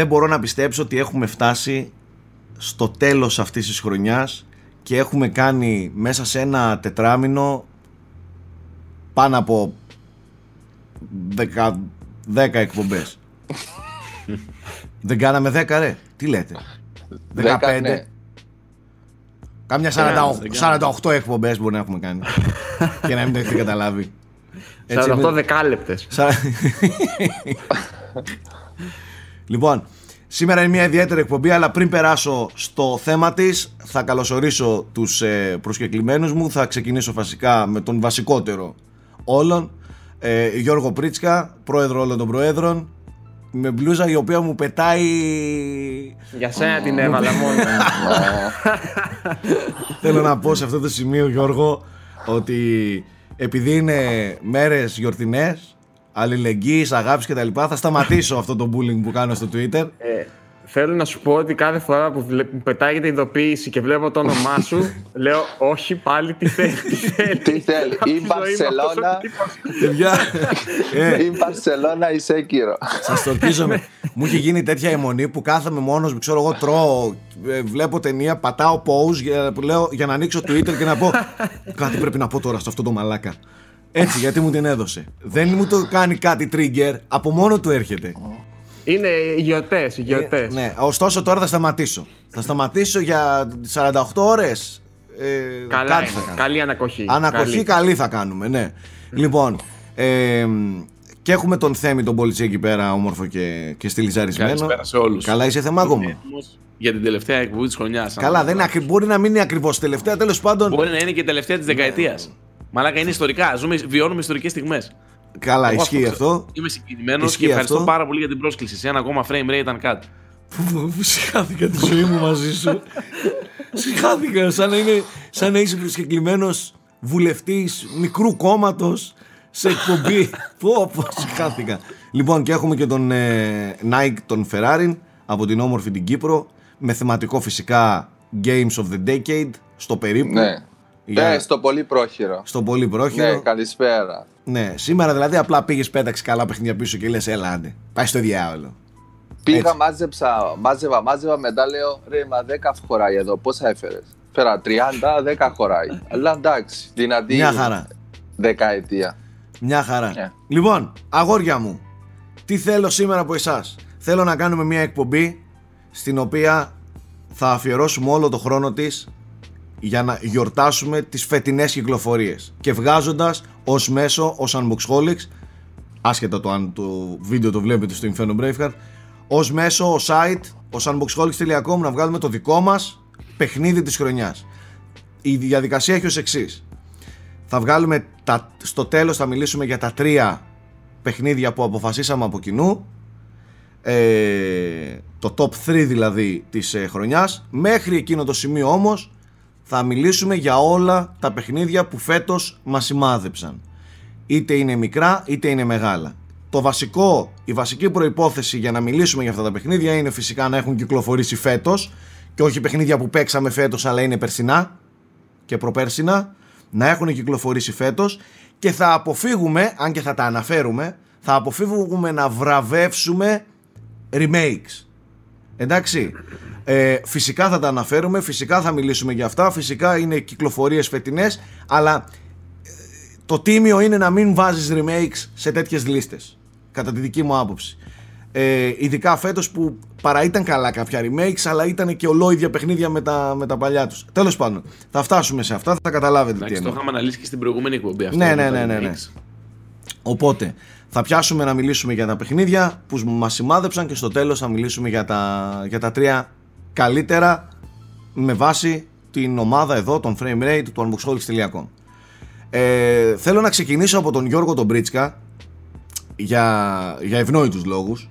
δεν μπορώ να πιστέψω ότι έχουμε φτάσει στο τέλος αυτής της χρονιάς και έχουμε κάνει μέσα σε ένα τετράμινο πάνω από 10, 10 εκπομπές. δεν κάναμε 10 ρε. Τι λέτε. 15. 10, ναι. Κάμια 48, 48 εκπομπές μπορεί να έχουμε κάνει. και να μην το έχετε καταλάβει. 48 δεκάλεπτες. λοιπόν, σήμερα είναι μια ιδιαίτερη εκπομπή, αλλά πριν περάσω στο θέμα της, θα καλωσορίσω τους ε, προσκεκλημένους μου. Θα ξεκινήσω βασικά με τον βασικότερο όλων, ε, Γιώργο Πρίτσκα, πρόεδρο όλων των προέδρων, με μπλούζα η οποία μου πετάει... Για σένα την έβαλα μόνο. Θέλω να πω σε αυτό το σημείο Γιώργο ότι επειδή είναι μέρες γιορτινές, αλληλεγγύης, αγάπης και τα λοιπά, θα σταματήσω αυτό το bullying που κάνω στο Twitter. Ε, θέλω να σου πω ότι κάθε φορά που βλέ- μου πετάγεται η ειδοποίηση και βλέπω το όνομά σου, λέω όχι πάλι τι θέλει. Τι θέλει, Τι θέλει, Απ' τη η ζωή μου αυτός ο Μπαρσελόνα. τύπος. Παιδιά, ε, Η Μπαρσελόνα η Σέκυρο. Σας το ορκίζομαι. μου έχει γίνει τέτοια αιμονή που κάθομαι μόνος μου, ξέρω εγώ, τρώω, ε, βλέπω ταινία, πατάω pause για, που λέω, για να ανοίξω Twitter και να πω κάτι πρέπει να πω τώρα σε αυτό το μαλάκα. Έτσι, γιατί μου την έδωσε. Δεν μου το κάνει κάτι trigger, από μόνο του έρχεται. Είναι γιορτές, οι γιορτές. Ναι, ωστόσο τώρα θα σταματήσω. Θα σταματήσω για 48 ώρες. Ε, Καλά κάτι είναι. θα κάνω. Καλή ανακοχή. Ανακοχή Καλή. καλή θα κάνουμε, ναι. λοιπόν, ε, και έχουμε τον Θέμη τον Πολιτσί εκεί πέρα, όμορφο και, και στυλιζαρισμένο. Καλησπέρα σε όλους. Καλά, είσαι θεμάκωμα. Έτοιμος για την τελευταία εκπομπή της χρονιάς. Καλά, δεν είναι, ακρι- μπορεί να μην είναι ακριβώς τελευταία, τέλος πάντων. Μπορεί να είναι και η τελευταία της δεκαετίας. Μαλάκα είναι ιστορικά. Ζούμε, βιώνουμε ιστορικές στιγμές. Καλά, ισχύει αυτό. Είμαι συγκινημένος Ισχύει και ευχαριστώ αυτό. πάρα πολύ για την πρόσκληση. Σε ένα ακόμα frame rate ήταν κάτι. Συχάθηκα τη ζωή μου μαζί σου. Συχάθηκα, σαν να, είναι, σαν να είσαι προσκεκλημένος βουλευτής μικρού κόμματος σε εκπομπή. πω, πω, συχάθηκα. Λοιπόν, και έχουμε και τον ε, Nike τον Ferrari από την όμορφη την Κύπρο. Με θεματικό φυσικά Games of the Decade στο περίπου. Ναι. Για- Ναι, στο πολύ πρόχειρο. στο πολύ πρόχειρο. Ναι, καλησπέρα. Ναι, σήμερα δηλαδή απλά πήγες πέταξες καλά παιχνίδια πίσω και λες: Έλα, άντε. Πάει στο διάολο. Πήγα, Έτσι. μάζεψα, μάζευα, μάζευα, μετά λέω ρε, μα 10 χωράει εδώ, πόσα έφερες; Φέρα 30, 10 χωράει. Αλλά εντάξει, δυνατή Μια χαρά. δεκαετία. Μια χαρά. Ναι. Λοιπόν, αγόρια μου, τι θέλω σήμερα από εσάς; Θέλω να κάνουμε μια εκπομπή στην οποία θα αφιερώσουμε όλο το χρόνο της για να γιορτάσουμε τις φετινές κυκλοφορίες. Και βγάζοντας ως μέσο, ως Unboxholics άσχετα το αν το βίντεο το βλέπετε στο Inferno Braveheart ως μέσο, ως site, ως unboxholics.com να βγάλουμε το δικό μας παιχνίδι της χρονιάς. Η διαδικασία έχει ως εξής. Θα βγάλουμε τα, στο τέλος θα μιλήσουμε για τα τρία παιχνίδια που αποφασίσαμε από κοινού ε, το top 3 δηλαδή της ε, χρονιάς. Μέχρι εκείνο το σημείο όμως θα μιλήσουμε για όλα τα παιχνίδια που φέτος μας σημάδεψαν είτε είναι μικρά είτε είναι μεγάλα το βασικό, η βασική προϋπόθεση για να μιλήσουμε για αυτά τα παιχνίδια είναι φυσικά να έχουν κυκλοφορήσει φέτος και όχι παιχνίδια που παίξαμε φέτος αλλά είναι περσινά και προπέρσινα να έχουν κυκλοφορήσει φέτος και θα αποφύγουμε, αν και θα τα αναφέρουμε, θα αποφύγουμε να βραβεύσουμε remakes. Εντάξει. Ε, φυσικά θα τα αναφέρουμε, φυσικά θα μιλήσουμε για αυτά, φυσικά είναι κυκλοφορίες φετινές, αλλά ε, το τίμιο είναι να μην βάζεις remakes σε τέτοιες λίστες, κατά τη δική μου άποψη. Ε, ειδικά φέτος που παρά ήταν καλά κάποια remakes, αλλά ήταν και ολόιδια παιχνίδια με τα, με τα παλιά τους. Τέλος πάντων, θα φτάσουμε σε αυτά, θα καταλάβετε τι Εντάξει, το εννοώ. είχαμε αναλύσει και στην προηγούμενη εκπομπή αυτό. Ναι, με ναι, τα ναι, ναι, ναι. remakes. Οπότε, θα πιάσουμε να μιλήσουμε για τα παιχνίδια που μας σημάδεψαν και στο τέλος θα μιλήσουμε για τα, για τα τρία καλύτερα με βάση την ομάδα εδώ, τον frame rate του unboxholics.com. Ε, θέλω να ξεκινήσω από τον Γιώργο τον Μπρίτσκα για, για ευνόητους λόγους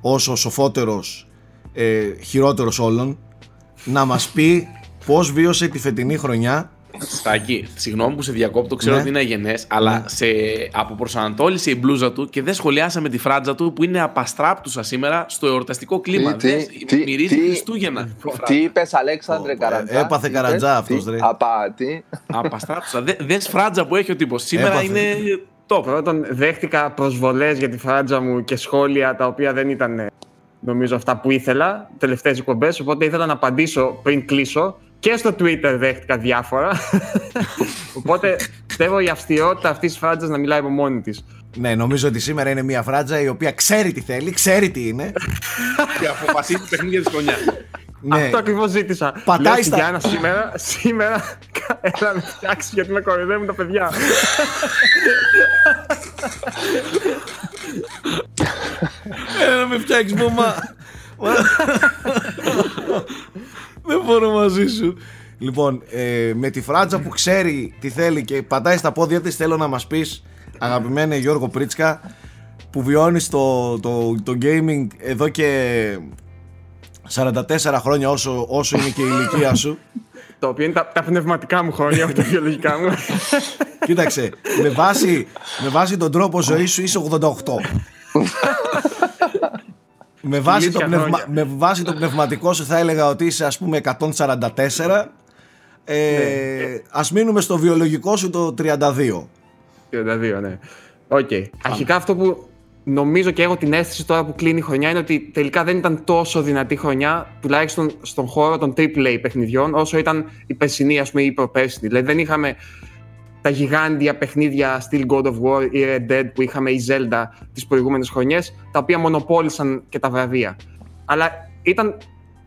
ως ο σοφότερος ε, χειρότερος όλων να μας πει πώς βίωσε τη φετινή χρονιά Στάκη, συγγνώμη που σε διακόπτω, ξέρω Ναι. ότι είναι αγενέ, αλλά Ναι. σε αποπροσανατόλισε η μπλούζα του και δεν σχολιάσαμε τη φράτζα του που είναι απαστράπτουσα σήμερα στο εορταστικό κλίμα. Τι- Δες, τι- μυρίζει τι- Χριστούγεννα. η φράτζα. Τι είπες, Αλέξανδρε Ω, Καρατζά. ε, έπαθε τι Καρατζά είπες, αυτός, τι, ρε. Απάτη. Απαστράπτουσα. Δε, δες φράτζα που έχει ο τύπος. Σήμερα Έπαθε. είναι top. Πρώτον, δέχτηκα προσβολές για τη φράτζα μου και σχόλια τα οποία δεν ήταν ε, νομίζω αυτά που ήθελα, τελευταίες εκπομπές. Οπότε ήθελα να απαντήσω πριν κλείσω. Και στο Twitter δέχτηκα διάφορα. οπότε πιστεύω η αυστηρότητα αυτής της φράτζα να μιλάει από μόνη της. Ναι, νομίζω ότι σήμερα είναι μια φράτζα η οποία ξέρει τι θέλει, ξέρει τι είναι. Και αποφασίζει το παιχνίδι τη χρονιά. ναι. Αυτό ακριβώς ζήτησα. Πατάει Λέω στη στα- Γιάννα σήμερα, σήμερα έλα να με φτιάξεις γιατί με κοροϊδεύουν τα παιδιά. Έλα να με φτιάξεις μαμά. Δεν μπορώ μαζί σου. Λοιπόν, ε, με τη φράτζα που ξέρει τι θέλει και πατάει στα πόδια της θέλω να μας πεις αγαπημένε Γιώργο Πρίτσκα που βιώνεις το, το, το gaming εδώ και 44 χρόνια όσο, όσο είναι και η ηλικία σου Το οποίο είναι τα, τα πνευματικά μου χρόνια, όχι τα βιολογικά μου. Κοίταξε, με βάση, με βάση τον τρόπο ζωής σου είσαι 88 με, βάση το Ηλίθια πνευμα, χρόνια. με βάση το πνευματικό σου θα έλεγα ότι είσαι ας πούμε 144 ε, Ας μείνουμε στο βιολογικό σου το 32 32, ναι. Οκ. Αρχικά αυτό που νομίζω και έχω την αίσθηση τώρα που κλείνει η χρονιά είναι ότι τελικά δεν ήταν τόσο δυνατή χρονιά, τουλάχιστον στον χώρο των AAA παιχνιδιών, όσο ήταν η περσινή, ας πούμε, ή η προπέρσινη. Δηλαδή δεν είχαμε τα γιγάντια παιχνίδια Still God of War ή Red Dead που είχαμε η Zelda τις προηγούμενες χρονιές, τα οποία μονοπόλησαν και τα βραβεία. Αλλά ήταν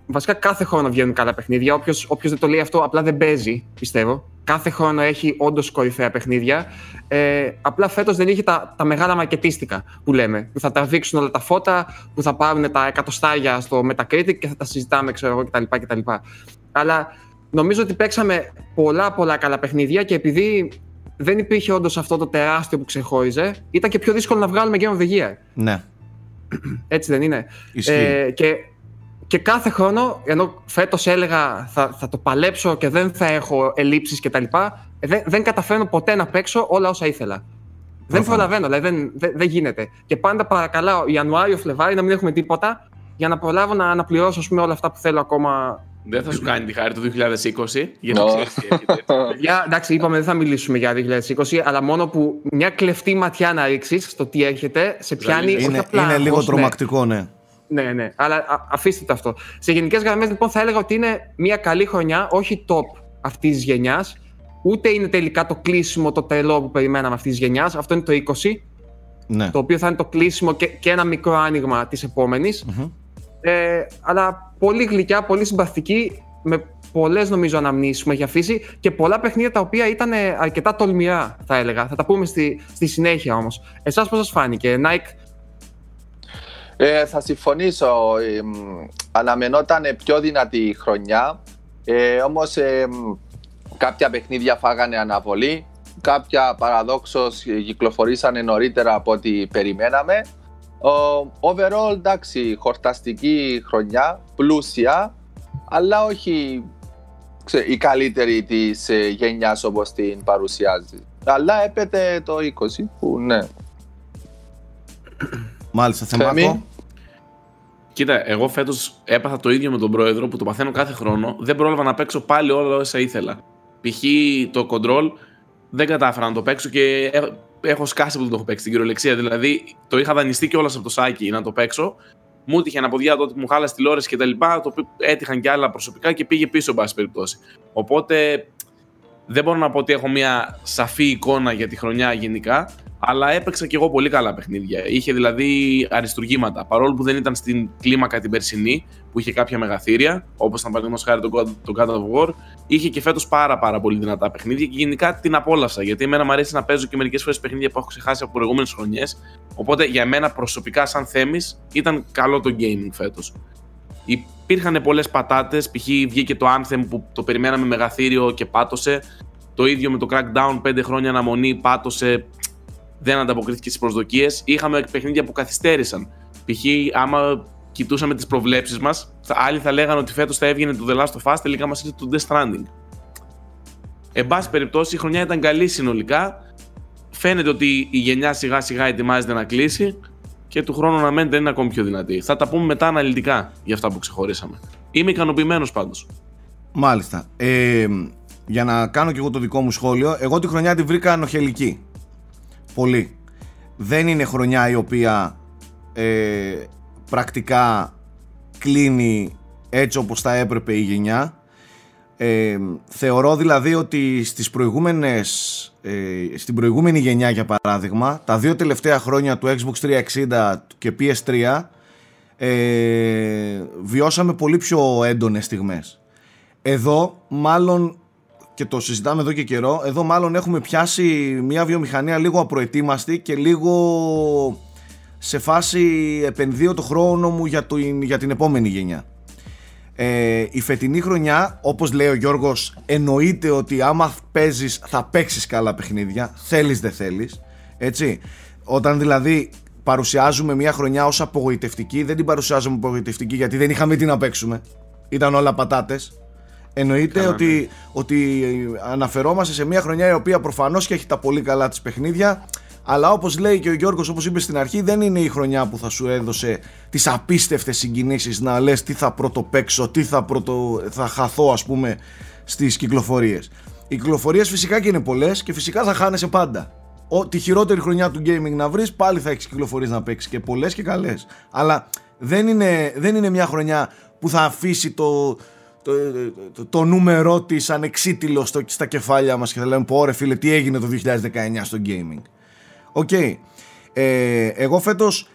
βασικά κάθε χρόνο βγαίνουν καλά παιχνίδια. Όποιος όποιος δεν το λέει αυτό, απλά δεν παίζει, πιστεύω. Κάθε χρόνο έχει όντως κορυφαία παιχνίδια. Ε, απλά φέτος δεν είχε τα, τα μεγάλα μακετίστικα που λέμε. Που θα τραβήξουν όλα τα φώτα, που θα πάρουν τα εκατοστάρια στο Metacritic και θα τα συζητάμε, ξέρω εγώ κτλ. κτλ. Αλλά νομίζω ότι παίξαμε πολλά πολλά καλά παιχνίδια και επειδή δεν υπήρχε όντως αυτό το τεράστιο που ξεχώριζε, ήταν και πιο δύσκολο να βγάλουμε Game of the Year. Ναι, Έτσι δεν είναι. Ισχύει. Ε, και, και κάθε χρόνο, ενώ φέτος έλεγα θα, θα το παλέψω και δεν θα έχω ελλείψεις κτλ., ε, δεν, δεν καταφέρνω ποτέ να παίξω όλα όσα ήθελα. Δεν Προφανώς. προλαβαίνω, δηλαδή δεν, δεν, δεν γίνεται. Και πάντα παρακαλάω Ιανουάριο, Φλεβάρι να μην έχουμε τίποτα για να προλάβω να αναπληρώσω ας πούμε, όλα αυτά που θέλω ακόμα. Δεν θα σου κάνει τη χάρη το 2020, γιατί Ω. ξέρεις τι έρχεται. Για, εντάξει, είπαμε δεν θα μιλήσουμε για 2020, αλλά μόνο που μια κλεφτή ματιά να ρίξεις στο τι έρχεται, σε πιάνει. όχι είναι, απλά είναι λίγο άγχος, ναι. τρομακτικό ναι Ναι, ναι. Αλλά α- αφήστε το αυτό. Σε γενικές γραμμές, λοιπόν, θα έλεγα ότι είναι μια καλή χρονιά, όχι top αυτής της γενιάς. Ούτε είναι τελικά το κλείσιμο το τρελό που περιμέναμε αυτής της γενιάς. Αυτό είναι το 20, ναι. το οποίο θα είναι το κλείσιμο και, και ένα μικρό άνοιγμα της επομενη Ε, αλλά πολύ γλυκιά, πολύ συμπαθητική, με πολλές νομίζω αναμνήσεις που έχει αφήσει και πολλά παιχνίδια τα οποία ήταν ε, αρκετά τολμηρά, θα έλεγα. Θα τα πούμε στη, στη συνέχεια όμως. Εσάς πώς σας φάνηκε, Nike; Ε, θα συμφωνήσω. Ε, μ, αναμενόταν πιο δυνατή η χρονιά. Ε, Όμως κάποια παιχνίδια φάγανε αναβολή. Κάποια παραδόξως ε, κυκλοφορήσανε νωρίτερα από ό,τι περιμέναμε. Ο, overall, εντάξει, χορταστική χρονιά, πλούσια, αλλά όχι ξέ, η καλύτερη της ε, γενιάς όπως την παρουσιάζει. Αλλά έπεται το 20 που ναι. Μάλιστα, Θέμη. Θεμάκο. Κοίτα, εγώ φέτος έπαθα το ίδιο με τον πρόεδρο που το παθαίνω κάθε χρόνο. Δεν πρόλαβα να παίξω πάλι όλα όσα ήθελα. Π.χ. το control δεν κατάφερα να το παίξω και έ- έχω σκάσει που δεν το έχω παίξει στην κυριολεξία. Δηλαδή το είχα δανειστεί κιόλας από το σάκι να το παίξω. Μου τύχε ένα ποδιά τότε που μου χάλασε τηλεόραση και τα λοιπά. Το οποίο έτυχαν και άλλα προσωπικά και πήγε πίσω, εν πάση περιπτώσει. Οπότε δεν μπορώ να πω ότι έχω μια σαφή εικόνα για τη χρονιά γενικά, αλλά έπαιξα κι εγώ πολύ καλά παιχνίδια. Είχε δηλαδή αριστουργήματα. Παρόλο που δεν ήταν στην κλίμακα την περσινή, που είχε κάποια μεγαθύρια, όπως ήταν παραδείγματος χάρη το God, το God of War, είχε και φέτος πάρα, πάρα πολύ δυνατά παιχνίδια και γενικά την απόλαυσα. Γιατί εμένα μου αρέσει να παίζω και μερικές φορές παιχνίδια που έχω ξεχάσει από προηγούμενες χρονιές. Οπότε για μένα προσωπικά, σαν θέμης, ήταν καλό το gaming φέτος. Υπήρχαν πολλές πατάτες. Π.χ. βγήκε το Anthem που το περιμέναμε μεγαθύριο και πάτωσε. Το ίδιο με το Crackdown, 5 χρόνια αναμονή, πάτωσε. Δεν ανταποκρίθηκε στις προσδοκίες. Είχαμε παιχνίδια που καθυστέρησαν. Π.χ. άμα κοιτούσαμε τις προβλέψεις μας, άλλοι θα λέγανε ότι φέτος θα έβγαινε το The Last of Us, τελικά μας ήρθε το Death Stranding. Εν πάση περιπτώσει, η χρονιά ήταν καλή συνολικά. Φαίνεται ότι η γενιά σιγά σιγά ετοιμάζεται να κλείσει και του χρόνου να μένει δεν είναι ακόμη πιο δυνατή. Θα τα πούμε μετά αναλυτικά για αυτά που ξεχωρίσαμε. Είμαι ικανοποιημένος πάντως. Μάλιστα. Ε, για να κάνω και εγώ το δικό μου σχόλιο, εγώ τη χρονιά τη βρήκα ανοχελική. Πολύ. Δεν είναι χρονιά η οποία ε, πρακτικά κλείνει έτσι όπως θα έπρεπε η γενιά. Ε, θεωρώ δηλαδή ότι στις προηγούμενες, ε, στην προηγούμενη γενιά για παράδειγμα τα δύο τελευταία χρόνια του Xbox 360 και PS3 ε, βιώσαμε πολύ πιο έντονες στιγμές. Εδώ μάλλον και το συζητάμε εδώ και καιρό εδώ μάλλον έχουμε πιάσει μια βιομηχανία λίγο απροετοίμαστη και λίγο σε φάση επενδύω το χρόνο μου για, το, για την επόμενη γενιά. Ε, η φετινή χρονιά, όπως λέει ο Γιώργος, εννοείται ότι άμα παίζεις θα παίξεις καλά παιχνίδια, θέλεις δεν θέλεις, έτσι. Όταν δηλαδή παρουσιάζουμε μια χρονιά ως απογοητευτική, δεν την παρουσιάζουμε απογοητευτική γιατί δεν είχαμε τι να παίξουμε. Ήταν όλα πατάτες. Εννοείται ότι, ναι. ότι αναφερόμαστε σε μια χρονιά η οποία προφανώς και έχει τα πολύ καλά της παιχνίδια αλλά όπως λέει και ο Γιώργος όπως είπε στην αρχή δεν είναι η χρονιά που θα σου έδωσε τις απίστευτες συγκινήσεις να λες τι θα πρωτοπαίξω, τι θα, πρωτο, θα χαθώ ας πούμε στις κυκλοφορίες. Οι κυκλοφορίες φυσικά και είναι πολλές και φυσικά θα χάνεσαι πάντα. Ο, τη χειρότερη χρονιά του gaming να βρεις πάλι θα έχεις κυκλοφορίες να παίξεις και πολλές και καλές. Αλλά δεν είναι, δεν είναι μια χρονιά που θα αφήσει το, το, το, το νούμερό της ανεξίτηλος στο, στα κεφάλια μας και θα λέμε πω ρε φίλε τι έγινε το 2019 στο gaming. OK. Ε, εγώ φέτος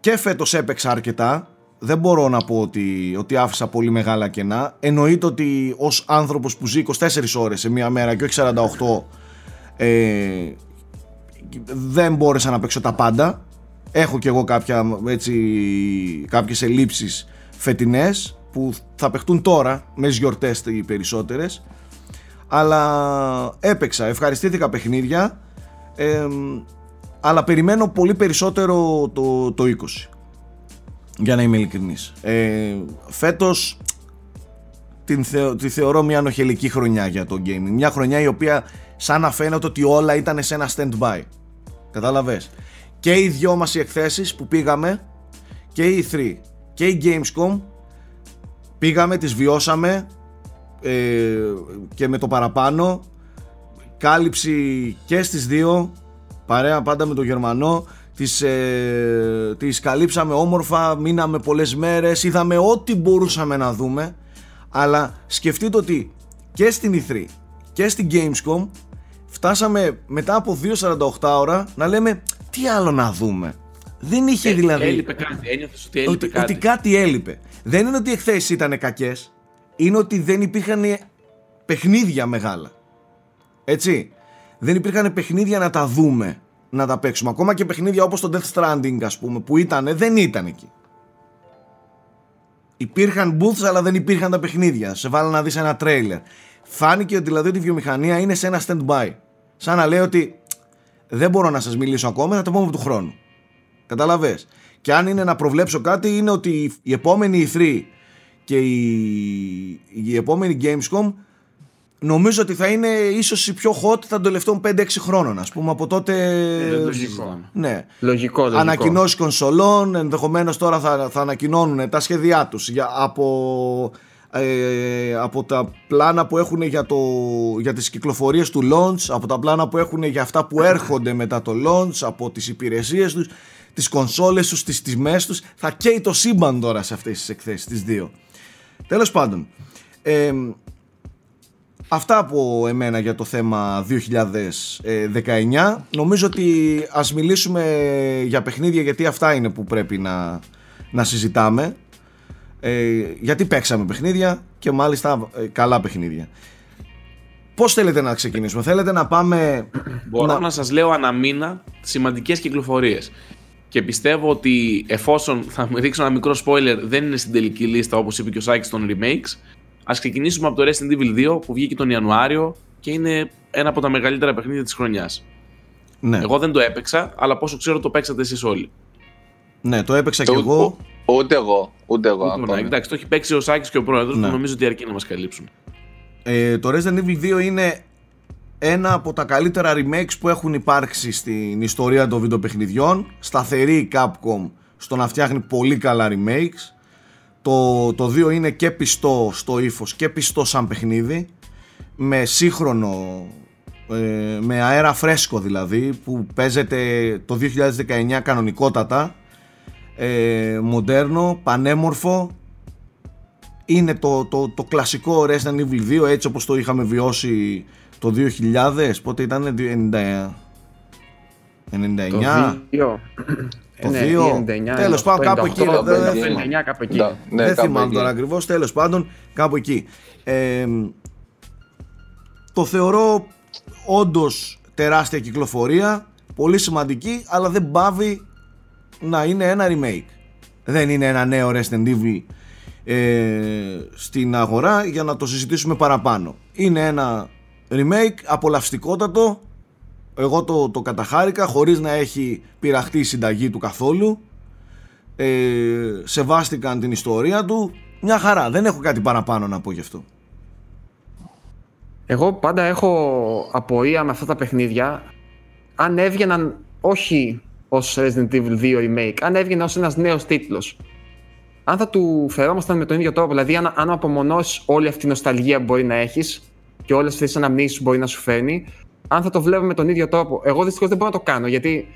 και φέτος έπαιξα αρκετά. Δεν μπορώ να πω ότι, ότι άφησα πολύ μεγάλα κενά. Εννοείται ότι ως άνθρωπος που ζει 24 ώρες σε μία μέρα και όχι 48 ε, δεν μπόρεσα να παίξω τα πάντα. Έχω κι εγώ κάποια, έτσι, κάποιες ελλείψεις φετινές που θα παιχτούν τώρα μες γιορτές οι περισσότερες. Αλλά έπαιξα, ευχαριστήθηκα παιχνίδια αλλά περιμένω πολύ περισσότερο το, το 20 για να είμαι ειλικρινής. Ε, φέτος την τη θεωρώ μια ανοχελική χρονιά για το gaming. Μια χρονιά η οποία σαν να φαίνεται ότι όλα ήταν σε ένα stand-by. Κατάλαβες; Και οι δυο μας οι εκθέσεις που πήγαμε και οι 3 και η Gamescom πήγαμε, τις βιώσαμε ε, και με το παραπάνω. Κάλυψη και στις δύο παρέα πάντα με τον Γερμανό. Τις, ε, τις καλύψαμε όμορφα μείναμε πολλές μέρες είδαμε ό,τι μπορούσαμε να δούμε. Αλλά σκεφτείτε ότι και στην E3 και στην Gamescom φτάσαμε μετά από 2-48 ώρα να λέμε τι άλλο να δούμε δεν είχε ε, δηλαδή έλειπε κάτι, ένιωθες ότι έλειπε ότι, κάτι. ότι κάτι έλειπε δεν είναι ότι οι εκθέσεις ήταν κακές είναι ότι δεν υπήρχαν παιχνίδια μεγάλα έτσι. Δεν υπήρχαν παιχνίδια να τα δούμε, να τα παίξουμε. Ακόμα και παιχνίδια όπως το Death Stranding, ας πούμε, που ήταν, δεν ήταν εκεί. Υπήρχαν booths, αλλά δεν υπήρχαν τα παιχνίδια. Σε βάλα να δεις ένα τρέιλερ. Φάνηκε ότι δηλαδή η βιομηχανία είναι σε ένα stand-by. Σαν να λέει ότι δεν μπορώ να σας μιλήσω ακόμα, θα το πούμε του χρόνου. Καταλαβες. Και αν είναι να προβλέψω κάτι, είναι ότι η επόμενη E3 και η, η επόμενη Gamescom νομίζω ότι θα είναι ίσως η πιο hot των τελευταίων 5-6 χρόνων ας πούμε από τότε ε, λογικό ναι. λογικό, λογικό. ανακοινώσεις κονσολών ενδεχομένως τώρα θα, θα ανακοινώνουν τα σχέδιά τους για, από, ε, από τα πλάνα που έχουν για, το, για τις κυκλοφορίες του launch από τα πλάνα που έχουν για αυτά που έρχονται μετά το launch από τις υπηρεσίες τους τις κονσόλες τους, τις τιμές τους θα καίει το σύμπαν τώρα σε αυτές τις εκθέσεις τις δύο τέλος πάντων ε, Αυτά από εμένα για το θέμα 2019. Νομίζω ότι ας μιλήσουμε για παιχνίδια γιατί αυτά είναι που πρέπει να, να συζητάμε. Ε, γιατί παίξαμε παιχνίδια και μάλιστα ε, καλά παιχνίδια. Πώς θέλετε να ξεκινήσουμε, θέλετε να πάμε... Μπορώ να, να σας λέω αναμίνα σημαντικές κυκλοφορίες. Και πιστεύω ότι εφόσον θα ρίξω ένα μικρό spoiler δεν είναι στην τελική λίστα όπως είπε και ο Σάκης των remakes Α ξεκινήσουμε από το Resident Evil 2 που βγήκε τον Ιανουάριο και είναι ένα από τα μεγαλύτερα παιχνίδια της χρονιάς. Ναι. Εγώ δεν το έπαιξα, αλλά πόσο ξέρω το παίξατε εσείς όλοι. Ναι, το έπαιξα κι εγώ. Ούτε εγώ. Ούτε εγώ. Ούτε εντάξει, το έχει παίξει ο Σάκης και ο πρόεδρος ναι. που νομίζω ότι αρκεί να μας καλύψουν. Ε, το Resident Evil 2 είναι ένα από τα καλύτερα remakes που έχουν υπάρξει στην ιστορία των βιντεοπαιχνιδιών. Σταθερή Capcom στο να φτιάχνει πολύ καλά remakes. Το, το 2 είναι και πιστό στο ύφος και πιστό σαν παιχνίδι με σύγχρονο ε, με αέρα φρέσκο δηλαδή που παίζεται το 2019 κανονικότατα ε, μοντέρνο, πανέμορφο. Είναι το, το, το κλασικό Resident Evil 2 έτσι όπως το είχαμε βιώσει το 2000, πότε ήταν 99. 99. Το 2. Το Ναι, 2. 99, Τέλος πάντων, κάπου εκεί. 98, δεν- 99, κάπου εκεί. Ναι, ναι, δεν κάπου θυμάμαι εκεί. τώρα ακριβώς. Τέλος πάντων, κάπου εκεί. Ε, το θεωρώ όντως τεράστια κυκλοφορία. Πολύ σημαντική, αλλά δεν πάβει να είναι ένα remake. Δεν είναι ένα νέο Resident Evil ε, στην αγορά για να το συζητήσουμε παραπάνω. Είναι ένα remake απολαυστικότατο. Εγώ το, το καταχάρηκα χωρίς να έχει πειραχτεί η συνταγή του καθόλου ε, σεβάστηκαν την ιστορία του μια χαρά δεν έχω κάτι παραπάνω να πω γι' αυτό Εγώ πάντα έχω απορία με αυτά τα παιχνίδια αν έβγαιναν όχι ως Resident Evil 2 Remake, αν έβγαινε ως ένας νέος τίτλος. Αν θα του φερόμασταν με τον ίδιο τρόπο, δηλαδή αν, αν απομονώσεις όλη αυτή η νοσταλγία που μπορεί να έχεις και όλες αυτές τις αναμνήσεις που μπορεί να σου φέρνει, αν θα το βλέπουμε με τον ίδιο τρόπο. Εγώ δυστυχώς δεν μπορώ να το κάνω γιατί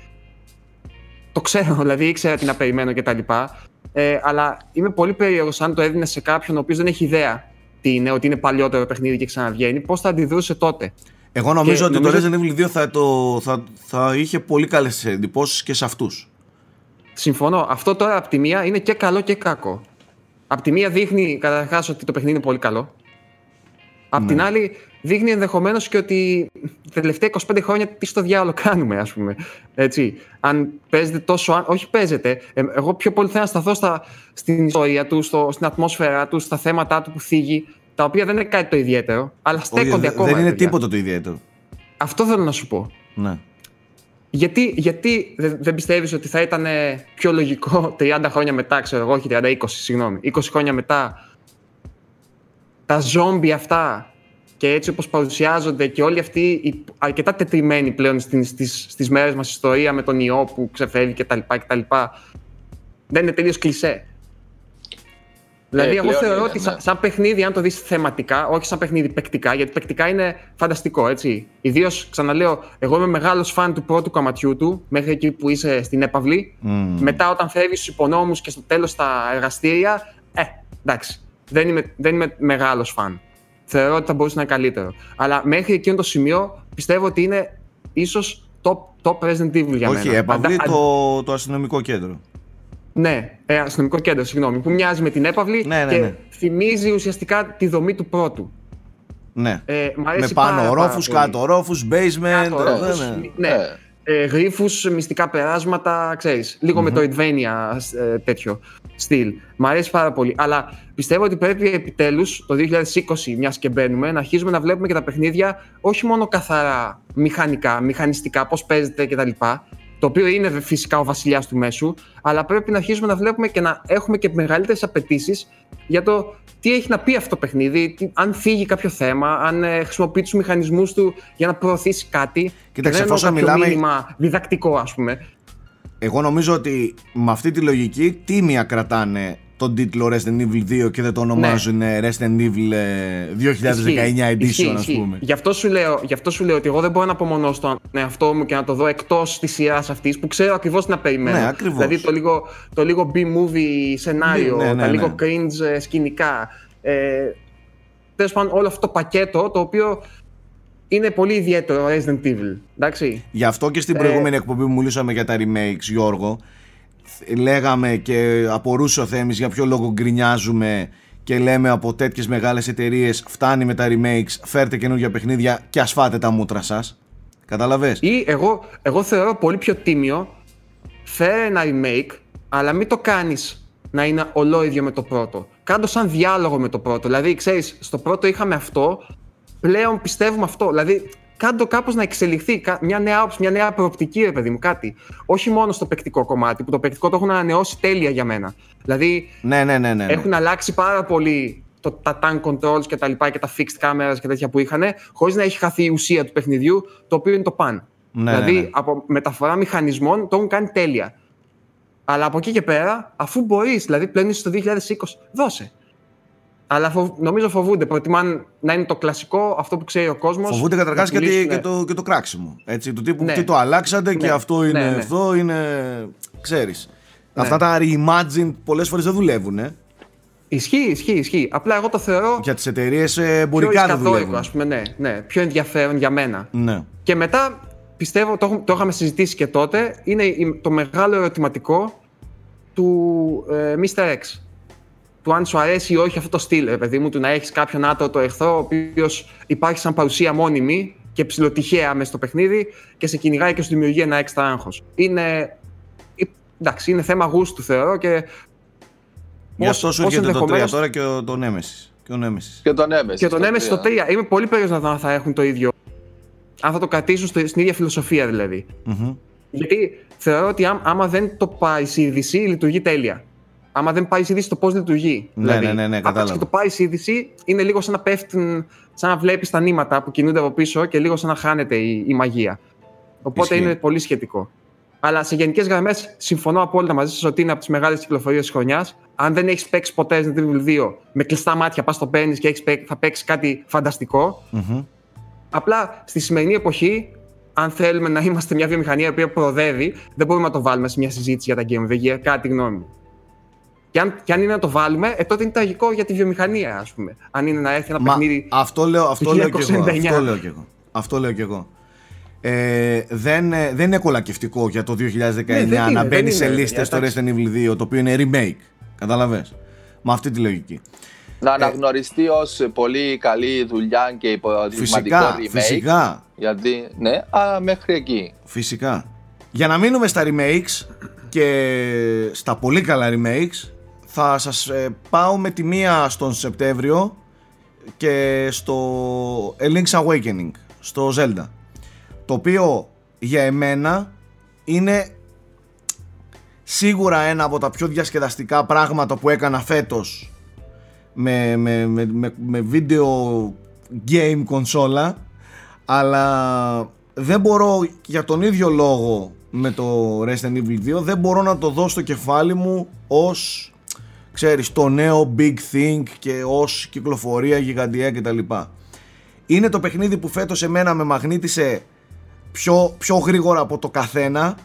το ξέρω, δηλαδή ήξερα τι να περιμένω κτλ. Ε, αλλά είμαι πολύ περίεργος αν το έδινε σε κάποιον ο οποίος δεν έχει ιδέα τι είναι, ότι είναι παλιότερο παιχνίδι και ξαναβγαίνει, πώς θα αντιδρούσε τότε. εγώ νομίζω Και ότι νομίζω- το Resident Evil 2 θα, το, θα, θα είχε πολύ καλές εντυπώσεις και σε αυτούς Συμφωνώ. Αυτό τώρα από τη μία είναι και καλό και κακό. Απ' τη μία δείχνει καταρχάς ότι το παιχνίδι είναι πολύ καλό. Απ' Ναι. την άλλη δείχνει ενδεχομένως και ότι τα τελευταία 25 χρόνια τι στο διάλογο κάνουμε, ας πούμε. Έτσι. Αν παίζετε τόσο. αν- Όχι παίζετε. ε, εγώ πιο πολύ θέλω να σταθώ στα, στην ιστορία του, στο, στην ατμόσφαιρά του, στα θέματα του που θίγει, τα οποία δεν είναι κάτι το ιδιαίτερο, αλλά Όχι, στέκονται δεν- ακόμα. δεν ρε είναι παιδιά. τίποτα το ιδιαίτερο Αυτό θέλω να σου πω. ναι. Γιατί, γιατί δεν, δεν πιστεύεις ότι θα ήταν πιο λογικό 30 χρόνια μετά, ξέρω εγώ, όχι 30, 20, συγγνώμη, 20 χρόνια μετά, τα ζόμπι αυτά και έτσι όπως παρουσιάζονται και όλοι αυτοί οι αρκετά τετριμένοι πλέον στις, στις, στις μέρες μας ιστορία με τον ιό που ξεφεύγει κτλ. κτλ δεν είναι τελείως κλισέ. Δηλαδή, εγώ πλέον θεωρώ είναι, ότι ναι. σαν, σαν παιχνίδι, αν το δεις θεματικά, όχι σαν παιχνίδι παικτικά, γιατί παικτικά είναι φανταστικό, έτσι. Ιδίως, ξαναλέω, εγώ είμαι μεγάλος φαν του πρώτου κομματιού του, μέχρι εκεί που είσαι στην έπαυλη. Μμμ. Μετά, όταν φεύγεις στους υπονόμους και στο τέλος στα εργαστήρια, ε, εντάξει. Δεν είμαι, δεν είμαι μεγάλος φαν. Θεωρώ ότι θα μπορούσε να είναι καλύτερο. Αλλά μέχρι εκείνο το σημείο πιστεύω ότι είναι ίσως top, top Resident Evil για όχι μένα. έπαυλη Αντα- το, το αστυνομικό κέντρο ναι, ε, αστυνομικό κέντρο, συγγνώμη, που μοιάζει με την έπαυλη Ναι, ναι, και ναι. θυμίζει ουσιαστικά τη δομή του πρώτου. ναι. Ε, μ' με αρέσει πάνω πάρα, ορόφους, πάρα πολύ. κάτω ορόφους, basement Κάτω ορόφους, ναι, ναι. Ναι. Ε, γρίφους, μυστικά περάσματα, ξέρεις, λίγο με το Metroidvania ε, τέτοιο στυλ. Μ' αρέσει πάρα πολύ. Αλλά πιστεύω ότι πρέπει επιτέλους το 2020, μιας και μπαίνουμε, να αρχίσουμε να βλέπουμε και τα παιχνίδια όχι μόνο καθαρά μηχανικά, μηχανιστικά, πώς παίζεται κτλ. Το οποίο είναι φυσικά ο βασιλιάς του μέσου, αλλά πρέπει να αρχίσουμε να βλέπουμε και να έχουμε και μεγαλύτερες απαιτήσεις για το τι έχει να πει αυτό το παιχνίδι, τι- αν φύγει κάποιο θέμα, αν ε, χρησιμοποιεί τους μηχανισμούς του για να προωθήσει κάτι. Κοίταξε, Και δεν εννοώ εφόσον κάποιο μιλάμε- μήνυμα διδακτικό, ας πούμε. Εγώ νομίζω ότι με αυτή τη λογική τίμια κρατάνε τον τίτλο Resident Evil 2 και δεν το ονομάζουν ε, Resident Evil ε, 2019 Ισχύει, Edition ισχύει, ας ισχύει. πούμε. Γι αυτό, σου λέω, γι' αυτό σου λέω ότι εγώ δεν μπορώ να απομονώσω τον εαυτό μου και να το δω εκτός της σειράς αυτής που ξέρω ακριβώς τι να περιμένω. Ναι, ακριβώς. Δηλαδή το λίγο, το λίγο B-movie σενάριο, Ναι, ναι, ναι, τα λίγο ναι. cringe ε, σκηνικά. Ε, Τέλος πάντων, όλο αυτό το πακέτο το οποίο είναι πολύ ιδιαίτερο Resident Evil. Εντάξει. Γι' αυτό και στην Ε, προηγούμενη εκπομπή που μιλούσαμε για τα remakes, Γιώργο, λέγαμε και απορούσε ο Θέμης για ποιο λόγο γκρινιάζουμε και λέμε από τέτοιες μεγάλες εταιρείες φτάνει με τα remakes, φέρτε καινούργια παιχνίδια και ασφάτε τα μούτρα σας. Κατάλαβες; Ή εγώ, εγώ θεωρώ πολύ πιο τίμιο φέρε ένα remake, αλλά μην το κάνεις να είναι ολόιδιο με το πρώτο. Κάντο σαν διάλογο με το πρώτο. Δηλαδή, ξέρεις, στο πρώτο είχαμε αυτό, πλέον πιστεύουμε αυτό. Δηλαδή, κάντο κάπως να εξελιχθεί, κα- μια νέα άποψη, μια νέα προοπτική, ρε παιδί μου, κάτι. Όχι μόνο στο παικτικό κομμάτι, που το παικτικό το έχουν ανανεώσει τέλεια για μένα. Δηλαδή, Ναι, ναι, ναι, ναι. ναι. έχουν αλλάξει πάρα πολύ το, τα tank controls και τα λοιπά και τα fixed cameras και τέτοια που είχαν, χωρίς να έχει χαθεί η ουσία του παιχνιδιού, το οποίο είναι το παν. Ναι, δηλαδή, ναι, ναι. από μεταφορά μηχανισμών το έχουν κάνει τέλεια. Αλλά από εκεί και πέρα, αφού μπορείς, δηλαδή πλέον είσαι στο 2020, δώσε. Αλλά φοβ- νομίζω φοβούνται. Προτιμάν να είναι το κλασικό, αυτό που ξέρει ο κόσμος. Φοβούνται καταρχάς και, τη- και, το, και το κράξιμο. Έτσι, του τύπου Ναι. τι το αλλάξατε και Ναι. αυτό είναι Ναι, ναι. αυτό, είναι. ξέρεις. Αυτά τα reimagined πολλές φορές δεν δουλεύουν. Ε. Ισχύει, ισχύει, ισχύει. Απλά εγώ το θεωρώ Για τις εταιρείες πιο εμπορικά δεν εσκατόικο, δουλεύουν. ας πούμε, ναι, ναι. Πιο ενδιαφέρον για μένα. Ναι. Και μετά, πιστεύω, το, έχουμε- το είχαμε συζητήσει και τότε, είναι η- το μεγάλο ερωτηματικό του ε, Mr. X. Του αν σου αρέσει ή όχι αυτό το στυλ, ρε παιδί μου, του να έχεις κάποιον άτοτο εχθρό, ο οποίος υπάρχει σαν παρουσία μόνιμη και ψηλοτυχαία μέσα στο παιχνίδι και σε κυνηγάει και σου δημιουργεί ένα έξτρα άγχος. Είναι. ε, Εντάξει, είναι θέμα γούστου θεωρώ και. Γι' αυτό σου ως έρχεται το 3 ενδεχομένως- τώρα και ο, το Nemesis. Και ο Nemesis. Και τον Nemesis. Και τον το έμεσε στο 3. Είμαι πολύ περίεργος να δω αν θα έχουν το ίδιο. Αν θα το κρατήσουν στο- στην ίδια φιλοσοφία δηλαδή. Μμμ. Γιατί θεωρώ ότι άμ- άμα δεν το πάει σε είδηση, λειτουργεί τέλεια. Άμα δεν πάει σε είδηση, το πώς λειτουργεί. Ναι, δηλαδή, ναι, ναι, ναι, άπαξ κατάλαβα. και το πάει σε είδηση, είναι λίγο σαν να πέφτουν, σαν να βλέπεις τα νήματα που κινούνται από πίσω και λίγο σαν να χάνεται η, η μαγεία. Οπότε Ισχύει. είναι πολύ σχετικό. Αλλά σε γενικές γραμμές συμφωνώ απόλυτα μαζί σας ότι είναι από τις μεγάλες κυκλοφορίες της χρονιάς. Αν δεν έχεις παίξει ποτέ Resident Evil 2, με κλειστά μάτια πας το παίρνεις και έχεις παί- θα παίξεις κάτι φανταστικό. Μμμ. Απλά στη σημερινή εποχή, αν θέλουμε να είμαστε μια βιομηχανία η οποία προοδεύει, δεν μπορούμε να το βάλουμε σε μια συζήτηση για τα Game of the Year, κατά τη γνώμη μου. Και αν, και αν είναι να το βάλουμε, ε, τότε είναι τραγικό για τη βιομηχανία, ας πούμε. Αν είναι να έρθει ένα Μα παιχνίδι. αυτό λέω, αυτό του λέω και εγώ. 1999. Αυτό λέω και εγώ. Αυτό λέω και εγώ. Ε, δεν, ε, δεν είναι κολακευτικό για το 2019 Ναι, δεν να είναι, μπαίνει δεν σε είναι, λίστες το εντάξει. Resident Evil 2 το οποίο είναι remake. Καταλαβες. Με αυτή τη λογική. Να αναγνωριστεί ως πολύ καλή δουλειά και υποδειγματικό Φυσικά, remake. φυσικά, Γιατί, ναι, αλλά μέχρι εκεί. φυσικά. Για να μείνουμε στα remakes και στα πολύ καλά remakes θα σας ε, πάω με τη μία στον Σεπτέμβριο και στο A Link's Awakening, στο Zelda. Το οποίο για εμένα είναι σίγουρα ένα από τα πιο διασκεδαστικά πράγματα που έκανα φέτος με, με, με, με, με video game κονσόλα αλλά δεν μπορώ για τον ίδιο λόγο με το Resident Evil 2 δεν μπορώ να το δω στο κεφάλι μου ως ξέρεις το νέο big thing και ως κυκλοφορία γιγαντιαία κτλ. Είναι το παιχνίδι που φέτος εμένα με μαγνήτησε πιο, πιο γρήγορα από το καθένα.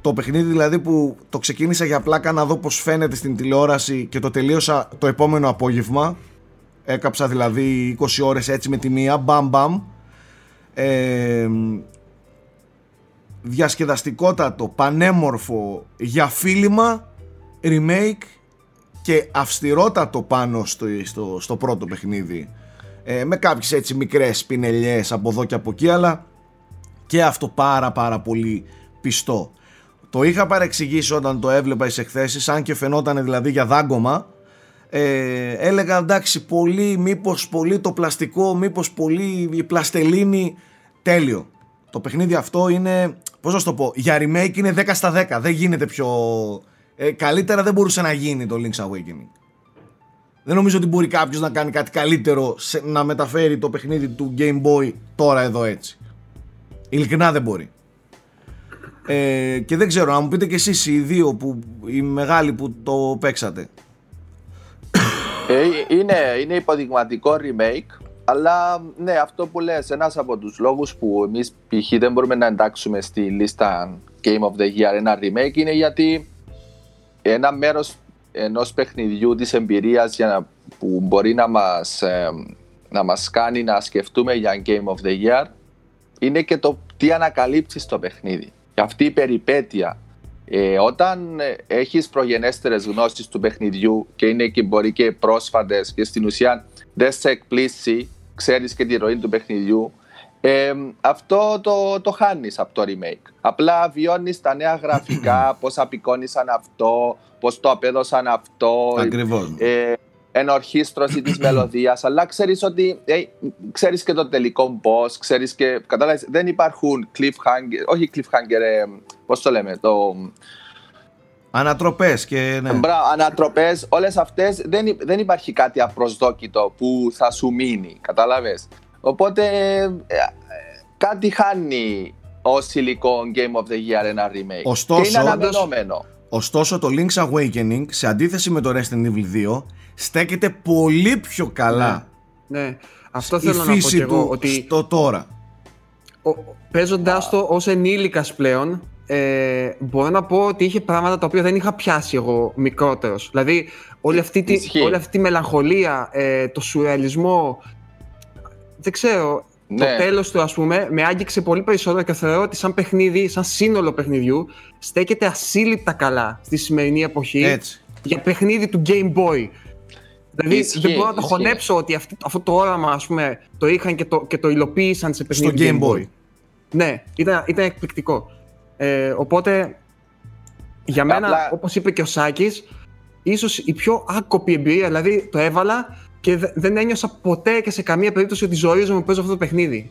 Το παιχνίδι δηλαδή που το ξεκίνησα για πλάκα να δω πως φαίνεται στην τηλεόραση και το τελείωσα το επόμενο απόγευμα. Έκαψα δηλαδή 20 ώρες έτσι με τη μία μπαμ μπαμ. Ε, διασκεδαστικότατο, πανέμορφο για φίλημα remake και αυστηρότατο πάνω στο, στο, στο πρώτο παιχνίδι ε, με κάποιες έτσι μικρές πινελιές από εδώ και από εκεί αλλά και αυτό πάρα πάρα πολύ πιστό. Το είχα παρεξηγήσει όταν το έβλεπα στις εκθέσεις αν και φαινόταν δηλαδή για δάγκωμα ε, έλεγα εντάξει πολύ μήπως πολύ το πλαστικό μήπως πολύ η πλαστελίνη τέλειο. Το παιχνίδι αυτό είναι πώς να σου το πω για remake είναι 10 στα 10 δεν γίνεται πιο ε, καλύτερα δεν μπορούσε να γίνει το Link's Awakening δεν νομίζω ότι μπορεί κάποιος να κάνει κάτι καλύτερο σε, να μεταφέρει το παιχνίδι του Game Boy τώρα εδώ έτσι ειλικρινά δεν μπορεί ε, και δεν ξέρω, να μου πείτε κι εσείς οι δύο που, οι μεγάλοι που το παίξατε. Ε, είναι, είναι υποδειγματικό remake, αλλά ναι, αυτό που λες, ένας από τους λόγους που εμείς π.χ. δεν μπορούμε να εντάξουμε στη λίστα Game of the Year ένα remake είναι γιατί ένα μέρος ενός παιχνιδιού της εμπειρίας για να, που μπορεί να μας, ε, να μας κάνει να σκεφτούμε για Game of the Year είναι και το τι ανακαλύψεις στο παιχνίδι. Και αυτή η περιπέτεια ε, όταν ε, έχεις προγενέστερες γνώσεις του παιχνιδιού και είναι και μπορεί και πρόσφατες και στην ουσία δεν σε εκπλήσει, ξέρεις και τη ροή του παιχνιδιού, ε, αυτό το, το χάνεις από το remake. Απλά βιώνεις τα νέα γραφικά, πώς απεικόνισαν αυτό, πώς το απέδωσαν αυτό, Ακριβώς. ε, ενορχίστρωση της μελωδίας, αλλά ξέρεις ότι ε, ξέρεις και το τελικό boss, ξέρεις και, κατάλαβες, δεν υπάρχουν cliffhanger, όχι cliffhanger, ε, πώς το λέμε, το, Ανατροπές και ναι. μπράβο, ανατροπές, όλες αυτές δεν, υ- δεν υπάρχει κάτι απροσδόκητο που θα σου μείνει, κατάλαβες. Οπότε ε, ε, κάτι χάνει ως υλικό Game of the Year ένα remake. Ωστόσο, και είναι αναμενόμενο. Ωστόσο το Link's Awakening σε αντίθεση με το Resident Evil 2 στέκεται πολύ πιο καλά Ναι, αυτό η θέλω να πω φύση και εγώ. του Ότι στο τώρα. παίζοντα το ως ενήλικας πλέον, ε, μπορώ να πω ότι είχε πράγματα τα οποία δεν είχα πιάσει εγώ μικρότερος. Δηλαδή, όλη αυτή, τη, Ισχύει. όλη αυτή τη μελαγχολία, ε, το σουρεαλισμό. Δεν ξέρω. Το Ναι. τέλος του, ας πούμε, με άγγιξε πολύ περισσότερο και θεωρώ ότι σαν παιχνίδι, σαν σύνολο παιχνιδιού, στέκεται ασύλληπτα καλά στη σημερινή εποχή Έτσι. για παιχνίδι του Game Boy. Δηλαδή Ισχύει, δεν μπορώ να το ισχύει. χωνέψω ότι αυτή, αυτό το όραμα ας πούμε, το είχαν και το, και το υλοποίησαν σε Στο παιχνίδι Game Boy. Ναι, ήταν, ήταν εκπληκτικό. Ε, οπότε, για μένα, Απλά- όπως είπε και ο Σάκης, ίσως η πιο άκοπη εμπειρία, δηλαδή το έβαλα και δε- δεν ένιωσα ποτέ και σε καμία περίπτωση ότι ζορίζομαι που παίζω αυτό το παιχνίδι.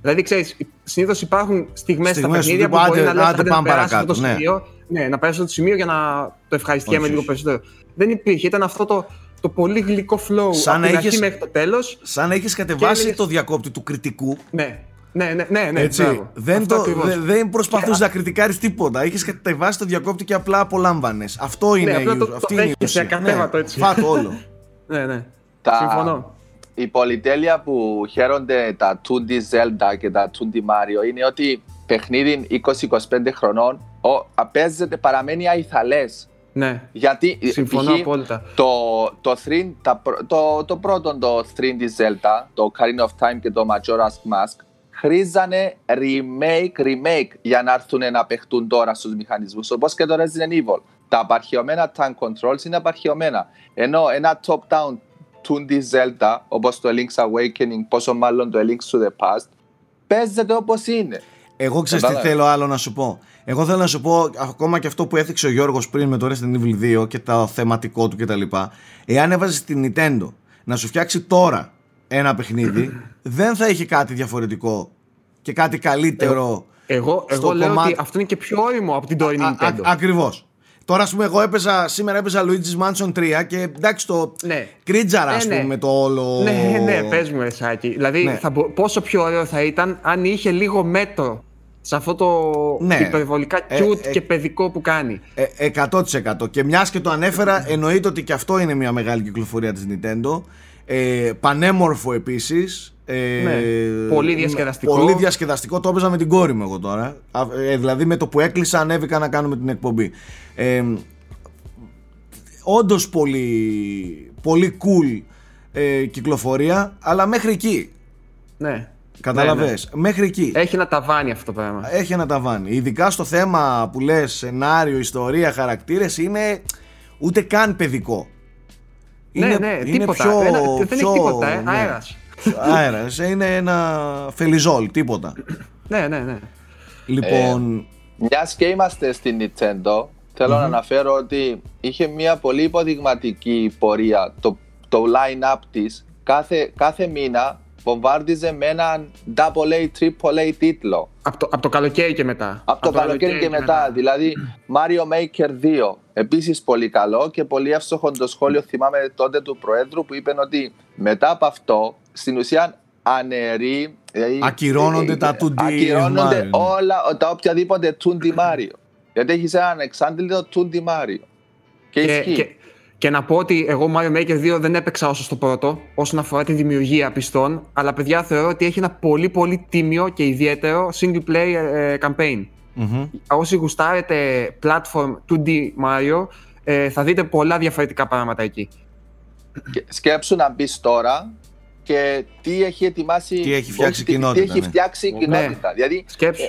Δηλαδή, ξέρεις, συνήθως υπάρχουν στιγμές, στα Στιγμές παιχνίδια του που τύπου, μπορεί άντε- να λες άντε «Άντε να πάμε περάσω αυτό το παρακάτω», ναι. σημείο, ναι, να περάσω αυτό το σημείο για να το ευχαριστιέμαι Όχι, λίγο όχι. περισσότερο. Δεν υπήρχε, ήταν αυτό το, το πολύ γλυκό flow Σαν από να την αρχή είχες- μέχρι το τέλος. Σαν να έχεις κατεβάσει έλεγες- το διακόπτη του κριτικού. Ναι, ναι, ναι, ναι, ναι Έτσι. μπράβο. δεν, Αυτό το, ακριβώς. δε- δεν προσπαθούσες να κριτικάρεις τίποτα. Έχεις κατεβάσει το διακόπτη και απλά απολάμβανες. Αυτό είναι, απλά η, το- το αυτή είναι η δέχεσαι ουσία. ακατέβατο, Ναι, έτσι. Φάτο όλο. Ναι, ναι. Τα- Συμφωνώ. η πολυτέλεια που χαίρονται τα 2D Zelda και τα 2D Mario είναι ότι παιχνίδι 20-25 χρονών ο, παίζεται, παραμένει αϊθαλές. Ναι, Γιατί συμφωνώ π.χ. απόλυτα. το, το, 3, τα, πρω- το, το πρώτο το 3D Zelda, το Ocarina of Time και το Majora's Mask χρήζανε remake, remake για να έρθουν να παιχτούν τώρα στους μηχανισμούς όπως και το Resident Evil. Τα απαρχαιωμένα tank controls είναι απαρχαιωμένα. Ενώ ένα top-down 2D Zelda όπως το Link's Awakening, πόσο μάλλον το A Link to the Past παίζεται όπως είναι. Εγώ ξέρω τι Κατάλαβες; θέλω άλλο να σου πω. Εγώ θέλω να σου πω ακόμα και αυτό που έθιξε ο Γιώργος πριν με το Resident Evil 2 και το θεματικό του κτλ. Εάν έβαζες την Nintendo να σου φτιάξει τώρα ένα παιχνίδι, δεν θα είχε κάτι διαφορετικό και κάτι καλύτερο. Εγώ, στο εγώ λέω κομμάτι- ότι αυτό είναι και πιο όριμο από την τωρινή Nintendo. Ακριβώς. Τώρα, ας πούμε, εγώ έπαιζα, σήμερα έπαιζα Luigi's Mansion 3 και εντάξει το. Ναι. Κρίτζαρα, ας Ε, ναι. πούμε, το όλο. Ναι, ναι, πες μου, Εσάκη. Δηλαδή, Ναι. θα μπο- πόσο πιο ωραίο θα ήταν αν είχε λίγο μέτρο σε αυτό το Ναι. υπερβολικά Ε, cute ε, και παιδικό που κάνει. Ε, 100%. Και μιας και το ανέφερα, εννοείται ότι και αυτό είναι μια μεγάλη κυκλοφορία της Nintendo. Ε, πανέμορφο επίσης. Ε, Ναι. Πολύ διασκεδαστικό. Πολύ διασκεδαστικό. Το έπαιζα με την κόρη μου εγώ τώρα. Α, ε, δηλαδή με το που έκλεισα ανέβηκα να κάνουμε την εκπομπή. Ε, όντως πολύ, πολύ cool ε, κυκλοφορία, αλλά μέχρι εκεί. Ναι. Κατάλαβες; Μέχρι εκεί. Έχει ένα ταβάνι αυτό το πράγμα. Έχει ένα ταβάνι. Ειδικά στο θέμα που λες σενάριο, ιστορία, χαρακτήρες είναι ούτε καν παιδικό. ναι, ναι, τίποτα. Ένα- δεν έχει τίποτα, ε, αέρας. Αέρας. Είναι ένα φελιζόλ, τίποτα. Ναι, ναι, ναι. Λοιπόν, Μιας και είμαστε στην Nintendo, θελω να αναφέρω ότι είχε μια πολύ υποδειγματική πορεία. Το, το line-up της κάθε, κάθε μήνα βομβάρδιζε με έναν AA, AAA τίτλο. Από το, απ' το καλοκαίρι και μετά. Από το καλοκαίρι και μετά. Δηλαδή, Mario Maker 2. Επίσης πολύ καλό και πολύ εύστοχο το σχόλιο. Θυμάμαι τότε του Προέδρου που είπε ότι μετά από αυτό, στην ουσία αναιρεί. δηλαδή, Ακυρώνονται ε, τα 2D Ακυρώνονται Mario. όλα τα οποιαδήποτε 2D Mario. Γιατί έχεις έναν εξάντλητο 2D Mario. Και, Και, ισχύει. και, και να πω ότι εγώ Mario Maker 2 δεν έπαιξα όσο στο πρώτο, όσον αφορά τη δημιουργία πιστών, αλλά παιδιά θεωρώ ότι έχει ένα πολύ πολύ τίμιο και ιδιαίτερο single play ε, campaign. μμμ. Όσοι γουστάρετε platform 2D Mario, ε, θα δείτε πολλά διαφορετικά πράγματα εκεί. Και σκέψου να μπεις τώρα και τι έχει ετοιμάσει. Τι έχει φτιάξει η τι- κοινότητα, Τι έχει ναι. φτιάξει η Ναι. κοινότητα. Δηλαδή, Σκέψου.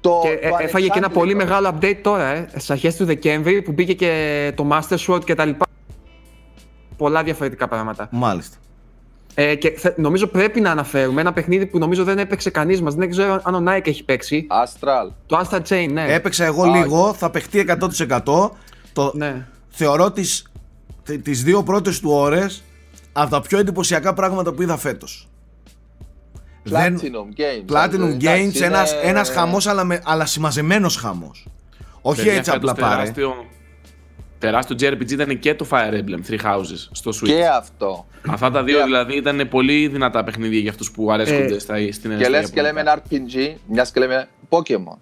το, και το ε, έφαγε και ένα ανεξάντλητο. πολύ μεγάλο update τώρα, ε, στις αρχές του Δεκέμβρη, που μπήκε και το Master Sword και τα λοιπά. Πολλά διαφορετικά πράγματα. Μάλιστα. Ε, και θε- νομίζω πρέπει να αναφέρουμε ένα παιχνίδι που νομίζω δεν έπαιξε κανείς μας. Δεν ξέρω αν ο Nike έχει παίξει. Astral. Το Astral Chain, ναι. Έπαιξα εγώ Α, λίγο, θα παιχτεί 100%. Το, ναι. Θεωρώ τις, τε- τις δύο πρώτες του ώρες από τα πιο εντυπωσιακά πράγματα που είδα φέτος. Δεν- Platinum Games. Platinum Εντάξει, Games, είναι- ένας, ένας χαμός αλλά, με, αλλά συμμαζεμένος χαμός. Όχι Παιδιά, έτσι φέτος απλά πάρε. τεράστιο, τεράστιο JRPG ήταν και το Fire Emblem Three Houses στο Switch. Και αυτό. Αυτά τα δύο Και- δηλαδή ήταν πολύ δυνατά παιχνίδια για αυτούς που αρέσκονται Ε, στα, στην Και στα λες και Ιαπωνικά. λέμε ένα RPG, μιας και λέμε Pokemon.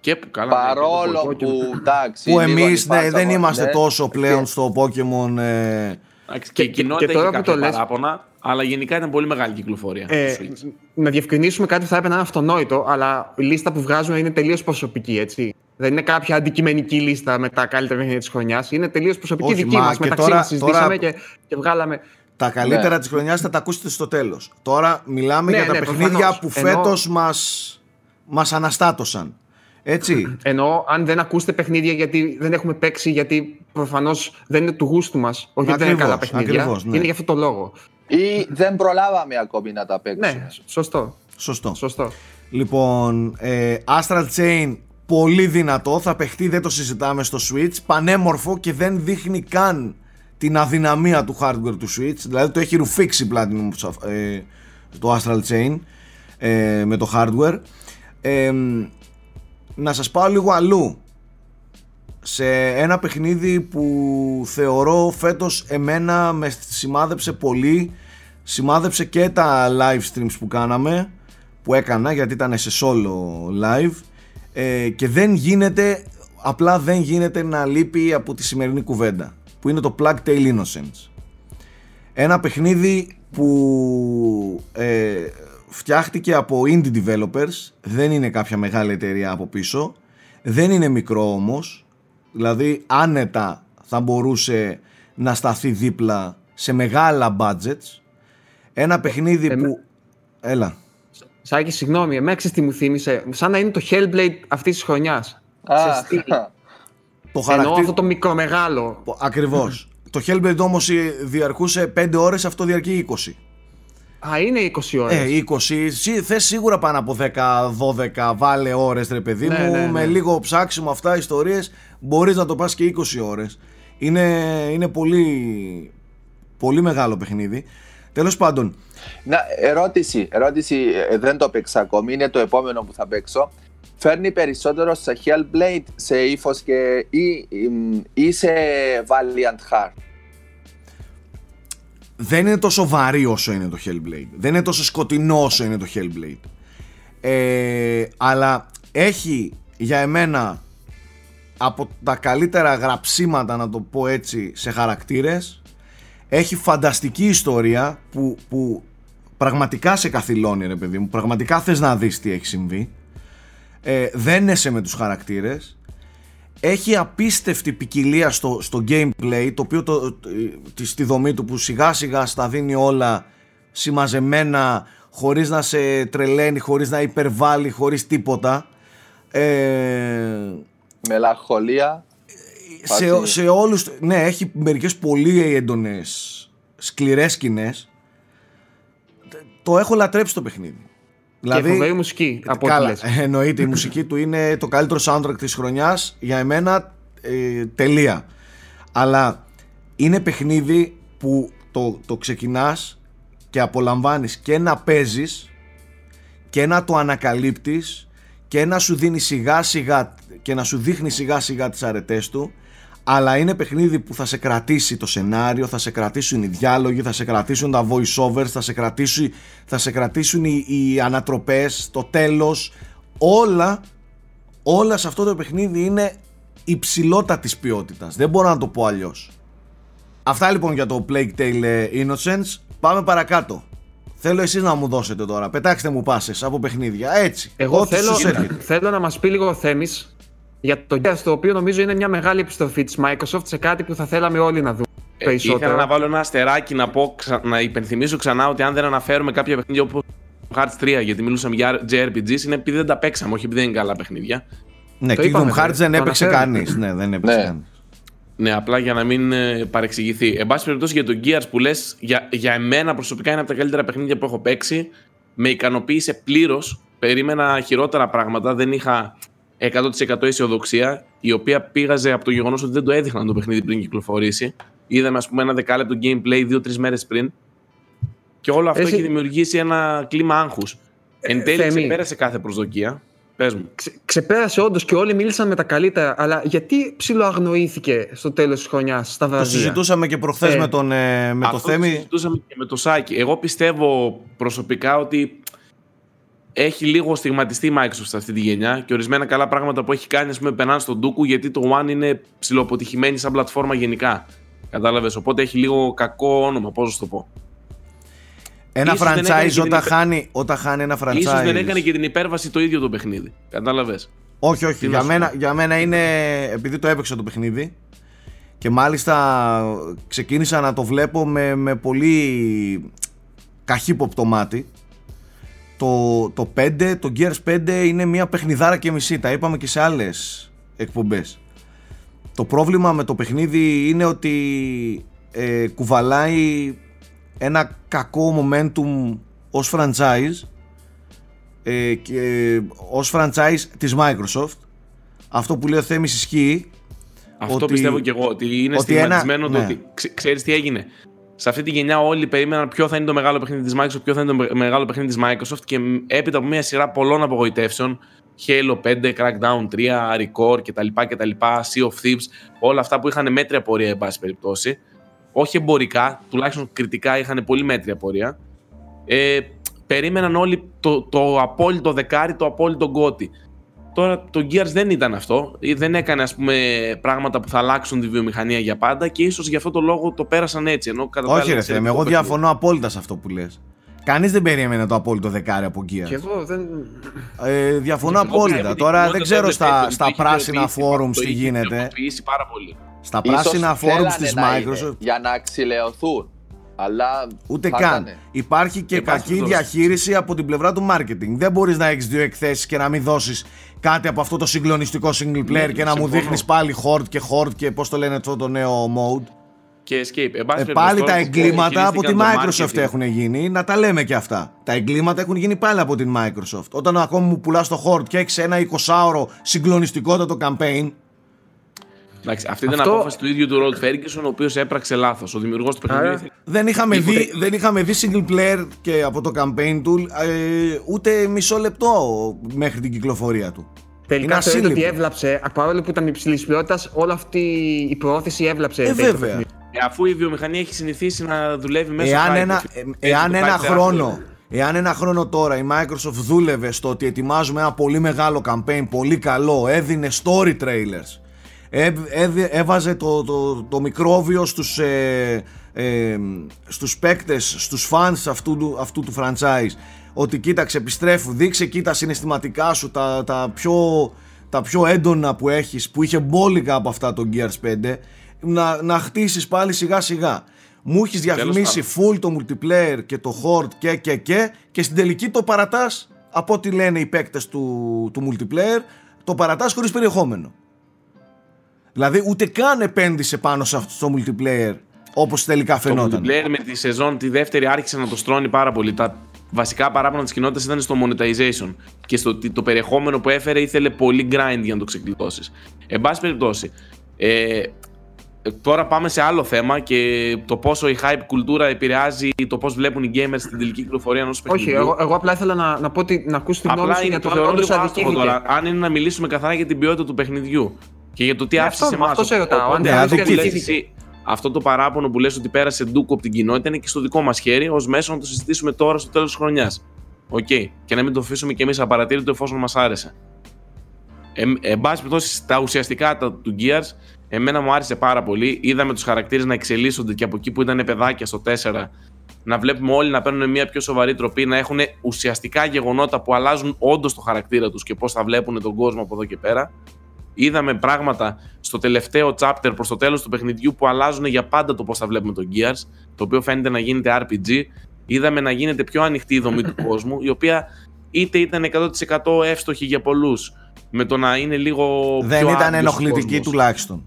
Και που καλά. ναι, Παρόλο και το που εντάξει. Που λίγο εμείς ναι, ανυπάρξαμε, δεν είμαστε ναι. τόσο πλέον Και- στο Pokemon. ε, Εντάξει, Και η Και- κοινότητα και τώρα έχει που κάποια το λες- παράπονα. Αλλά γενικά ήταν πολύ μεγάλη κυκλοφορία. Ε, στο Switch. να διευκρινίσουμε κάτι που θα έπαιρνε να είναι αυτονόητο, αλλά η λίστα που βγάζουμε είναι τελείως προσωπική, έτσι. Δεν είναι κάποια αντικειμενική λίστα με τα καλύτερα παιχνίδια της χρονιάς. Είναι τελείως προσωπική Όχι, δική μα μας. και Μεταξύ τώρα- μα συζητήσαμε τώρα- και, και βγάλαμε. Τα καλύτερα Ναι. της χρονιάς θα τα ακούσετε στο τέλος. Τώρα μιλάμε Ναι, για τα ναι, παιχνίδια προφανώς. που Ενώ- φέτος μας, μας αναστάτωσαν. Έτσι. Ενώ αν δεν ακούσετε παιχνίδια γιατί δεν έχουμε παίξει, γιατί προφανώς δεν είναι του γούστου μας, όχι γιατί δεν είναι Ακριβώς, καλά παιχνίδια. ακριβώς, ναι. Είναι για αυτό το λόγο. Ή δεν προλάβαμε ακόμη να τα παίξουμε. Ναι, σωστό. Σωστό. σωστό. Λοιπόν, ε, Astral Chain πολύ δυνατό, θα παιχτεί, δεν το συζητάμε στο Switch, πανέμορφο και δεν δείχνει καν την αδυναμία του hardware του Switch, δηλαδή το έχει ρουφήξει Platinum ε, το Astral Chain ε, με το hardware. Ε, να σας πάω λίγο αλλού. Σε ένα παιχνίδι που θεωρώ φέτος εμένα με σημάδεψε πολύ σημάδεψε και τα live streams που κάναμε που έκανα γιατί ήταν σε solo live ε, και δεν γίνεται απλά δεν γίνεται να λείπει από τη σημερινή κουβέντα που είναι το Plague Tale Innocence. Ένα παιχνίδι που ε, φτιάχτηκε από indie developers δεν είναι κάποια μεγάλη εταιρεία από πίσω δεν είναι μικρό όμως δηλαδή άνετα θα μπορούσε να σταθεί δίπλα σε μεγάλα budgets. Ένα παιχνίδι Εμέ- που έλα Σάκη, συγγνώμη, εμένα ξέρεις τι μου θύμισε; Σαν να είναι το Hellblade αυτής της χρονιάς. Α, σε στυλ. το Εννοώ χαρακτήρα αυτό το μικρομεγάλο. ακριβώς το Hellblade όμως ε, διαρκούσε 5 ώρες αυτό διαρκεί 20 Α, είναι 20 ώρες. Ε, 20, σι- θες σίγουρα πάνω από 10-12 βάλε ώρες ρε παιδί Ναι, μου ναι, ναι. με λίγο ψάξιμο αυτά ιστορίες μπορείς να το πας και 20 ώρες είναι, είναι πολύ, πολύ μεγάλο παιχνίδι τέλος πάντων Να, ερώτηση, ερώτηση, ε, δεν το παίξα ακόμη, είναι το επόμενο που θα παίξω. Φέρνει περισσότερο σε Hellblade, σε ύφος και ή, εμ, ή σε Valiant Heart; δεν είναι τόσο βαρύ όσο είναι το Hellblade. Δεν είναι τόσο σκοτεινό όσο είναι το Hellblade. Ε, αλλά έχει για εμένα από τα καλύτερα γραψίματα να το πω έτσι σε χαρακτήρες έχει φανταστική ιστορία που, που πραγματικά σε καθυλώνει ρε παιδί μου. Πραγματικά θες να δεις τι έχει συμβεί. Ε, δεν είσαι με τους χαρακτήρες. Έχει απίστευτη ποικιλία στο, στο gameplay το οποίο το, το- τη- στη δομή του που σιγά σιγά στα δίνει όλα συμμαζεμένα χωρίς να σε τρελαίνει, χωρίς να υπερβάλλει, χωρίς τίποτα. Ε, Μελαγχολία. Σε, Υπάρχει- σε όλους ναι έχει μερικές πολύ έντονες σκληρές σκηνές. Το έχω λατρέψει το παιχνίδι. Και φοβερή μουσική από ό,τι Καλά, λες. εννοείται η μουσική του είναι το καλύτερο soundtrack της χρονιάς για εμένα ε, τελεία. Αλλά είναι παιχνίδι που το, το ξεκινάς και απολαμβάνεις και να παίζεις και να το ανακαλύπτεις και να σου δίνει σιγά σιγά και να σου δείχνει σιγά σιγά τις αρετές του αλλά είναι παιχνίδι που θα σε κρατήσει το σενάριο, θα σε κρατήσουν οι διάλογοι, θα σε κρατήσουν τα voice overs, θα σε κρατήσουν, θα σε κρατήσουν οι, οι ανατροπές, το τέλος, όλα, όλα σε αυτό το παιχνίδι είναι υψηλότατης ποιότητας. Δεν μπορώ να το πω αλλιώς. Αυτά λοιπόν για το Plague Tale ε, Innocence. Πάμε παρακάτω. Θέλω εσείς να μου δώσετε τώρα. Πετάξτε μου πάσες από παιχνίδια. Έτσι. Εγώ Ό,τι θέλω, σας έρχεται. θέλω να μας πει λίγο ο Θέμης για το Gears, το οποίο νομίζω είναι μια μεγάλη επιστροφή της Microsoft σε κάτι που θα θέλαμε όλοι να δούμε Ε, περισσότερο. ήθελα να βάλω ένα αστεράκι να, πω, ξα- να υπενθυμίσω ξανά ότι αν δεν αναφέρουμε κάποια παιχνίδια όπως Hearts 3, γιατί μιλούσαμε για JRPGs, είναι επειδή δεν τα παίξαμε, όχι επειδή δεν είναι καλά παιχνίδια. Ναι, Το Kingdom είπαμε, Hearts ρε. δεν Το έπαιξε αναφέρουμε. κανείς. Ναι, δεν έπαιξε Ναι. κανείς. Ναι, απλά για να μην ε, παρεξηγηθεί. Εν πάση περιπτώσει για το Gears που λες, για, για εμένα προσωπικά είναι από τα καλύτερα παιχνίδια που έχω παίξει. Με ικανοποίησε πλήρως. Περίμενα χειρότερα πράγματα. Δεν είχα 100% αισιοδοξία, η οποία πήγαζε από το γεγονός ότι δεν το έδειχναν το παιχνίδι πριν κυκλοφορήσει. Είδαμε, ας πούμε, ένα δεκάλεπτο gameplay δύο-τρεις μέρες πριν. Και όλο αυτό Εσύ- έχει δημιουργήσει ένα κλίμα άγχους. Εν τέλει, Θέμη. ξεπέρασε κάθε προσδοκία. Πες μου. Ξε- ξεπέρασε όντως και όλοι μίλησαν με τα καλύτερα, αλλά γιατί ψιλοαγνοήθηκε στο τέλος της χρονιάς στα Το βραβεία. συζητούσαμε και προχθές Ε, με, τον, ε, με το Αυτό Θέμη. συζητούσαμε και με το Σάκη. Εγώ πιστεύω προσωπικά ότι έχει λίγο στιγματιστεί η Microsoft σε αυτή τη γενιά και ορισμένα καλά πράγματα που έχει κάνει, ας πούμε, περνάνε στον Dooku γιατί το One είναι ψηλοποτυχημένη σαν πλατφόρμα γενικά. Κατάλαβες. Οπότε έχει λίγο κακό όνομα, πώς να σου το πω. Ένα Ίσως δεν έκανε franchise και την όταν υπε- χάνει, όταν χάνει ένα franchise. Ίσως δεν έκανε και την υπέρβαση το ίδιο το παιχνίδι. Κατάλαβες. Όχι, όχι. Τι να Για σου μένα, για μένα είναι επειδή το έπαιξα το παιχνίδι και μάλιστα ξεκίνησα να το βλέπω με, με πολύ καχύποπτο μάτι. Το, το 5, το Gears 5 είναι μια παιχνιδάρα και μισή. Τα είπαμε και σε άλλες εκπομπές. Το πρόβλημα με το παιχνίδι είναι ότι ε, κουβαλάει ένα κακό momentum ως franchise ε, και ως franchise της Microsoft αυτό που λέει ο Θέμης ισχύει Αυτό Ότι- πιστεύω και εγώ. Ότι είναι ότι στιγματισμένο ένα- το ναι. ότι. Ξε, ξέρεις τι έγινε. Σε αυτή τη γενιά όλοι περίμεναν ποιο θα είναι το μεγάλο παιχνίδι της Microsoft, ποιο θα είναι το με- μεγάλο παιχνίδι της Microsoft και μ, έπειτα από μια σειρά πολλών απογοητεύσεων, Halo 5, Crackdown 3, Record κτλ, κτλ, Sea of Thieves, όλα αυτά που είχαν μέτρια πορεία, εν πάση περιπτώσει. Όχι εμπορικά, τουλάχιστον κριτικά είχαν πολύ μέτρια πορεία. Ε, περίμεναν όλοι το, το απόλυτο δεκάρι, το απόλυτο γκότι. Τώρα το Gears δεν ήταν αυτό. Ή Δεν έκανε ας πούμε πράγματα που θα αλλάξουν τη βιομηχανία για πάντα και ίσως γι' αυτό το λόγο το πέρασαν έτσι. Ενώ κατά τα όχι άλλα ρε εξαιρετικό Θέμη, εγώ παιχνίδι. διαφωνώ απόλυτα σε αυτό που λες κανείς δεν περίμενε το απόλυτο δεκάρι από Και Gears εγώ δεν. ε, διαφωνώ Εγώ απόλυτα πιστεύω τώρα ότι δεν η ξέρω κοινότητα στα, το στα είχε πράσινα υλοποιήσει- forums το τι είχε γίνεται υλοποιήσει πάρα πολύ. στα Ίσως πράσινα forums θέλανε της να είναι Microsoft για να ξυλαιωθούν. Αλλά Ούτε θα καν. ήτανε. Υπάρχει και Εν πάση κακή περιπτώσει. διαχείριση από την πλευρά του marketing. Δεν μπορείς να έχεις δύο εκθέσεις και να μην δώσεις κάτι από αυτό το συγκλονιστικό single player Ναι, και να μου συμφωνώ. δείχνεις πάλι horde και horde και πώς το λένε αυτό το νέο mode. Και Escape. Εν πάση Ε, περιπτώσει, πάλι τώρα τα που εγκλήματα από τη χειρίστηκαν το Microsoft marketing, έχουν γίνει. Να τα λέμε και αυτά. Τα εγκλήματα έχουν γίνει πάλι από την Microsoft. Όταν ακόμη μου πουλάς το horde και έχεις ένα 20ωρο συγκλονιστικότατο campaign. Εντάξει, αυτή ήταν Αυτό- απόφαση του ίδιου του Ρολτ Ferguson, ο οποίος έπραξε λάθος. Ο δημιουργός του παιχνιδιού Άρα- ήθελε Δεν είχαμε, Τίποτε. δει, δεν είχαμε δει single player και από το campaign του ε, ούτε μισό λεπτό μέχρι την κυκλοφορία του. Τελικά Είναι θεωρείται ότι ασύλληπτο. έβλαψε, παρόλο που ήταν υψηλής ποιότητας, όλη αυτή η προώθηση έβλαψε. Ε, τελικά το βέβαια. παιχνίδι. Ε, αφού η βιομηχανία έχει συνηθίσει να δουλεύει μέσα Εάν hype, ένα, έτσι, ε, εάν το ένα hype τεράστιο. χρόνο Εάν ένα χρόνο τώρα η Microsoft δούλευε στο ότι ετοιμάζουμε ένα πολύ μεγάλο campaign, πολύ καλό, έδινε story trailers, έβ- έβ- έβαζε το, το, το μικρόβιο στους, ε, ε, στους παίκτες, στους fans αυτού, του- αυτού του franchise, ότι κοίταξε επιστρέφουν, δείξε εκεί τα συναισθηματικά σου, τα, τα, πιο, τα πιο έντονα που έχεις, που είχε μπόλικα από αυτά το Gears 5, να, να χτίσεις πάλι σιγά σιγά. Μου έχεις διαφημίσει full το multiplayer και το horde και και και και στην τελική το παρατάς από ό,τι λένε οι παίκτες του, του multiplayer το παρατάς χωρίς περιεχόμενο. Δηλαδή ούτε καν επένδυσε πάνω σε αυτό το multiplayer όπως τελικά Το φαινόταν. multiplayer με τη σεζόν τη δεύτερη άρχισε να το στρώνει πάρα πολύ. Τα βασικά παράπονα της κοινότητας ήταν στο monetization και στο ότι το περιεχόμενο που έφερε ήθελε πολύ grind για να το ξεκλειδώσεις. Εν πάση περιπτώσει, ε, τώρα πάμε σε άλλο θέμα και το πόσο η hype κουλτούρα επηρεάζει το πώς βλέπουν οι gamers στην τελική κυκλοφορία ενός παιχνιδιού. Όχι, εγώ, εγώ απλά ήθελα να, να πω ότι να ακούσει την γνώμη Απλά σου είναι για το το θεωρώ θεωρώ ότι λίγο άστοχο αδικήθηκε. τώρα. Αν είναι να μιλήσουμε καθαρά για την ποιότητα του παιχνιδιού και για το τι Ναι, άφησε αυτό- σε εμάς. αυτό σε ρωτάω, αν θεωρείς ότι αδικήθηκε. Αυτό το παράπονο που λες ότι πέρασε ντούκο από την κοινότητα είναι και στο δικό μας χέρι, ως μέσο να το συζητήσουμε τώρα στο τέλος της χρονιάς. Οκ. Και να μην το αφήσουμε κι εμείς απαρατήρητο εφόσον μας άρεσε. Ε, εν πάση περιπτώσει, στα ουσιαστικά τα, του Gears, εμένα μου άρεσε πάρα πολύ. Είδαμε τους χαρακτήρες να εξελίσσονται και από εκεί που ήταν παιδάκια στο 4, να βλέπουμε όλοι να παίρνουν μια πιο σοβαρή τροπή, να έχουν ουσιαστικά γεγονότα που αλλάζουν όντως το χαρακτήρα τους και πώς θα βλέπουν τον κόσμο από εδώ και πέρα. Είδαμε πράγματα στο τελευταίο chapter προς το τέλος του παιχνιδιού που αλλάζουν για πάντα το πώς θα βλέπουμε τον Gears, το οποίο φαίνεται να γίνεται RPG. Είδαμε να γίνεται πιο ανοιχτή η δομή του κόσμου, η οποία είτε ήταν 100% εύστοχη για πολλούς, με το να είναι λίγο. Δεν πιο ήταν άδειος ο ενοχλητική κόσμος. τουλάχιστον.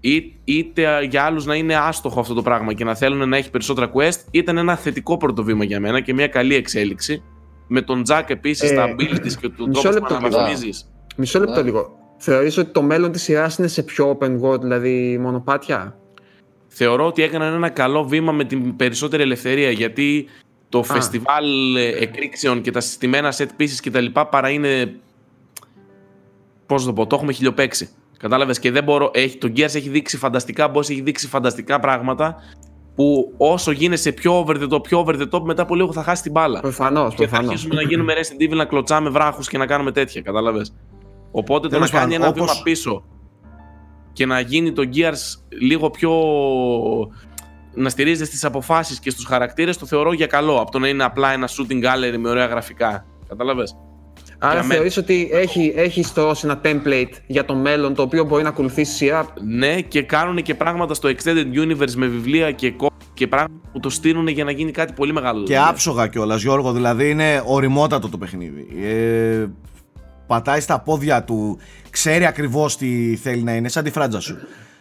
Ή, είτε για άλλους να είναι άστοχο αυτό το πράγμα και να θέλουν να έχει περισσότερα quest, ήταν ένα θετικό πρώτο βήμα για μένα και μια καλή εξέλιξη. Με τον Jack επίσης, Ε, τα abilities και τον μισό τρόπος που λεπτό, αναβαθμίζει. Μισό λεπτό Ναι. λίγο. Θεωρείς ότι το μέλλον της σειράς είναι σε πιο open world, δηλαδή μονοπάτια; Θεωρώ ότι έκαναν ένα καλό βήμα με την περισσότερη ελευθερία γιατί το φεστιβάλ ε, εκρήξεων και τα συστημένα set pieces και τα λοιπά παρά είναι. Πώς να το πω, το έχουμε χιλιοπαίξει. Κατάλαβες; Και δεν μπορώ. Έχει, το Gears έχει δείξει φανταστικά boss, έχει δείξει φανταστικά πράγματα που όσο γίνεσαι πιο over the top, πιο over the top, μετά από λίγο θα χάσει την μπάλα. Προφανώς, Και θα προφανώς. αρχίσουμε να γίνουμε Resident Evil να κλωτσάμε βράχους και να κάνουμε τέτοια. Κατάλαβες; Οπότε το Τέλος να κάνει πάντων, ένα όπως- βήμα πίσω και να γίνει το Gears λίγο πιο. να στηρίζεται στις αποφάσεις και στους χαρακτήρες το θεωρώ για καλό από το να είναι απλά ένα shooting gallery με ωραία γραφικά. Κατάλαβες; Άρα Για μέ- θεωρείς ότι έχει, έχει στρώσει ένα template για το μέλλον το οποίο μπορεί να ακολουθήσει σειρά; Ναι, και κάνουν και πράγματα στο Extended Universe με βιβλία και κό- και πράγματα που το στείλουν για να γίνει κάτι πολύ μεγάλο. Και άψογα κιόλας, Γιώργο. Δηλαδή είναι οριμότατο το παιχνίδι. Ε, πατάει στα πόδια του, ξέρει ακριβώς τι θέλει να είναι, σαν τη φράτζα σου.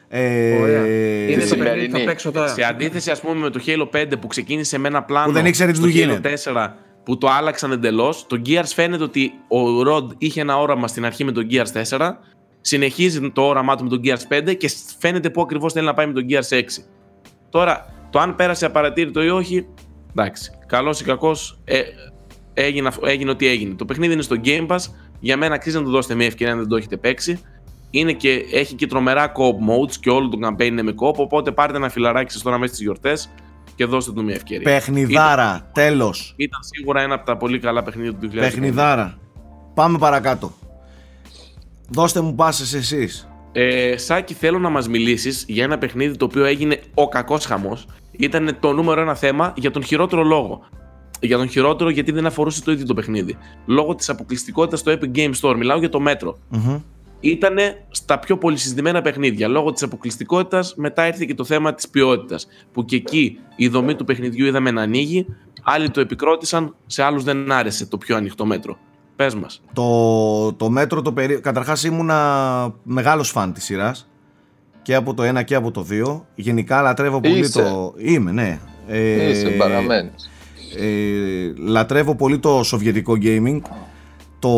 Ε, Ωραία. Είναι το σημερινή. παιχνίδι που θα παίξω τώρα. Σε αντίθεση, ας πούμε, με το Halo 5 που ξεκίνησε με ένα πλάνο. Που δεν ήξερε τι στο του Halo γίνεται. 4 που το άλλαξαν εντελώς. Το Gears φαίνεται ότι ο Rod είχε ένα όραμα στην αρχή με τον Gears 4. Συνεχίζει το όραμά του με τον Gears 5 και φαίνεται πού ακριβώς θέλει να πάει με τον Gears 6. Τώρα, το αν πέρασε απαρατήρητο ή όχι, εντάξει. Καλός ή κακός, ε, έγινε, αυ- έγινε ό,τι έγινε. Το παιχνίδι είναι στο Game Pass. Για μένα αξίζει να του δώσετε μια ευκαιρία αν δεν το έχετε παίξει. Είναι και, έχει και τρομερά co-op modes και όλο το campaign είναι με co-op. Οπότε πάρτε ένα φιλαράκι σας τώρα μέσα στις γιορτές και δώστε του μια ευκαιρία. Παιχνιδάρα, τέλος. Ήταν σίγουρα ένα από τα πολύ καλά παιχνίδια του 2020. Παιχνιδάρα. Πάμε παρακάτω. Δώστε μου πάσες εσείς. Ε, Σάκη, θέλω να μας μιλήσεις για ένα παιχνίδι το οποίο έγινε ο κακός χαμός. Ήταν το νούμερο ένα θέμα για τον χειρότερο λόγο. Για τον χειρότερο γιατί δεν αφορούσε το ίδιο το παιχνίδι. Λόγω της αποκλειστικότητας στο Epic Game Store. Μιλάω για το μέτρο. Μμμ. Ήταν στα πιο πολυσυζητημένα παιχνίδια. Λόγω της αποκλειστικότητας μετά ήρθε και το θέμα της ποιότητας. Που και εκεί η δομή του παιχνιδιού είδαμε να ανοίγει. Άλλοι το επικρότησαν, σε άλλους δεν άρεσε το πιο ανοιχτό μέτρο. Πες μας. Το, το μέτρο το περί... Καταρχάς ήμουνα μεγάλος φαν της σειράς και από το 1 και από το 2. Γενικά λατρεύω πολύ Είσαι. το... Είμαι, ναι. Ε, Είσαι παραμένεις. Ε, λατρεύω πολύ το σοβιετικό gaming. Το...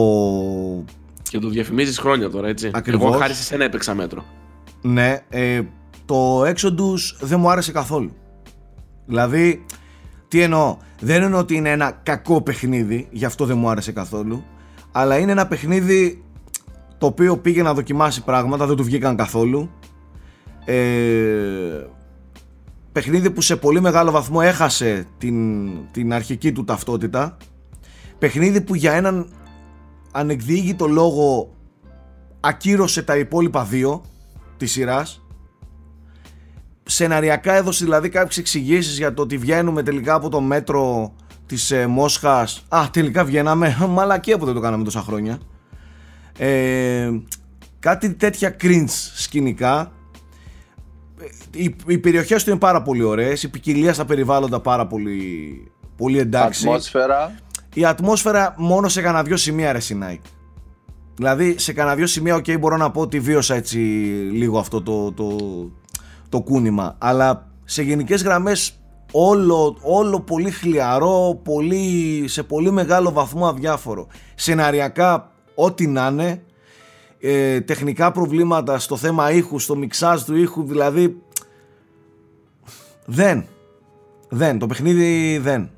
Και το διαφημίζεις χρόνια τώρα, έτσι. Ακριβώς. Εγώ χάρη σε σένα έπαιξα μέτρο. Ναι, ε, το Exodus δεν μου άρεσε καθόλου. Δηλαδή, τι εννοώ; Δεν εννοώ ότι είναι ένα κακό παιχνίδι, γι' αυτό δεν μου άρεσε καθόλου. Αλλά είναι ένα παιχνίδι το οποίο πήγε να δοκιμάσει πράγματα, δεν του βγήκαν καθόλου. Ε, παιχνίδι που σε πολύ μεγάλο βαθμό έχασε την, την αρχική του ταυτότητα. Παιχνίδι που για έναν ανεκδίγητο λόγο ακύρωσε τα υπόλοιπα δύο της σειράς. Σεναριακά έδωσε δηλαδή κάποιες εξηγήσεις για το ότι βγαίνουμε τελικά από το μέτρο της ε, Μόσχας. Α τελικά βγαίναμε. Μαλακία που δεν το κάναμε τόσα χρόνια. Ε, κάτι τέτοια cringe σκηνικά. Ε, οι, οι περιοχές του είναι πάρα πολύ ωραίες η ποικιλία στα περιβάλλοντα πάρα πολύ, πολύ εντάξει Ατμόσφαιρα. η ατμόσφαιρα μόνο σε κανένα δυο σημεία ρε Σινάικ. Δηλαδή σε κανένα δυο σημεία οκ μπορώ να πω ότι βίωσα έτσι λίγο αυτό το, το, το κούνημα αλλά σε γενικές γραμμές όλο, όλο πολύ χλιαρό, πολύ, σε πολύ μεγάλο βαθμό αδιάφορο. Σεναριακά ό,τι να είναι, ε, τεχνικά προβλήματα στο θέμα ήχου, στο μιξάζ του ήχου, δηλαδή δεν. Δεν, το παιχνίδι δεν.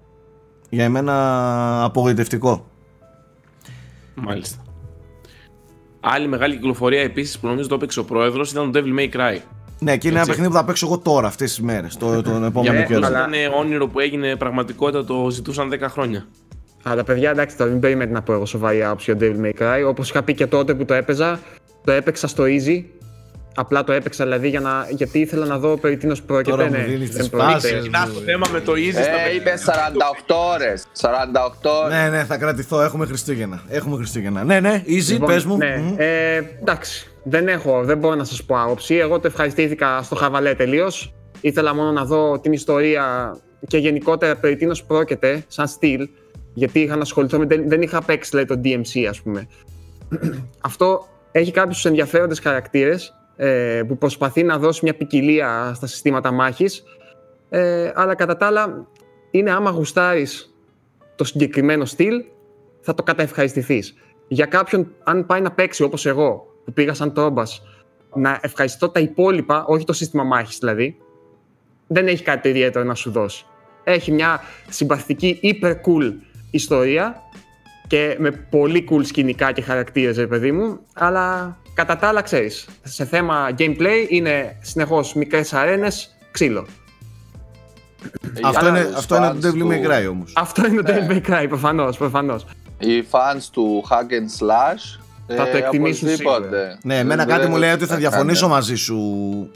Για εμένα απογοητευτικό. Μάλιστα. Άλλη μεγάλη κυκλοφορία επίσης που νομίζω το έπαιξε ο πρόεδρος ήταν το Devil May Cry. Ναι, και είναι ένα Έτσι. παιχνίδι που θα παίξω εγώ τώρα αυτές τις μέρες, το, τον επόμενο Ναι, καιρό. αλλά- Ήταν όνειρο που έγινε πραγματικότητα, το ζητούσαν 10 χρόνια. Αλλά παιδιά, εντάξει, τώρα μην περιμένετε να πω εγώ σοβαρή άποψη για Devil May Cry. Όπως είχα πει και τότε που το έπαιζα, το έπαιξα στο easy. Απλά το έπαιξα δηλαδή για να, γιατί ήθελα να δω περί τίνος πρόκειται. Τώρα μου ναι, δίνεις δεν τις πρόκειται. πάσες. Να το θέμα με το easy στα Ε, παιχνίδια. είπε 48 ώρες. 48 ώρες. Ναι, ναι, θα κρατηθώ. Έχουμε Χριστούγεννα. Έχουμε Χριστούγεννα. Ναι, ναι, easy, Λοιπόν, πες μου. Ναι, Μμμ. ε, εντάξει. Δεν έχω, δεν μπορώ να σας πω άποψη. Εγώ το ευχαριστήθηκα στο χαβαλέ τελείως. Ήθελα μόνο να δω την ιστορία και γενικότερα περί τίνος πρόκειται, σαν στυλ. Γιατί είχα να ασχοληθώ με. Δεν, δεν είχα παίξει λέει, το DMC, ας πούμε. Αυτό έχει κάποιους ενδιαφέροντες χαρακτήρες ε, που προσπαθεί να δώσει μια ποικιλία στα συστήματα μάχης. Ε, αλλά κατά τα άλλα, είναι άμα γουστάρεις το συγκεκριμένο στυλ, θα το καταευχαριστηθείς. Για κάποιον, αν πάει να παίξει όπως εγώ, που πήγα σαν τρόμπας, να ευχαριστώ τα υπόλοιπα, όχι το σύστημα μάχης δηλαδή, δεν έχει κάτι ιδιαίτερο να σου δώσει. Έχει μια συμπαθητική, hyper cool ιστορία και με πολύ cool σκηνικά και χαρακτήρες, ρε παιδί μου, αλλά κατά τα άλλα, ξέρεις, σε θέμα gameplay είναι συνεχώς μικρές αρένες, ξύλο. Αυτό, Για είναι, τους αυτό είναι fans το Devil May του- Cry όμως. Αυτό είναι το Ναι. Devil May Cry, προφανώς, προφανώς. Οι fans του Hack and Slash. Θα το ε, εκτιμήσουν οπωσδήποτε. σίγουρα. Ναι, εμένα Δεν- κάτι μου λέει ότι θα δεν διαφωνήσω κάνεις. μαζί σου.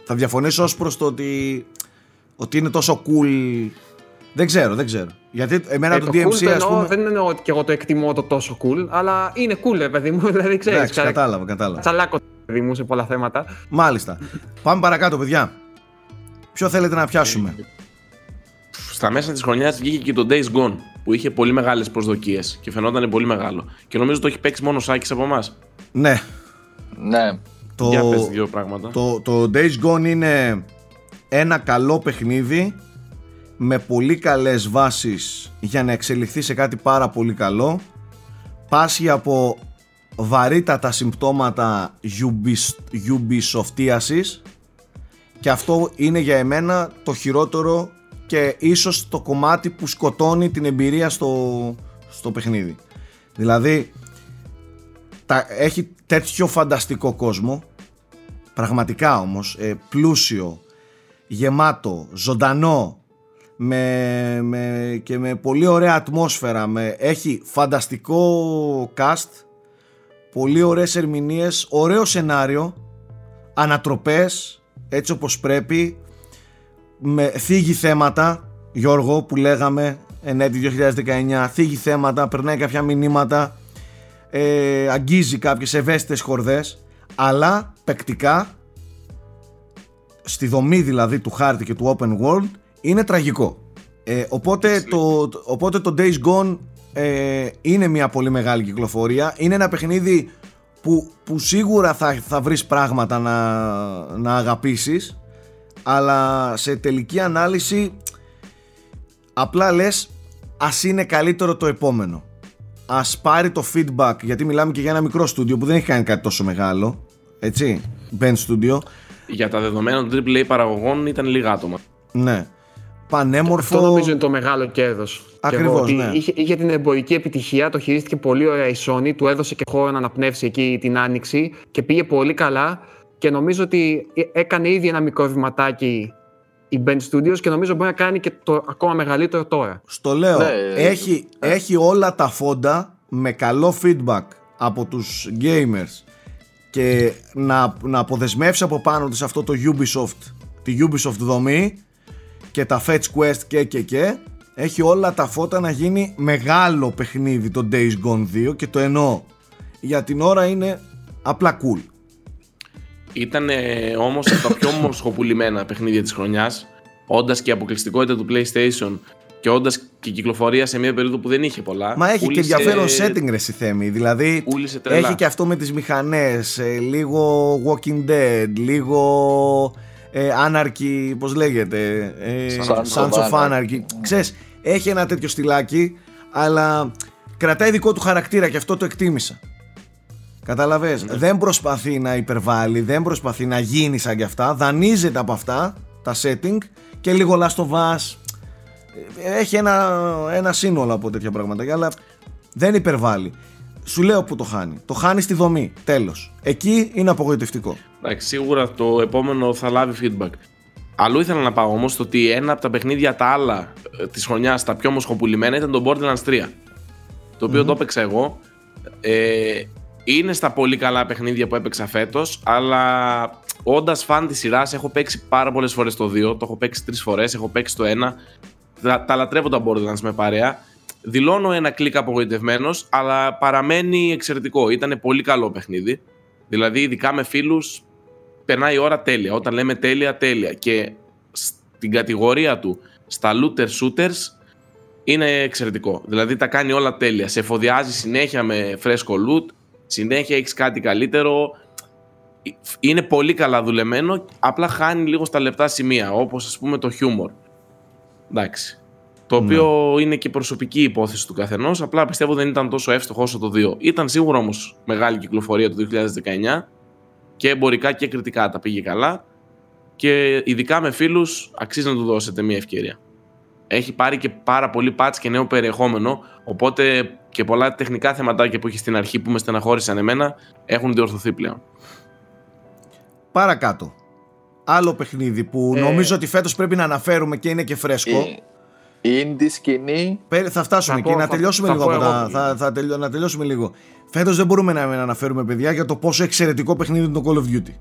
Θα διαφωνήσω ως προς το ότι Ότι είναι τόσο cool. Δεν ξέρω, δεν ξέρω. Γιατί εμένα Ε, το το DMC, cool το ας εννοώ, πούμε. Δεν εννοώ ότι και εγώ το εκτιμώ το τόσο cool, αλλά είναι cool, ρε παιδί μου. Δηλαδή, ξέρεις, Εντάξει, ξα- κατάλαβα, κατάλαβα. τσαλάκος παιδί μου σε πολλά θέματα. Μάλιστα. Πάμε παρακάτω, παιδιά. Ποιο θέλετε να πιάσουμε; Στα μέσα της χρονιάς βγήκε και το Days Gone που είχε πολύ μεγάλες προσδοκίες και φαινόταν πολύ μεγάλο. Και νομίζω το έχει παίξει μόνο ο Σάκης από εμάς. Ναι. Ναι. Το, Για πες δύο πράγματα. το, το Days Gone είναι ένα καλό παιχνίδι με πολύ καλές βάσεις για να εξελιχθεί σε κάτι πάρα πολύ καλό. Πάσχει από βαρύτατα συμπτώματα Ubis- Ubisoftiasis και αυτό είναι για εμένα το χειρότερο και ίσως το κομμάτι που σκοτώνει την εμπειρία στο, στο παιχνίδι. Δηλαδή τα, έχει τέτοιο φανταστικό κόσμο πραγματικά όμως ε, πλούσιο γεμάτο, ζωντανό με, με, και με πολύ ωραία ατμόσφαιρα με, έχει φανταστικό cast πολύ ωραίες ερμηνείες ωραίο σενάριο ανατροπές έτσι όπως πρέπει με θίγει θέματα. Γιώργο που λέγαμε ενέτη 2019 θίγει θέματα, περνάει κάποια μηνύματα ε, αγγίζει κάποιες ευαίσθητες χορδές αλλά παικτικά στη δομή δηλαδή του χάρτη και του open world είναι τραγικό. Ε, οπότε, το, το- οπότε το Days Gone ε, είναι μια πολύ μεγάλη κυκλοφορία. Είναι ένα παιχνίδι που, που σίγουρα θα, θα βρεις πράγματα να, να αγαπήσεις αλλά σε τελική ανάλυση απλά λες ας είναι καλύτερο το επόμενο. Ας πάρει το feedback γιατί μιλάμε και για ένα μικρό στούντιο που δεν έχει κάνει κάτι τόσο μεγάλο έτσι Ben Studio. Για τα δεδομένα των AAA παραγωγών ήταν λίγα άτομα. ναι πανέμορφο Αυτό νομίζω είναι το μεγάλο κέρδος. Ακριβώς, ναι. Είχε, είχε την εμπορική επιτυχία, το χειρίστηκε πολύ ωραία η Sony, του έδωσε και χώρο να αναπνεύσει εκεί την άνοιξη και πήγε πολύ καλά. Και νομίζω ότι έκανε ήδη ένα μικρό βηματάκι η Band Studios και νομίζω μπορεί να κάνει και το ακόμα μεγαλύτερο τώρα. στο λέω Ναι, έχει, έχει όλα τα φόντα με καλό feedback από τους gamers και να, να αποδεσμεύσει από πάνω της αυτό το Ubisoft τη Ubisoft δομή και τα Fetch Quest και και και έχει όλα τα φώτα να γίνει μεγάλο παιχνίδι το Days Gone 2 και το εννοώ για την ώρα είναι απλά cool Ήταν όμως από τα πιο μοσχοπουλημένα παιχνίδια της χρονιάς, όντας και αποκλειστικότητα του PlayStation και όντας και κυκλοφορία σε μια περίοδο που δεν είχε πολλά. Μα έχει και πούλησε- ενδιαφέρον setting ρε Θέμη. Δηλαδή πούλησε τρελά. έχει και αυτό με τις μηχανές, ε, λίγο Walking Dead, λίγο ε, Anarchy, πώς λέγεται, ε, Sons Sons of of Anarchy. Anarchy. Ξέρεις, έχει ένα τέτοιο στυλάκι, αλλά κρατάει δικό του χαρακτήρα και αυτό το εκτίμησα. Κατάλαβες, Ναι. δεν προσπαθεί να υπερβάλλει, δεν προσπαθεί να γίνει σαν κι αυτά, δανείζεται από αυτά τα setting και λίγο Last of Us. Ε, Έχει ένα, ένα σύνολο από τέτοια πράγματα, αλλά δεν υπερβάλλει. Σου λέω που το χάνει. Το χάνει στη δομή. Τέλος. Εκεί είναι απογοητευτικό. Εντάξει, σίγουρα το επόμενο θα λάβει feedback. Αλλού ήθελα να πάω όμως το ότι ένα από τα παιχνίδια τα άλλα της χρονιάς, τα πιο μοσχοπουλημένα, ήταν το Borderlands 3. Το οποιο το έπαιξα εγώ. Ε, είναι στα πολύ καλά παιχνίδια που έπαιξα φέτος, αλλά όντας φαν της σειράς, έχω παίξει πάρα πολλές φορές το 2. Το έχω παίξει τρεις φορές, έχω παίξει το 1. Τα, τα λατρεύω τα Borderlands με παρέα. Δηλώνω ένα κλικ απογοητευμένος, αλλά παραμένει εξαιρετικό. Ήταν πολύ καλό παιχνίδι. Δηλαδή, ειδικά με φίλους, περνάει η ώρα τέλεια. Όταν λέμε τέλεια, τέλεια. Και στην κατηγορία του, στα looter shooters, είναι εξαιρετικό. Δηλαδή, τα κάνει όλα τέλεια. Σε εφοδιάζει συνέχεια με φρέσκο loot, συνέχεια έχεις κάτι καλύτερο. Είναι πολύ καλά δουλεμένο, απλά χάνει λίγο στα λεπτά σημεία, όπως ας πούμε το χιούμορ. Εντάξει. Το οποίο είναι και προσωπική υπόθεση του καθενός. Απλά πιστεύω δεν ήταν τόσο εύστοχο όσο το 2. Ήταν σίγουρα όμως μεγάλη κυκλοφορία το 2019 και εμπορικά και κριτικά τα πήγε καλά. Και ειδικά με φίλους, αξίζει να του δώσετε μια ευκαιρία. Έχει πάρει και πάρα πολύ patch και νέο περιεχόμενο. Οπότε και πολλά τεχνικά θεματάκια που είχε στην αρχή που με στεναχώρησαν εμένα έχουν διορθωθεί πλέον. Παρακάτω. Άλλο παιχνίδι που Ε, νομίζω ότι φέτος πρέπει να αναφέρουμε και είναι και φρέσκο. Η, η indie σκηνή Πέ- Θα φτάσουμε Θα εκεί, πω- να θα- τελειώσουμε θα λίγο πω από τα, εγώ. θα, θα τελειώ- να τελειώσουμε λίγο. Φέτος δεν μπορούμε να, να αναφέρουμε παιδιά για το πόσο εξαιρετικό παιχνίδι είναι το Call of Duty.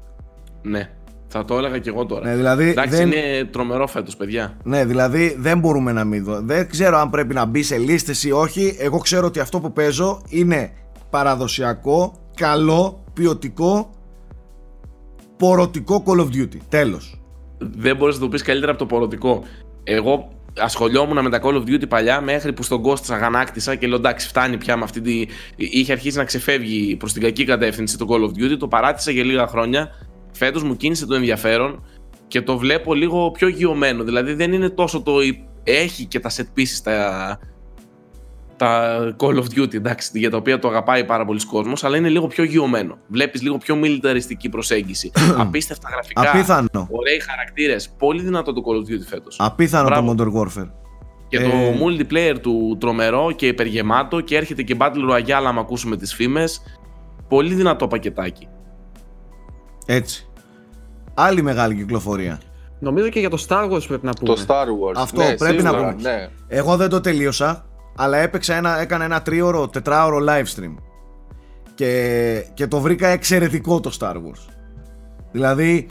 Ναι. Θα το έλεγα και εγώ τώρα. Ναι, δηλαδή Εντάξει, δεν- είναι τρομερό φέτος, παιδιά. Ναι, δηλαδή δεν μπορούμε να μην δω. Δεν ξέρω αν πρέπει να μπει σε λίστες ή όχι. Εγώ ξέρω ότι αυτό που παίζω είναι παραδοσιακό, καλό, ποιοτικό, πορωτικό Call of Duty. Τέλος. Δεν μπορείς να το πεις καλύτερα από το πορωτικό. Εγώ ασχολιόμουν με τα Call of Duty παλιά μέχρι που στον Ghost αγανάκτησα και λέω εντάξει, φτάνει πια με αυτή τη. Είχε αρχίσει να ξεφεύγει προς την κακή κατεύθυνση το Call of Duty. Το παράτησα για λίγα χρόνια. Φέτος μου κίνησε το ενδιαφέρον και το βλέπω λίγο πιο γιωμένο. Δηλαδή δεν είναι τόσο το. Έχει και τα set pieces τα, τα Call of Duty, εντάξει, για τα οποία το αγαπάει πάρα πολλοί κόσμος, αλλά είναι λίγο πιο γιωμένο. Βλέπεις λίγο πιο μιλιταριστική προσέγγιση. Απίστευτα γραφικά. Απίθανο. Ωραίοι χαρακτήρες. Πολύ δυνατό το Call of Duty φέτος. Απίθανο Μπράβο. το Modern Warfare. Και ε, το multiplayer του τρομερό και υπεργεμάτο και έρχεται και Battle Royale άμα ακούσουμε τις φήμες. Πολύ δυνατό πακετάκι. Έτσι. Άλλη μεγάλη κυκλοφορία. Νομίζω και για το Star Wars πρέπει να πούμε. Το Star Wars. Αυτό ναι, πρέπει να σίγουρα, πούμε. Ναι. Εγώ δεν το τελείωσα, αλλά έπαιξα ένα, έκανα ένα τρίωρο, τετράωρο live stream. Και, και το βρήκα εξαιρετικό το Star Wars. Δηλαδή,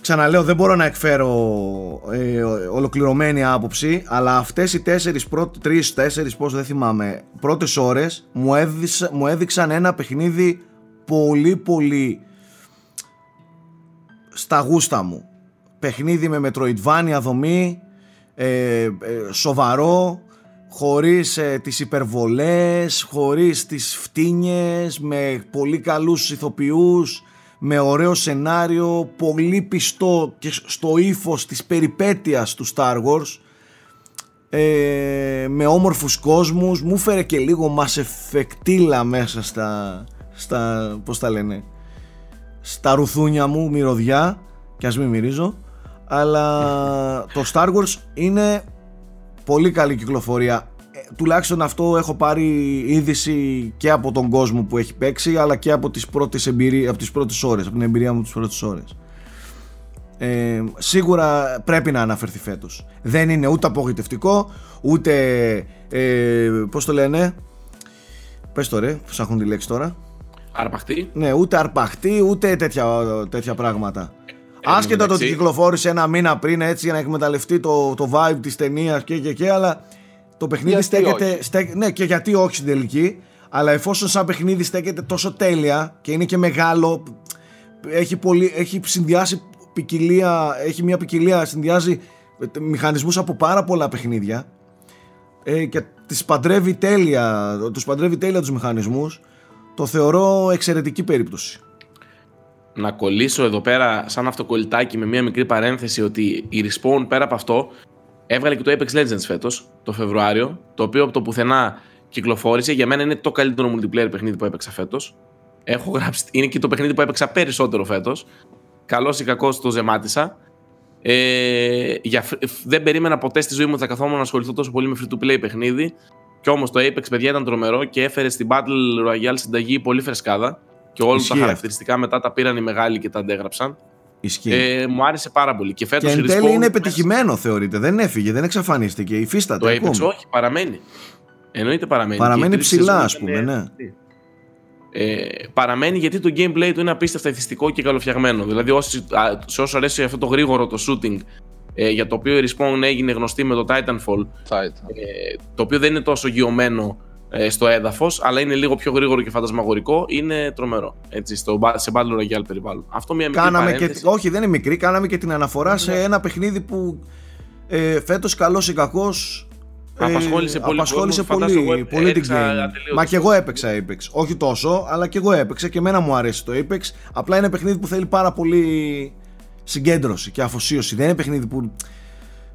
ξαναλέω, δεν μπορώ να εκφέρω ε, ολοκληρωμένη άποψη, αλλά αυτές οι τέσσερις, πρώτες, τρεις, τέσσερις, πώς δεν θυμάμαι, πρώτες ώρες μου, έδειξα, μου έδειξαν ένα παιχνίδι πολύ πολύ στα γούστα μου. Παιχνίδι με Metroidvania δομή, ε, ε, σοβαρό, χωρίς ε, τις υπερβολές, χωρίς τις φτύνιες, με πολύ καλούς ηθοποιούς, με ωραίο σενάριο, πολύ πιστό και στο ύφος της περιπέτειας του Star Wars, ε, με όμορφους κόσμους, μου φέρε και λίγο μασεφεκτήλα μέσα στα, στα, πώς τα λένε, στα ρουθούνια μου, μυρωδιά, και ας μην μυρίζω, αλλά το Star Wars είναι πολύ καλή κυκλοφορία. Ε, τουλάχιστον αυτό έχω πάρει είδηση και από τον κόσμο που έχει παίξει, αλλά και από τις πρώτες, εμπειρί... από τις πρώτες ώρες, από την εμπειρία μου τις πρώτες ώρες. Ε, σίγουρα πρέπει να αναφερθεί φέτος. Δεν είναι ούτε απογοητευτικό, ούτε, ε, πώς το λένε, πες το ρε, ψάχνουν τη λέξη τώρα. Αρπαχτή. Ναι, ούτε αρπαχτή, ούτε τέτοια, τέτοια πράγματα. Άσχετα το ότι μεταξύ- κυκλοφόρησε ένα μήνα πριν έτσι για να εκμεταλλευτεί το, το vibe της ταινίας και, και, και, αλλά το παιχνίδι Γιατί στέκεται. όχι; στέκ- ναι, και γιατί όχι στην τελική. Αλλά εφόσον σαν παιχνίδι στέκεται τόσο τέλεια και είναι και μεγάλο, έχει, πολύ, έχει συνδυάσει ποικιλία, έχει μια ποικιλία, συνδυάζει μηχανισμούς από πάρα πολλά παιχνίδια ε, και τις παντρεύει τέλεια, τους παντρεύει τέλεια τους μηχανισμούς, το θεωρώ εξαιρετική περίπτωση. Να κολλήσω εδώ πέρα σαν αυτοκολλητάκι με μια μικρή παρένθεση ότι η Respawn πέρα από αυτό έβγαλε και το Apex Legends φέτος το Φεβρουάριο το οποίο από το πουθενά κυκλοφόρησε. Για μένα είναι το καλύτερο multiplayer παιχνίδι που έπαιξα φέτος. Έχω γράψει, είναι και το παιχνίδι που έπαιξα περισσότερο φέτος. Καλός ή κακός το ζεμάτισα. Ε, για, δεν περίμενα ποτέ στη ζωή μου ότι θα καθόμουν να ασχοληθώ τόσο πολύ με free to play παιχνίδι. Και όμως το Apex παιδιά ήταν τρομερό και έφερε στην Battle Royale συνταγή πολύ φρεσκάδα και όλα Ισχύει τα χαρακτηριστικά μετά τα πήραν οι μεγάλοι και τα αντέγραψαν. Ισχύει. Ε, μου άρεσε πάρα πολύ. Και και φέτος εν η τέλει Respawn- είναι πετυχημένο θεωρείται, δεν έφυγε, δεν εξαφανίστηκε, υφίσταται Το ακόμη. Apex όχι, παραμένει. Εννοείται παραμένει. Παραμένει Και η τρίτη ψηλά, σεζόν ας πούμε, ήταν- ναι. Ε, παραμένει γιατί το gameplay του είναι απίστευτα εθιστικό και καλοφτιαγμένο. Δηλαδή, όσοι, α, σε όσο αρέσει αυτό το γρήγορο το shooting, ε, για το οποίο η Respawn έγινε γνωστή με το Titanfall, Θα ήταν. ε, το οποίο δεν είναι τόσο γιωμένο ε, στο έδαφος, αλλά είναι λίγο πιο γρήγορο και φαντασμαγορικό, είναι τρομερό. Έτσι, στο, ba- σε Battle Royale περιβάλλον. Αυτό μια μικρή Κάναμε και, παρένθεση. όχι δεν είναι μικρή, κάναμε και την αναφορά σε ένα παιχνίδι που ε, φέτος καλός ή κακός ε, Απασχόλησε πολύ απασχόλησε κόσμο, φαντάσου, πολύ, εγώ πολύ την έριξα game. ατελείωτο Μα και στο εγώ έπαιξα Apex. Όχι τόσο, αλλά και εγώ έπαιξα και εμένα μου αρέσει το Apex. Απλά είναι παιχνίδι που θέλει πάρα πολύ συγκέντρωση και αφοσίωση. Δεν είναι παιχνίδι που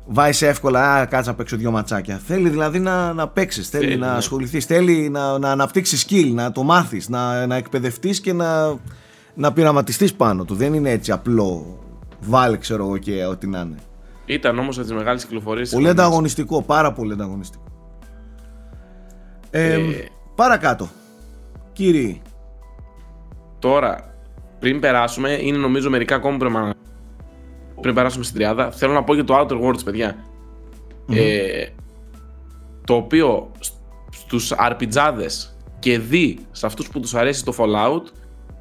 βάζει εύκολα, α, κάτσε να παίξω δυο ματσάκια. Θέλει δηλαδή να, να παίξεις, θέλει Θέλει, να ναι. ασχοληθείς, θέλει να, να αναπτύξεις skill, να το μάθεις, να, να εκπαιδευτείς και να, να πειραματιστείς πάνω του. Δεν είναι έτσι απλό. Βάλε, ξέρω εγώ και ό,τι να είναι. Ήταν όμως από τις μεγάλες κυκλοφορίες. Πολύ ανταγωνιστικό, πάρα πολύ ανταγωνιστικό. Ε, Ε, παρακάτω. Κύριοι, Τώρα, πριν περάσουμε, είναι νομίζω μερικά ακόμα πρέπει να- Πριν περάσουμε στην τριάδα, θέλω να πω για το Outer Worlds, παιδιά. Ε, το οποίο σ- στους αρπιτζάδες και δει σε αυτούς που τους αρέσει το Fallout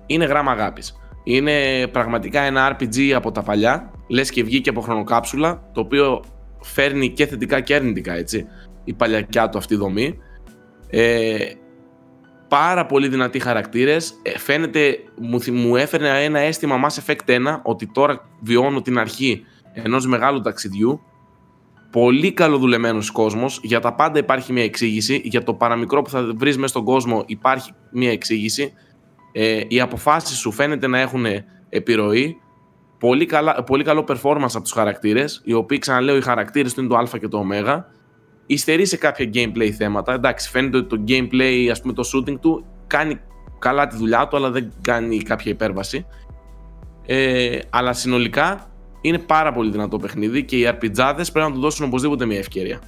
είναι γράμμα αγάπης. Είναι πραγματικά ένα RPG από τα παλιά, λες και βγήκε από χρονοκάψουλα, το οποίο φέρνει και θετικά και αρνητικά, έτσι, η παλιακιά του αυτή δομή. Ε, πάρα πολύ δυνατοί χαρακτήρες. Ε, φαίνεται, μου, μου έφερε ένα αίσθημα Mass Effect 1 ότι τώρα βιώνω την αρχή ενός μεγάλου ταξιδιού. Πολύ καλοδουλεμένος κόσμος. Για τα πάντα υπάρχει μια εξήγηση. Για το παραμικρό που θα βρεις μέσα στον κόσμο υπάρχει μια εξήγηση. Ε, οι αποφάσεις σου φαίνεται να έχουν επιρροή. Πολύ, καλά, πολύ καλό performance από τους χαρακτήρες, οι οποίοι ξαναλέω οι χαρακτήρες του είναι το α και το ω υστερεί σε κάποια gameplay θέματα. Εντάξει, φαίνεται ότι το gameplay, ας πούμε το shooting του κάνει καλά τη δουλειά του, αλλά δεν κάνει κάποια υπέρβαση. Ε, αλλά συνολικά είναι πάρα πολύ δυνατό παιχνίδι και οι αρπιτζάδες πρέπει να του δώσουν οπωσδήποτε μια ευκαιρία.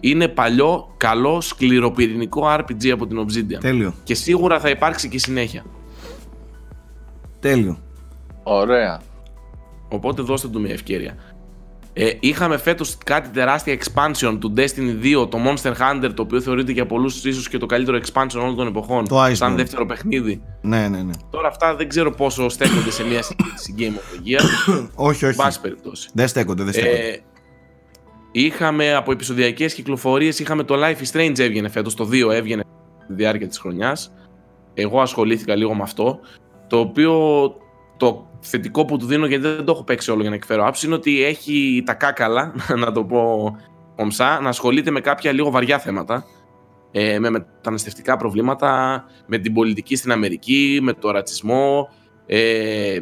Είναι παλιό, καλό, σκληροπυρηνικό RPG από την Obsidian. Τέλειο. Και σίγουρα θα υπάρξει και συνέχεια. Τέλειο. Ωραία. Οπότε δώστε του μια ευκαιρία. Ε, είχαμε φέτος κάτι τεράστια expansion του Destiny 2, το Monster Hunter, το οποίο θεωρείται για πολλούς ίσως και το καλύτερο expansion όλων των εποχών. Το Iceborne. σαν δεύτερο παιχνίδι. Ναι, ναι, ναι. Τώρα αυτά δεν ξέρω πόσο στέκονται σε μια συζήτηση Game of the Year. όχι, όχι. Πάση περιπτώσει. Δεν στέκονται, δεν στέκονται. Ε, είχαμε από επεισοδιακές κυκλοφορίες, είχαμε το Life is Strange έβγαινε φέτος, το 2 έβγαινε τη διάρκεια της χρονιάς. Εγώ ασχολήθηκα λίγο με αυτό, το οποίο το θετικό που του δίνω, γιατί δεν το έχω παίξει όλο για να εκφέρω άψη, είναι ότι έχει τα κάκαλα, να το πω κομψά, να ασχολείται με κάποια λίγο βαριά θέματα. Ε, με μεταναστευτικά προβλήματα, με την πολιτική στην Αμερική, με το ρατσισμό, ε,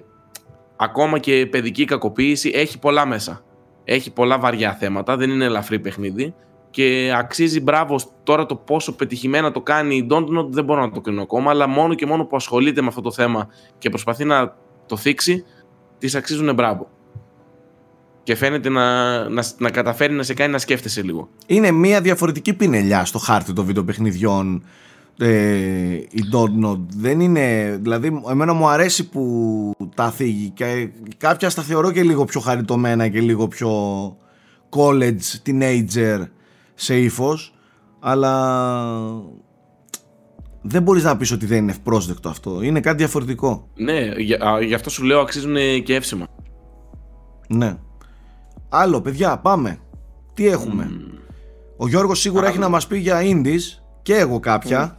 ακόμα και παιδική κακοποίηση. Έχει πολλά μέσα. Έχει πολλά βαριά θέματα, δεν είναι ελαφρύ παιχνίδι και αξίζει μπράβο τώρα το πόσο πετυχημένα το κάνει η Don't δεν μπορώ να το κρίνω ακόμα, αλλά μόνο και μόνο που ασχολείται με αυτό το θέμα και προσπαθεί να το θίξει, τη αξίζουν μπράβο. Και φαίνεται να, να, να καταφέρει να σε κάνει να σκέφτεσαι λίγο. Είναι μια διαφορετική πινελιά στο χάρτη των βιντεοπαιχνιδιών ε, η Dontnod. Δεν είναι. Δηλαδή, εμένα μου αρέσει που τα θίγει και κάποια στα θεωρώ και λίγο πιο χαριτωμένα και λίγο πιο college, teenager σε ύφος. Αλλά δεν μπορείς να πεις ότι δεν είναι ευπρόσδεκτο αυτό. Είναι κάτι διαφορετικό. Ναι, γι' αυτό σου λέω αξίζουν και εύσημα. Ναι. Άλλο, παιδιά, πάμε. Τι έχουμε; Ο Γιώργος σίγουρα έχει να μας πει για indies και εγώ κάποια.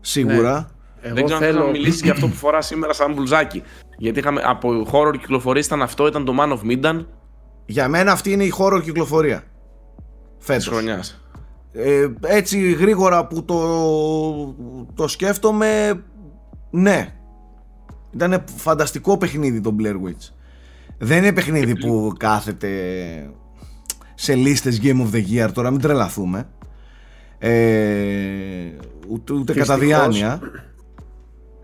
Σίγουρα. Ναι. δεν ξέρω θέλω... αν να μιλήσει για αυτό που φορά σήμερα σαν μπουλζάκι. Γιατί είχαμε, από horror κυκλοφορία ήταν αυτό, ήταν το Man of Midan. Για μένα αυτή είναι η horror κυκλοφορία. Φέτος. Της χρονιάς. Ε, έτσι γρήγορα που το, το σκέφτομαι ναι. Ήταν φανταστικό παιχνίδι το Blair Witch. Δεν είναι παιχνίδι που κάθεται σε λίστες Game of the Year τώρα μην τρελαθούμε. Ε, ούτε, ούτε κατά διάνοια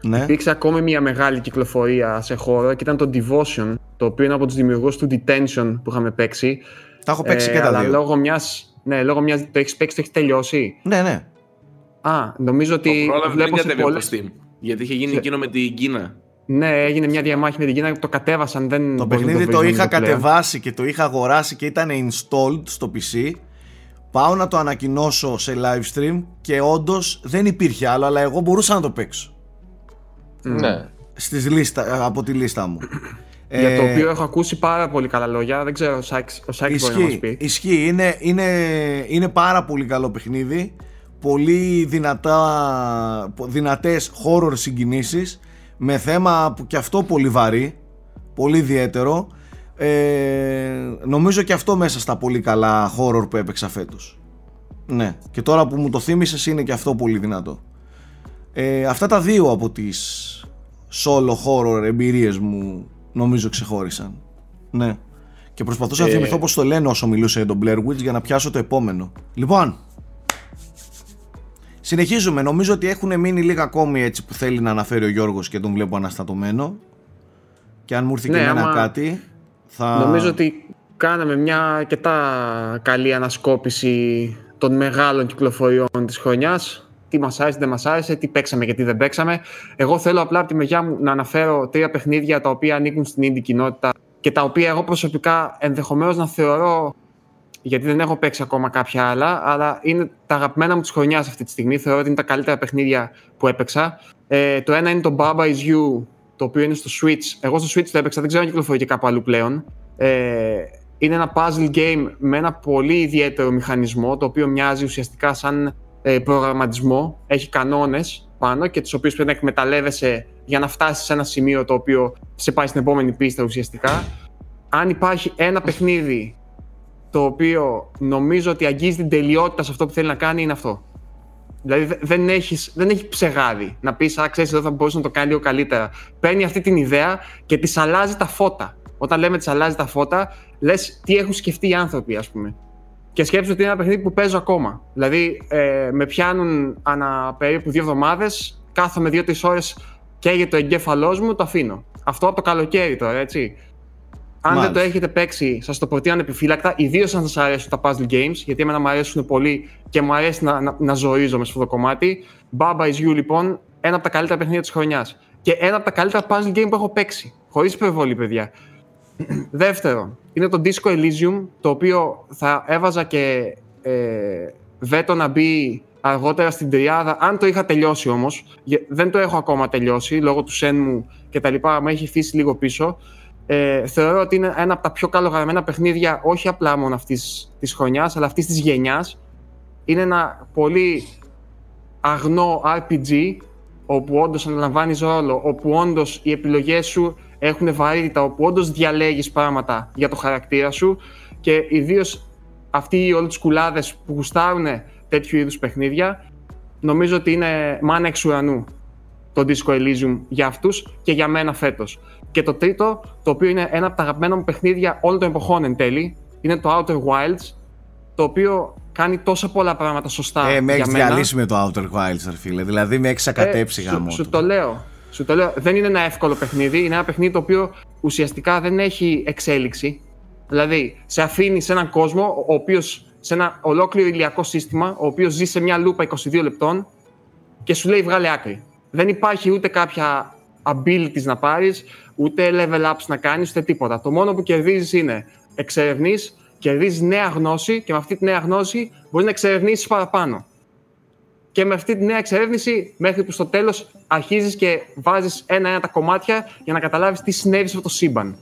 ναι. Υπήρξε ακόμη μια μεγάλη κυκλοφορία σε χώρο και ήταν το Devotion το οποίο είναι από τους δημιουργούς του Detention που είχαμε παίξει. Τα έχω παίξει ε, και τα αλλά δύο. λόγω μιας ναι, λόγω μια. Το έχεις παίξει, το έχεις τελειώσει. Ναι, ναι. Α, νομίζω ότι. Το βλέπω σε πολλές... Steam, γιατί είχε γίνει σε... εκείνο με την Κίνα. Ναι, έγινε μια διαμάχη με την Κίνα, το κατέβασαν. Δεν το παιχνίδι το, το είχα κατεβάσει και το είχα αγοράσει και ήταν installed στο PC. Πάω να το ανακοινώσω σε live stream και όντως δεν υπήρχε άλλο, αλλά εγώ μπορούσα να το παίξω. Ναι. Στις λίστα, από τη λίστα μου. Για το ε, οποίο έχω ακούσει πάρα πολύ καλά λόγια. Δεν ξέρω, ο Σάκης, ο Σάκης ισχύει, μπορεί να μας πει. Ισχύει. Είναι, είναι, είναι πάρα πολύ καλό παιχνίδι. Πολύ δυνατά, δυνατές horror συγκινήσεις με θέμα που και αυτό πολύ βαρύ, πολύ ιδιαίτερο. Ε, νομίζω και αυτό μέσα στα πολύ καλά horror που έπαιξα φέτος. Ναι, και τώρα που μου το θύμισες είναι και αυτό πολύ δυνατό. Ε, αυτά τα δύο από τις solo horror εμπειρίες μου νομίζω ξεχώρισαν. Ναι. Και προσπαθούσα να ε, θυμηθώ πώς το λένε όσο μιλούσε για τον Blair Witch για να πιάσω το επόμενο. Λοιπόν, συνεχίζουμε. Νομίζω ότι έχουν μείνει λίγα ακόμη έτσι που θέλει να αναφέρει ο Γιώργος και τον βλέπω αναστατωμένο. Και αν μου έρθει και ναι, εμένα κάτι, θα. Νομίζω ότι κάναμε μια αρκετά καλή ανασκόπηση των μεγάλων κυκλοφοριών της χρονιάς τι μας άρεσε, δεν μας άρεσε, τι παίξαμε και τι δεν παίξαμε. Εγώ θέλω απλά από τη μεριά μου να αναφέρω τρία παιχνίδια τα οποία ανήκουν στην indie κοινότητα και τα οποία εγώ προσωπικά ενδεχομένως να θεωρώ. Γιατί δεν έχω παίξει ακόμα κάποια άλλα, αλλά είναι τα αγαπημένα μου της χρονιάς αυτή τη στιγμή. Θεωρώ ότι είναι τα καλύτερα παιχνίδια που έπαιξα. Ε, το ένα είναι το Baba is You, το οποίο είναι στο Switch. Εγώ στο Switch το έπαιξα, δεν ξέρω αν κυκλοφορεί και κάπου αλλού πλέον. Ε, είναι ένα puzzle game με ένα πολύ ιδιαίτερο μηχανισμό, το οποίο μοιάζει ουσιαστικά σαν ε, προγραμματισμό. Έχει κανόνες πάνω και τους οποίους πρέπει να εκμεταλλεύεσαι για να φτάσεις σε ένα σημείο το οποίο σε πάει στην επόμενη πίστα ουσιαστικά. Αν υπάρχει ένα παιχνίδι το οποίο νομίζω ότι αγγίζει την τελειότητα σε αυτό που θέλει να κάνει, είναι αυτό. Δηλαδή δεν, έχεις, δεν έχει ψεγάδι να πεις, Α, ξέρεις, εδώ θα μπορούσε να το κάνει λίγο καλύτερα. Παίρνει αυτή την ιδέα και της αλλάζει τα φώτα. Όταν λέμε της αλλάζει τα φώτα, λες τι έχουν σκεφτεί οι άνθρωποι, ας πούμε. Και σκέψου ότι είναι ένα παιχνίδι που παίζω ακόμα. Δηλαδή, ε, με πιάνουν ανά περίπου δύο εβδομάδες, κάθομαι δύο-τρεις ώρες καίγεται το εγκέφαλός μου, το αφήνω. Αυτό από το καλοκαίρι τώρα, έτσι. Αν δεν το έχετε παίξει, σας το προτείνω ανεπιφύλακτα, ιδίως αν σας αρέσουν τα puzzle games, γιατί εμένα μου αρέσουν πολύ και μου αρέσει να, να, να ζορίζομαι σε αυτό το κομμάτι. Baba is You, λοιπόν, ένα από τα καλύτερα παιχνίδια της χρονιάς. Και ένα από τα καλύτερα puzzle game που έχω παίξει. Χωρίς υπερβολή, παιδιά. Δεύτερο, είναι το Disco Elysium, το οποίο θα έβαζα και ε, βέτο να μπει αργότερα στην τριάδα, αν το είχα τελειώσει όμως. Δεν το έχω ακόμα τελειώσει λόγω του σεν μου και τα λοιπά, με έχει αφήσει λίγο πίσω. Ε, θεωρώ ότι είναι ένα από τα πιο καλογραμμένα παιχνίδια, όχι απλά μόνο αυτής της χρονιάς, αλλά αυτής της γενιάς. Είναι ένα πολύ αγνό RPG, όπου όντως αναλαμβάνεις ρόλο, όπου όντως οι επιλογές σου έχουν βαρύτητα, όπου όντως διαλέγεις πράγματα για το χαρακτήρα σου και ιδίως αυτοί οι όλοι του κουλάδε που γουστάρουν τέτοιου είδους παιχνίδια, νομίζω ότι είναι μάνα εξ ουρανού το Disco Elysium για αυτούς και για μένα φέτος. Και το τρίτο, το οποίο είναι ένα από τα αγαπημένα μου παιχνίδια όλων των εποχών εν τέλει, είναι το Outer Wilds, το οποίο κάνει τόσα πολλά πράγματα σωστά. Ε, με έχεις διαλύσει με το Outer Wilds, φίλε. Δηλαδή με έχεις ακατέψει ε, γάμο. Σου, σου, το λέω. Σου το λέω. Δεν είναι ένα εύκολο παιχνίδι. Είναι ένα παιχνίδι το οποίο ουσιαστικά δεν έχει εξέλιξη. Δηλαδή, σε αφήνει σε έναν κόσμο ο οποίος σε ένα ολόκληρο ηλιακό σύστημα, ο οποίος ζει σε μια λούπα 22 λεπτών και σου λέει βγάλε άκρη. Δεν υπάρχει ούτε κάποια abilities να πάρεις, ούτε level ups να κάνεις, ούτε τίποτα. Το μόνο που κερδίζεις είναι εξερευνεί, κερδίζεις νέα γνώση και με αυτή τη νέα γνώση μπορείς να εξερευνήσεις παραπάνω. Και με αυτή τη νέα εξερεύνηση, μέχρι που στο τέλος αρχίζεις και βάζεις ένα-ένα τα κομμάτια για να καταλάβεις τι συνέβη σε αυτό το σύμπαν.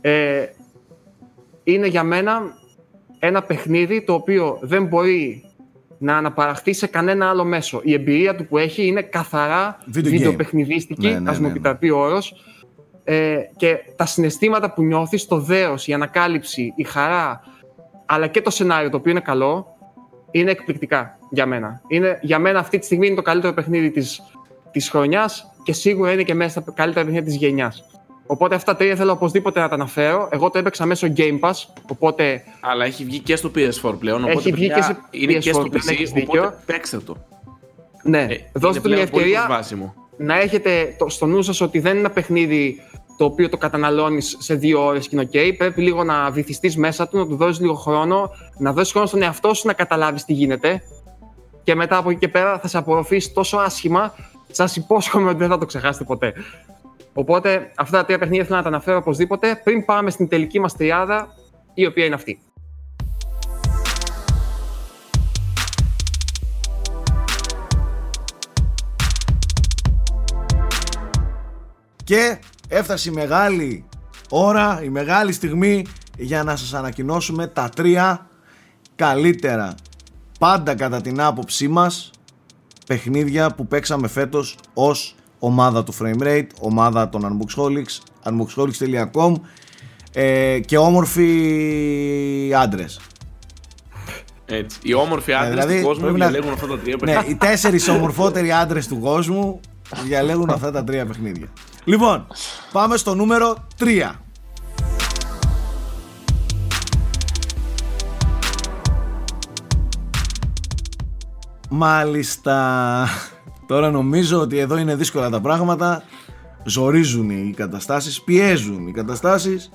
Ε, είναι για μένα ένα παιχνίδι το οποίο δεν μπορεί να αναπαραχθεί σε κανένα άλλο μέσο. Η εμπειρία του που έχει είναι καθαρά βιντεοπαιχνιδίστικη, ναι, ναι, ας μου ναι, ναι. ο όρος, ε, και τα συναισθήματα που νιώθεις, το δέος, η ανακάλυψη, η χαρά, αλλά και το σενάριο το οποίο είναι καλό, είναι εκπληκτικά για μένα. Είναι, για μένα αυτή τη στιγμή είναι το καλύτερο παιχνίδι της, της χρονιάς και σίγουρα είναι και μέσα στα καλύτερα παιχνίδια της γενιάς. Οπότε αυτά τα τρία θέλω οπωσδήποτε να τα αναφέρω. Εγώ το έπαιξα μέσω Game Pass. Οπότε... Αλλά έχει βγει και στο PS4 πλέον. Οπότε έχει βγει και σε είναι PS4, και στο PC. Οπότε παίξτε το. Ναι, ε, δώστε του μια ευκαιρία να έχετε το, στο νου σας ότι δεν είναι ένα παιχνίδι το οποίο το καταναλώνεις σε δύο ώρες και είναι OK. Πρέπει λίγο να βυθιστείς μέσα του, να του δώσεις λίγο χρόνο, να δώσεις χρόνο στον εαυτό σου να καταλάβεις τι γίνεται. Και μετά από εκεί και πέρα θα σε απορροφήσει τόσο άσχημα, σας υπόσχομαι ότι δεν θα το ξεχάσετε ποτέ. Οπότε αυτά τα τρία παιχνίδια θέλω να τα αναφέρω οπωσδήποτε πριν πάμε στην τελική μας τριάδα, η οποία είναι αυτή. Και έφτασε η μεγάλη ώρα, η μεγάλη στιγμή για να σας ανακοινώσουμε τα τρία καλύτερα πάντα κατά την άποψή μας παιχνίδια που παίξαμε φέτος ως ομάδα του Framerate, ομάδα των Unboxholics, unboxholics.com ε, και όμορφοι άντρες. Έτσι. Οι όμορφοι άντρες δηλαδή, του κόσμου διαλέγουν αυτά τα τρία παιχνίδια. Ναι, οι τέσσερις ομορφότεροι άντρες του κόσμου διαλέγουν αυτά τα τρία παιχνίδια. Λοιπόν, πάμε στο νούμερο 3. Μάλιστα. Τώρα νομίζω ότι εδώ είναι δύσκολα τα πράγματα. Ζορίζουν οι καταστάσεις, πιέζουν οι καταστάσεις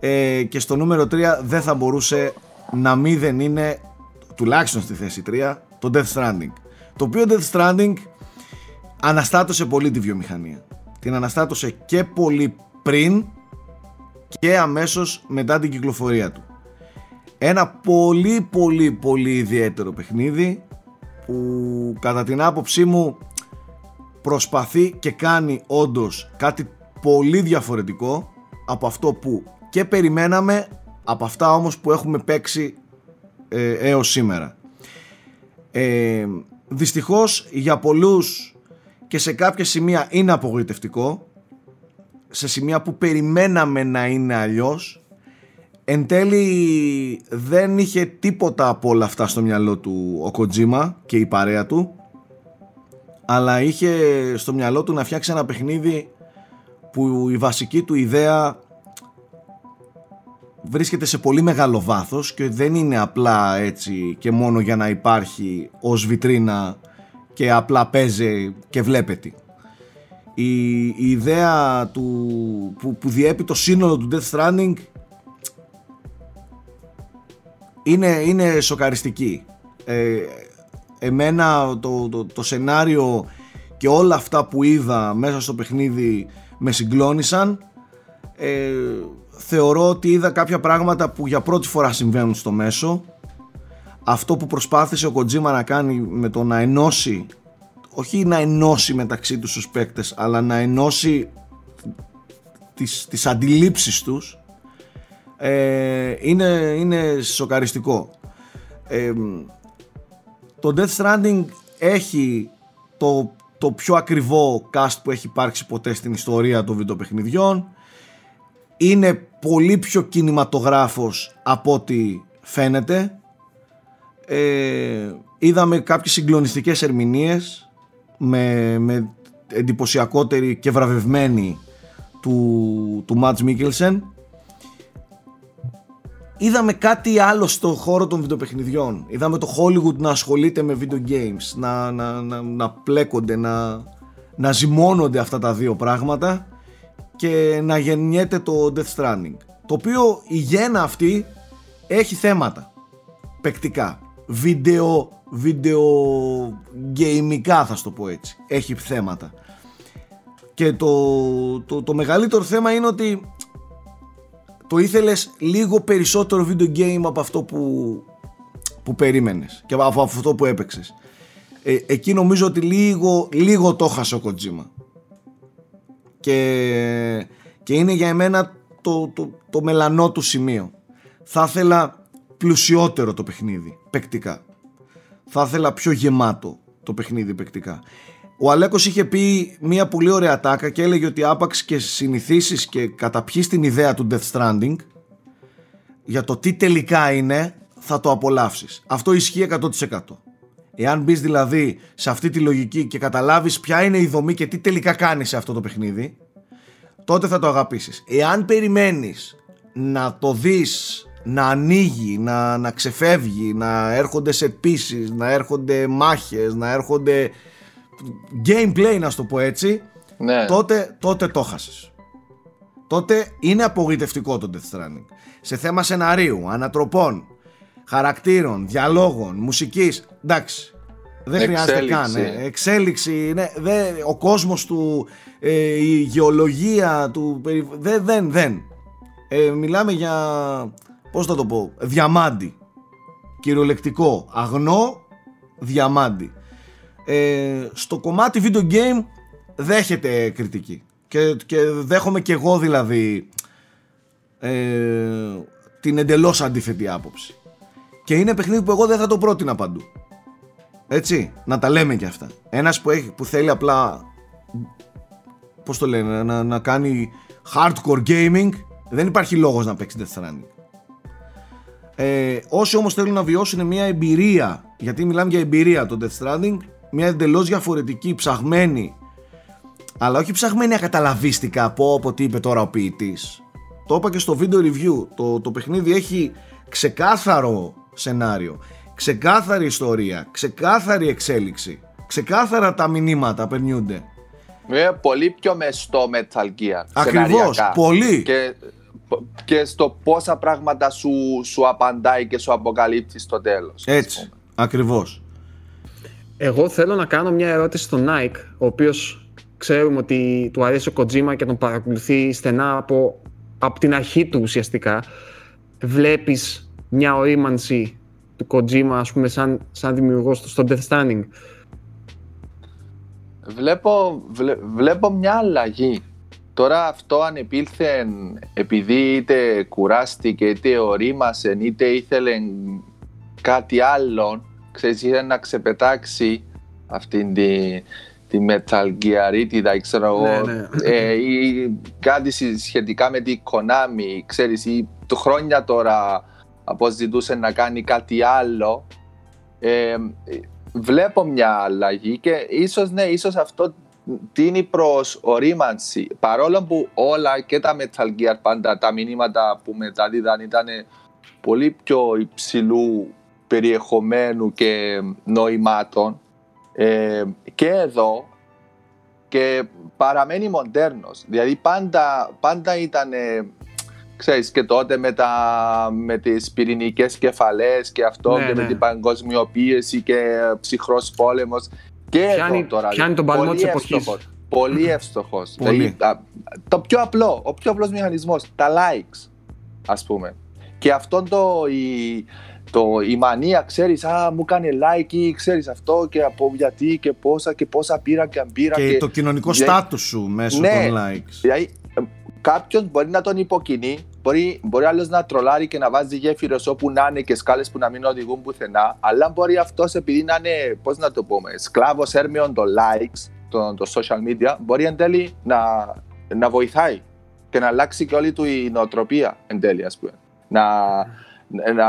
ε, και στο νούμερο 3 δεν θα μπορούσε να μην δεν είναι τουλάχιστον στη θέση 3 το Death Stranding. Το οποίο Death Stranding αναστάτωσε πολύ τη βιομηχανία. Την αναστάτωσε και πολύ πριν και αμέσως μετά την κυκλοφορία του. Ένα πολύ πολύ πολύ ιδιαίτερο παιχνίδι που κατά την άποψή μου προσπαθεί και κάνει όντως κάτι πολύ διαφορετικό από αυτό που και περιμέναμε από αυτά όμως που έχουμε παίξει ε, έως σήμερα. Ε, δυστυχώς για πολλούς και σε κάποια σημεία είναι απογοητευτικό. Σε σημεία που περιμέναμε να είναι αλλιώς. Εν τέλει δεν είχε τίποτα από όλα αυτά στο μυαλό του ο Kojima και η παρέα του. Αλλά είχε στο μυαλό του να φτιάξει ένα παιχνίδι που η βασική του ιδέα βρίσκεται σε πολύ μεγάλο βάθος και δεν είναι απλά έτσι και μόνο για να υπάρχει ως βιτρίνα και απλά παίζει και βλέπετε. Η, η ιδέα του, που, που διέπει το σύνολο του Death Stranding είναι, είναι σοκαριστική. Ε, εμένα το, το, το σενάριο και όλα αυτά που είδα μέσα στο παιχνίδι με συγκλώνησαν. Ε, θεωρώ ότι είδα κάποια πράγματα που για πρώτη φορά συμβαίνουν στο μέσο. Αυτό που προσπάθησε ο Kojima να κάνει με το να ενώσει, όχι να ενώσει μεταξύ τους τους παίκτες, αλλά να ενώσει τις, τις αντιλήψεις τους, ε, είναι, είναι σοκαριστικό. Ε, το Death Stranding έχει το, το πιο ακριβό cast που έχει υπάρξει ποτέ στην ιστορία των βιντεοπαιχνιδιών είναι πολύ πιο κινηματογράφος από ό,τι φαίνεται ε, είδαμε κάποιες συγκλονιστικές ερμηνείες με, με εντυπωσιακότερη και βραβευμένη του, του Μάτς Μίκελσεν είδαμε κάτι άλλο στο χώρο των βιντεοπαιχνιδιών είδαμε το Hollywood να ασχολείται με video games να, να, να, να πλέκονται να, να ζυμώνονται αυτά τα δύο πράγματα και να γεννιέται το Death Stranding. Το οποίο η γένα αυτή έχει θέματα παικτικά. Βίντεο, βίντεο γκέιμικά θα στο πω έτσι. Έχει θέματα. Και το, το, το μεγαλύτερο θέμα είναι ότι το ήθελες λίγο περισσότερο video game από αυτό που, που περίμενες και από αυτό που έπαιξες. Ε, εκεί νομίζω ότι λίγο, λίγο το χάσε ο Kojima και, και είναι για εμένα το, το, το μελανό του σημείο. Θα ήθελα πλουσιότερο το παιχνίδι, παικτικά. Θα ήθελα πιο γεμάτο το παιχνίδι παικτικά. Ο Αλέκος είχε πει μια πολύ ωραία τάκα και έλεγε ότι άπαξ και συνηθίσεις και καταπιείς την ιδέα του Death Stranding για το τι τελικά είναι θα το απολαύσεις. Αυτό ισχύει 100%. Εάν μπεις δηλαδή σε αυτή τη λογική και καταλάβεις ποια είναι η δομή και τι τελικά κάνεις σε αυτό το παιχνίδι, τότε θα το αγαπήσεις. Εάν περιμένεις να το δεις να ανοίγει, να, να ξεφεύγει, να έρχονται σε πίσεις, να έρχονται μάχες, να έρχονται gameplay να το πω έτσι, ναι. τότε, τότε το χάσες. Τότε είναι απογοητευτικό το Death Stranding. Σε θέμα σεναρίου, ανατροπών, χαρακτήρων, διαλόγων, μουσικής, εντάξει. Δεν χρειάζεται καν. Ε. Εξέλιξη, ναι, δε, ο κόσμος του, ε, η γεωλογία του, δεν, δεν, δεν. Ε, μιλάμε για, πώς θα το πω, διαμάντι. Κυριολεκτικό, αγνό, διαμάντι. Ε, στο κομμάτι video game δέχεται κριτική. Και, και δέχομαι και εγώ δηλαδή ε, την εντελώς αντίθετη άποψη. Και είναι παιχνίδι που εγώ δεν θα το πρότεινα παντού. Έτσι, να τα λέμε και αυτά. Ένας που, έχει, που θέλει απλά, πώς το λένε, να, να κάνει hardcore gaming, δεν υπάρχει λόγος να παίξει Death Stranding. Ε, όσοι όμως θέλουν να βιώσουν μια εμπειρία, γιατί μιλάμε για εμπειρία το Death Stranding, μια εντελώς διαφορετική, ψαγμένη, αλλά όχι ψαγμένη ακαταλαβίστικα από ό,τι τι είπε τώρα ο ποιητής. Το είπα και στο βίντεο review. Το, το παιχνίδι έχει ξεκάθαρο σενάριο, ξεκάθαρη ιστορία, ξεκάθαρη εξέλιξη, ξεκάθαρα τα μηνύματα περνιούνται. Είναι πολύ πιο μεστό Metal Gear. Ακριβώς, πολύ. Και, και στο πόσα πράγματα σου, σου απαντάει και σου αποκαλύπτει στο τέλος. Έτσι, ακριβώς. Εγώ θέλω να κάνω μια ερώτηση στον Nike, ο οποίος ξέρουμε ότι του αρέσει ο Kojima και τον παρακολουθεί στενά από, από την αρχή του ουσιαστικά. Βλέπεις μια ορίμανση του Kojima, ας πούμε, σαν, σαν δημιουργός στο Death Stranding; Βλέπω, βλέ- βλέπω μια αλλαγή. Τώρα αυτό αν επήλθε επειδή είτε κουράστηκε, είτε ορίμασε, είτε ήθελε κάτι άλλο, ξέρεις, ήθελε να ξεπετάξει αυτήν τη, τη μεταλγιαρίτιδα, ξέρω εγώ, Ναι, ναι. ε, ή κάτι συ- σχετικά με την Konami, ξέρεις, ή το χρόνια τώρα αποζητούσε να κάνει κάτι άλλο. Ε, βλέπω μια αλλαγή και ίσως, ναι, ίσως αυτό τίνει προς ορίμανση. Παρόλο που όλα και τα Metal Gear πάντα, τα μηνύματα που μεταδίδαν ήταν πολύ πιο υψηλού περιεχομένου και νοημάτων ε, και εδώ και παραμένει μοντέρνος. Δηλαδή πάντα, πάντα ήταν, ε, ξέρεις, και τότε με, τα, με τις πυρηνικές κεφαλές και αυτό Ναι, και με ναι. την παγκοσμιοποίηση και ψυχρός πόλεμος. Και Πιάνει- εδώ τώρα. πιάνει τον παλμό πολύ της εποχής. εύστοχος. Πολύ εύστοχος. Πολύ. Δηλαδή, α, το πιο απλό, ο πιο απλός μηχανισμός, τα likes, ας πούμε. Και αυτό το, η, το, η μανία, ξέρεις, α, μου κάνει like ή ξέρεις αυτό και από γιατί και πόσα και πόσα πήρα και αν πήρα. Και το κοινωνικό Δηλαδή- στάτους σου μέσω Ναι. των likes. Δηλαδή, κάποιο μπορεί να τον υποκινεί, μπορεί, μπορεί άλλος να τρολάρει και να βάζει γέφυρε όπου να είναι και σκάλες που να μην οδηγούν πουθενά. Αλλά μπορεί αυτός επειδή να είναι, πώς να το πούμε, σκλάβος έρμεων των likes, των, των social media, μπορεί εν τέλει να, να βοηθάει και να αλλάξει και όλη του η νοοτροπία εν τέλει, ας πούμε. Να, να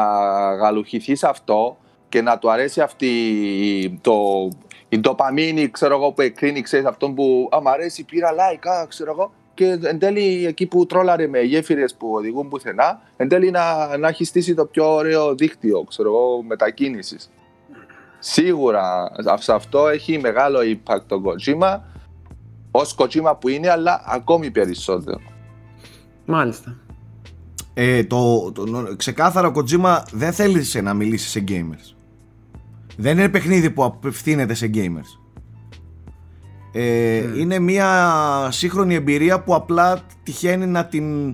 γαλουχηθεί σε αυτό και να του αρέσει αυτή η- το, η ντοπαμίνη, ξέρω εγώ, που εκκρίνει, ξέρεις, αυτόν που «Α, μ' αρέσει, πήρα like, α, ξέρω εγώ». Και εν τέλει εκεί που τρόλαρε με γέφυρες που οδηγούν πουθενά, εν τέλει να, να έχει στήσει το πιο ωραίο δίκτυο, ξέρω εγώ, μετακίνησης. Σίγουρα σε αυτό έχει μεγάλο impact το Kojima, ως Kojima που είναι, αλλά ακόμη περισσότερο. Μάλιστα. Ε, το, το, νο- ξεκάθαρα ο Kojima δεν θέλησε να μιλήσει σε gamers. Δεν είναι παιχνίδι που απευθύνεται σε gamers. Ε, Είναι μια σύγχρονη εμπειρία που απλά τυχαίνει να την,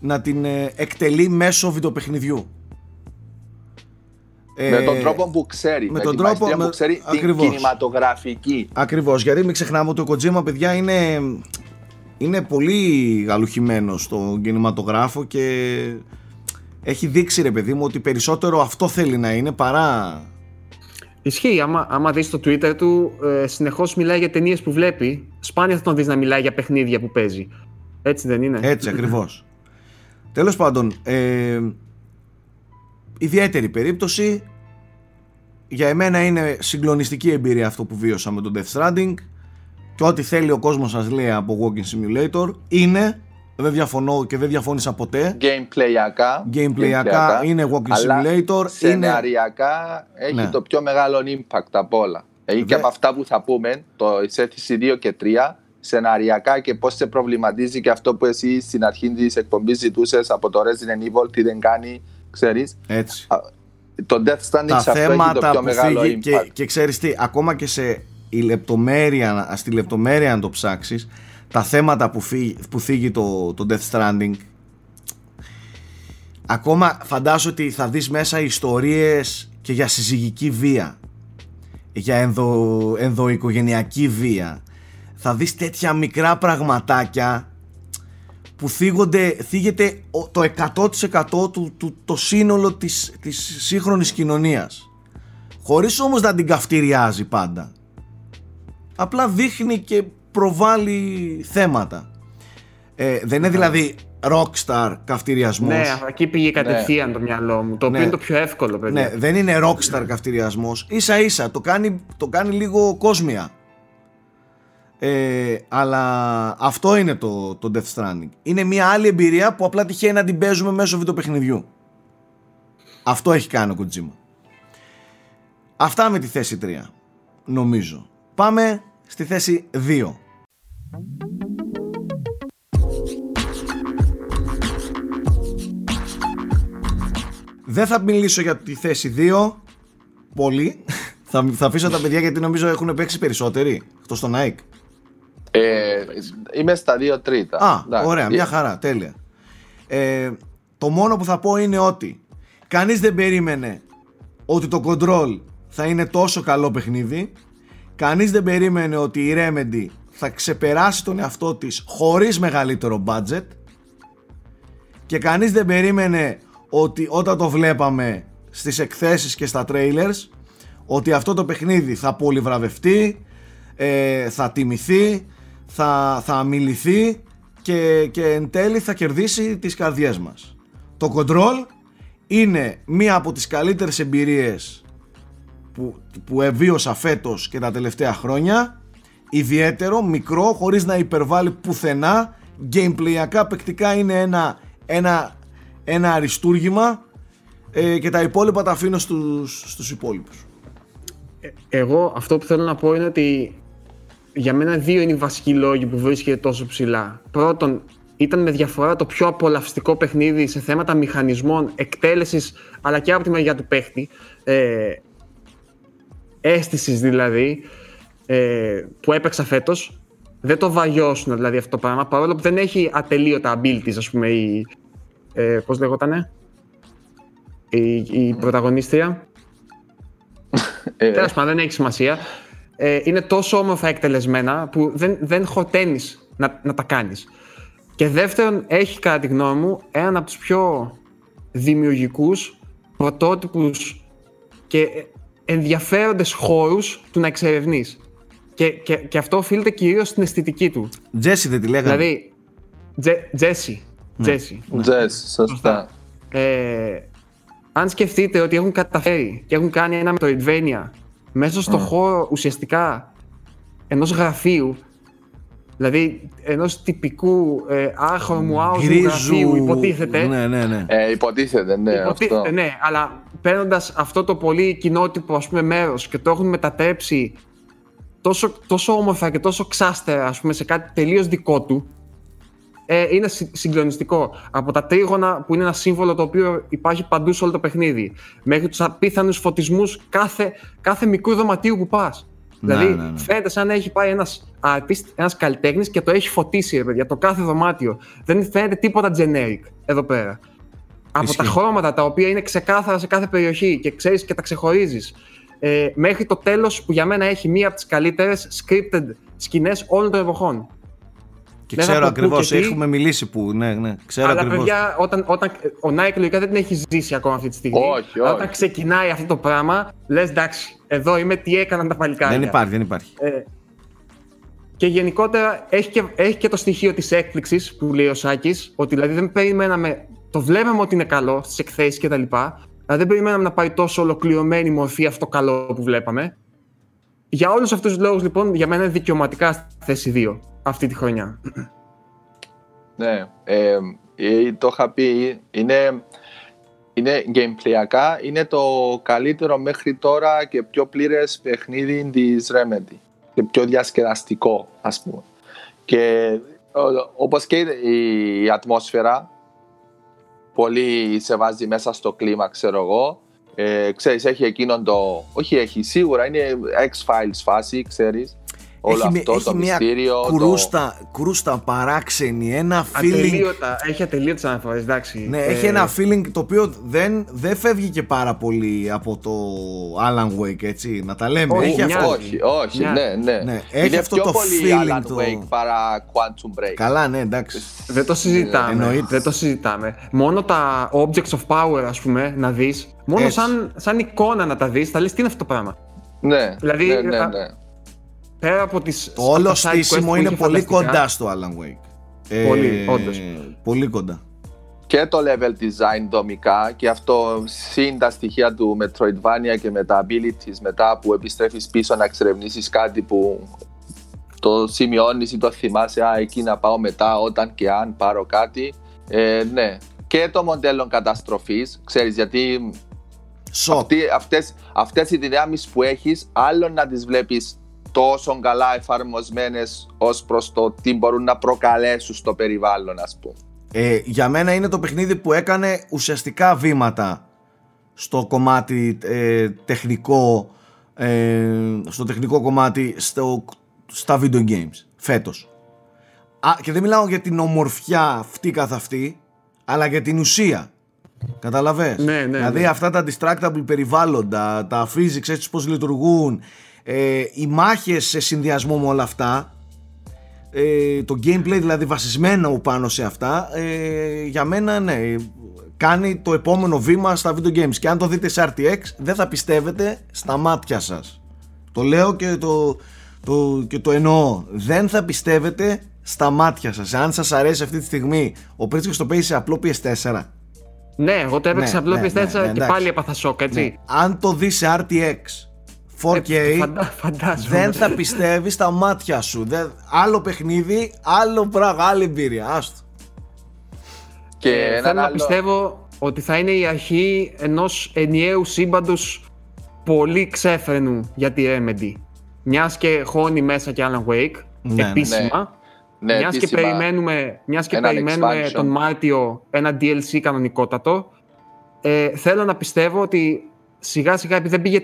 να την ε, εκτελεί μέσω βιντεοπαιχνιδιού. Ε, με τον τρόπο που ξέρει, με με, τον την τρόπο- μαστία με- που ξέρει ακριβώς. την κινηματογραφική. Ακριβώς, γιατί μην ξεχνάμε ότι ο Kojima, παιδιά, είναι, είναι πολύ γαλουχημένο στο κινηματογράφο και έχει δείξει, ρε παιδί μου, ότι περισσότερο αυτό θέλει να είναι παρά... Ισχύει, άμα, άμα δεις το Twitter του, ε, συνεχώς μιλάει για ταινίες που βλέπει. Σπάνια θα τον δεις να μιλάει για παιχνίδια που παίζει. Έτσι δεν είναι; Έτσι, ακριβώς. Τέλος πάντων, ε, ιδιαίτερη περίπτωση. Για εμένα είναι συγκλονιστική εμπειρία αυτό που βίωσα με τον Death Stranding και ό,τι θέλει ο κόσμος σας λέει από Walking Simulator είναι, δεν διαφωνώ και δεν διαφώνησα ποτέ, Gameplayακά. gameplayακά είναι Walking αλλά Simulator, είναι... Σεναριακά έχει Ναι. το πιο μεγάλο impact από όλα. Έχει και Δε- από αυτά που θα πούμε, το εισέθηση 2 και 3, σεναριακά και πώς σε προβληματίζει και αυτό που εσύ στην αρχή της εκπομπής ζητούσες από το Resident Evil, τι δεν κάνει, ξέρεις. Έτσι. Το Death Stranding τα σε αυτό έχει το θέματα πιο που μεγάλο φύγει impact. και, και ξέρεις τι, ακόμα και σε η λεπτομέρεια, στη λεπτομέρεια αν το ψάξεις, τα θέματα που, φύγει, που θίγει το, το Death Stranding ακόμα φαντάζω ότι θα δεις μέσα ιστορίες και για συζυγική βία για ενδο, ενδοοικογενειακή βία. Θα δεις τέτοια μικρά πραγματάκια που θίγονται, θίγεται ο- το 100% του, του, το σύνολο της, της σύγχρονης κοινωνίας. Χωρίς όμως να την καυτηριάζει πάντα. Απλά δείχνει και προβάλλει θέματα. Ε, δεν είναι δηλαδή rockstar καυτηριασμός. Ναι, εκεί πήγε κατευθείαν το μυαλό μου. Το οποίο Ναι. είναι το πιο εύκολο, παιδιά. ναι, δεν είναι rockstar καυτηριασμός ίσα ίσα το κάνει, το κάνει λίγο κόσμια. Ε, αλλά αυτό είναι το, το Death Stranding. Είναι μια άλλη εμπειρία που απλά τυχαίνει να την παίζουμε μέσω βιντεοπαιχνιδιού. Αυτό έχει κάνει ο Kojima. Αυτά με τη θέση 3 νομίζω. Πάμε στη θέση 2 Δεν θα μιλήσω για τη θέση 2 Πολύ. Θα, θα αφήσω τα παιδιά γιατί νομίζω έχουν παίξει περισσότεροι Εκτός τον ΑΕΚ. Ε, είμαι στα δύο τρίτα. Α, Εντάξει. ωραία, μια χαρά, τέλεια. Ε, Το μόνο που θα πω είναι ότι Κανείς δεν περίμενε Ότι το Control θα είναι τόσο καλό παιχνίδι κανείς δεν περίμενε ότι η Remedy θα ξεπεράσει τον εαυτό της χωρίς μεγαλύτερο budget και κανείς δεν περίμενε ότι όταν το βλέπαμε στις εκθέσεις και στα trailers ότι αυτό το παιχνίδι θα πολυβραβευτεί, ε, θα τιμηθεί, θα, θα αμιληθεί και, και εν τέλει θα κερδίσει τις καρδιές μας. Το Control είναι μία από τις καλύτερες εμπειρίες που, που εβίωσα φέτος και τα τελευταία χρόνια ιδιαίτερο, μικρό, χωρίς να υπερβάλλει πουθενά gameplayακά, παικτικά είναι ένα, ένα, ένα αριστούργημα ε, και τα υπόλοιπα τα αφήνω στους, στους υπόλοιπους. Ε, εγώ αυτό που θέλω να πω είναι ότι για μένα δύο είναι οι βασικοί λόγοι που βρίσκεται τόσο ψηλά. Πρώτον, ήταν με διαφορά το πιο απολαυστικό παιχνίδι σε θέματα μηχανισμών, εκτέλεσης, αλλά και από τη μεριά του παίχτη. Ε, αίσθησης δηλαδή, ε, που έπαιξα φέτος. Δεν το βαγιώσουν δηλαδή αυτό το πράγμα, παρόλο που δεν έχει ατελείωτα abilities, ας πούμε, η, ε, πώς λέγότανε, η, η πρωταγωνίστρια. Ε, Τέλος πάντων, δεν έχει σημασία. Ε, είναι τόσο όμορφα εκτελεσμένα που δεν, δεν χωταίνεις να, να τα κάνεις. Και δεύτερον, έχει κατά τη γνώμη μου έναν από τους πιο δημιουργικούς, πρωτότυπους και ενδιαφέροντες χώρους του να εξερευνείς. Και, και, και αυτό οφείλεται κυρίως στην αισθητική του. Τζέσι δεν τη λέγανε. Δηλαδή, Τζε- Τζέσι. Τζέσι. Τζες, σωστά. Ε, αν σκεφτείτε ότι έχουν καταφέρει και έχουν κάνει ένα Metroidvania μέσα στο χώρο ουσιαστικά ενός γραφείου, δηλαδή ενός τυπικού ε, άχρωμου άοσμου Γκρίζου. γραφείου υποτίθεται, Ναι, ναι, ναι. Ε, υποτίθεται, ναι, Υποτίθεται, αυτό. ναι, αλλά παίρνοντας αυτό το πολύ κοινότυπο ας πούμε μέρος και το έχουν μετατρέψει τόσο, τόσο όμορφα και τόσο ξάστερα ας πούμε σε κάτι τελείως δικό του ε, είναι συ- συγκλονιστικό. Από τα τρίγωνα που είναι ένα σύμβολο το οποίο υπάρχει παντού σε όλο το παιχνίδι μέχρι τους απίθανους φωτισμούς κάθε, κάθε μικρού δωματίου που πας. Ναι, δηλαδή ναι, ναι. φαίνεται σαν να έχει πάει ένας artist, ένας καλλιτέχνης και το έχει φωτίσει ρε παιδιά, το κάθε δωμάτιο. Δεν φαίνεται τίποτα generic εδώ πέρα από Ισχύει. τα χρώματα τα οποία είναι ξεκάθαρα σε κάθε περιοχή και ξέρεις και τα ξεχωρίζεις ε, μέχρι το τέλος που για μένα έχει μία από τις καλύτερες scripted σκηνές όλων των εποχών. Και Δεν θα ξέρω πω πού ακριβώς, και τι. έχουμε μιλήσει που. Ναι, ναι, ξέρω Αλλά ακριβώς. παιδιά, όταν, όταν, ο Nike λογικά δεν την έχει ζήσει ακόμα αυτή τη στιγμή. Όχι, Αλλά όχι. Όταν ξεκινάει αυτό το πράγμα, λες εντάξει, εδώ είμαι, τι έκαναν τα παλικάρια. Δεν υπάρχει, δεν υπάρχει. Ε, και γενικότερα έχει και, έχει και το στοιχείο της έκπληξης που λέει ο Σάκης, ότι δηλαδή δεν περιμέναμε, το βλέπαμε ότι είναι καλό στις εκθέσεις και τα λοιπά, αλλά δεν περιμέναμε να πάρει τόσο ολοκληρωμένη μορφή αυτό το καλό που βλέπαμε. Για όλους αυτούς τους λόγους λοιπόν, για μένα είναι δικαιωματικά στη θέση 2 αυτή τη χρονιά. Ναι, ε, ε, το είχα πει, είναι, είναι gameplayακά, είναι το καλύτερο μέχρι τώρα και πιο πλήρες παιχνίδι της Remedy και πιο διασκεδαστικό ας πούμε. Και ο- όπως και η, η ατμόσφαιρα πολύ σε βάζει μέσα στο κλίμα ξέρω εγώ. Ε, ξέρεις έχει εκείνον το, όχι έχει σίγουρα είναι X-Files φάση ξέρεις όλο έχει, αυτό έχει το μια μυστήριο το- κρούστα, κρούστα παράξενη, ένα feeling. Ατελείωτα, έχει ατελείωτες αναφορές, εντάξει. Ναι, Ε, έχει ένα feeling το οποίο δεν, δεν φεύγει και πάρα πολύ από το Alan Wake, έτσι, να τα λέμε. Όχι, έχει μοιάζει. αυτό. Όχι, όχι, Μοιάζει. ναι, ναι. Ναι, έχει είναι αυτό πιο το πολύ feeling Alan το- Wake παρά Quantum Break. Καλά, ναι, εντάξει. Δεν το συζητάμε. Εννοείται. Δεν το συζητάμε. Μόνο τα objects of power, ας πούμε, να δεις, μόνο Έτσι. σαν, σαν εικόνα να τα δεις, θα λες τι είναι αυτό το πράγμα; Ναι, Δηλαδή, ναι, ναι, α- ναι. Πέρα από τις... Το όλο από τα side quest στήσιμο που είναι είχε πολύ φανταστικά, κοντά στο Alan Wake. Ε, Πολύ, όντως. Πολύ κοντά. Και το level design δομικά και αυτό συν τα στοιχεία του Metroidvania και με τα abilities μετά που επιστρέφεις πίσω να εξερευνήσεις κάτι που το σημειώνεις ή το θυμάσαι α, εκεί να πάω μετά όταν και αν πάρω κάτι ε, ναι και το μοντέλο καταστροφής ξέρεις γιατί Σοκ. Αυτοί, αυτές, αυτές οι δυνάμεις που έχεις άλλο να τις βλέπεις τόσο καλά εφαρμοσμένες ως προς το τι μπορούν να προκαλέσουν στο περιβάλλον ας πούμε. Ε, για μένα είναι το παιχνίδι που έκανε ουσιαστικά βήματα στο κομμάτι ε, τεχνικό ε, στο τεχνικό κομμάτι στο, στα video games φέτος Α, και δεν μιλάω για την ομορφιά αυτή καθ' αυτή αλλά για την ουσία Καταλαβες; Ναι, ναι, Δηλαδή ναι. αυτά τα distractable περιβάλλοντα Τα physics έτσι πως λειτουργούν ε, οι μάχες σε συνδυασμό με όλα αυτά ε, το gameplay δηλαδή βασισμένο πάνω σε αυτά ε, για μένα ναι κάνει το επόμενο βήμα στα video games και αν το δείτε σε RTX δεν θα πιστεύετε στα μάτια σας το λέω και το, το, και το εννοώ δεν θα πιστεύετε στα μάτια σας αν σας αρέσει αυτή τη στιγμή ο Πρίτσικος το παίζει σε απλό PS4 ναι, εγώ το έπαιξα Ναι, απλό ναι, PS4 ναι, ναι, και εντάξει. πάλι έπαθα σοκ, έτσι. Ναι. Αν το δεις σε RTX 4K Ε, φαντα- φαντάζομαι. δεν θα πιστεύεις τα μάτια σου. Δεν, άλλο παιχνίδι, άλλο πράγμα, άλλη εμπειρία. Άστο. Και Ε, έναν θέλω να άλλο- πιστεύω ότι θα είναι η αρχή ενός ενιαίου σύμπαντος πολύ ξέφρενου για τη Remedy. Μιας και χώνει μέσα και Alan Wake, Ναι, ναι. επίσημα. Ναι, μιας, και επίσημα. περιμένουμε, μιας και Έναν περιμένουμε expansion. τον Μάρτιο ένα DLC κανονικότατο, ε, θέλω να πιστεύω ότι σιγά σιγά επειδή δεν πήγε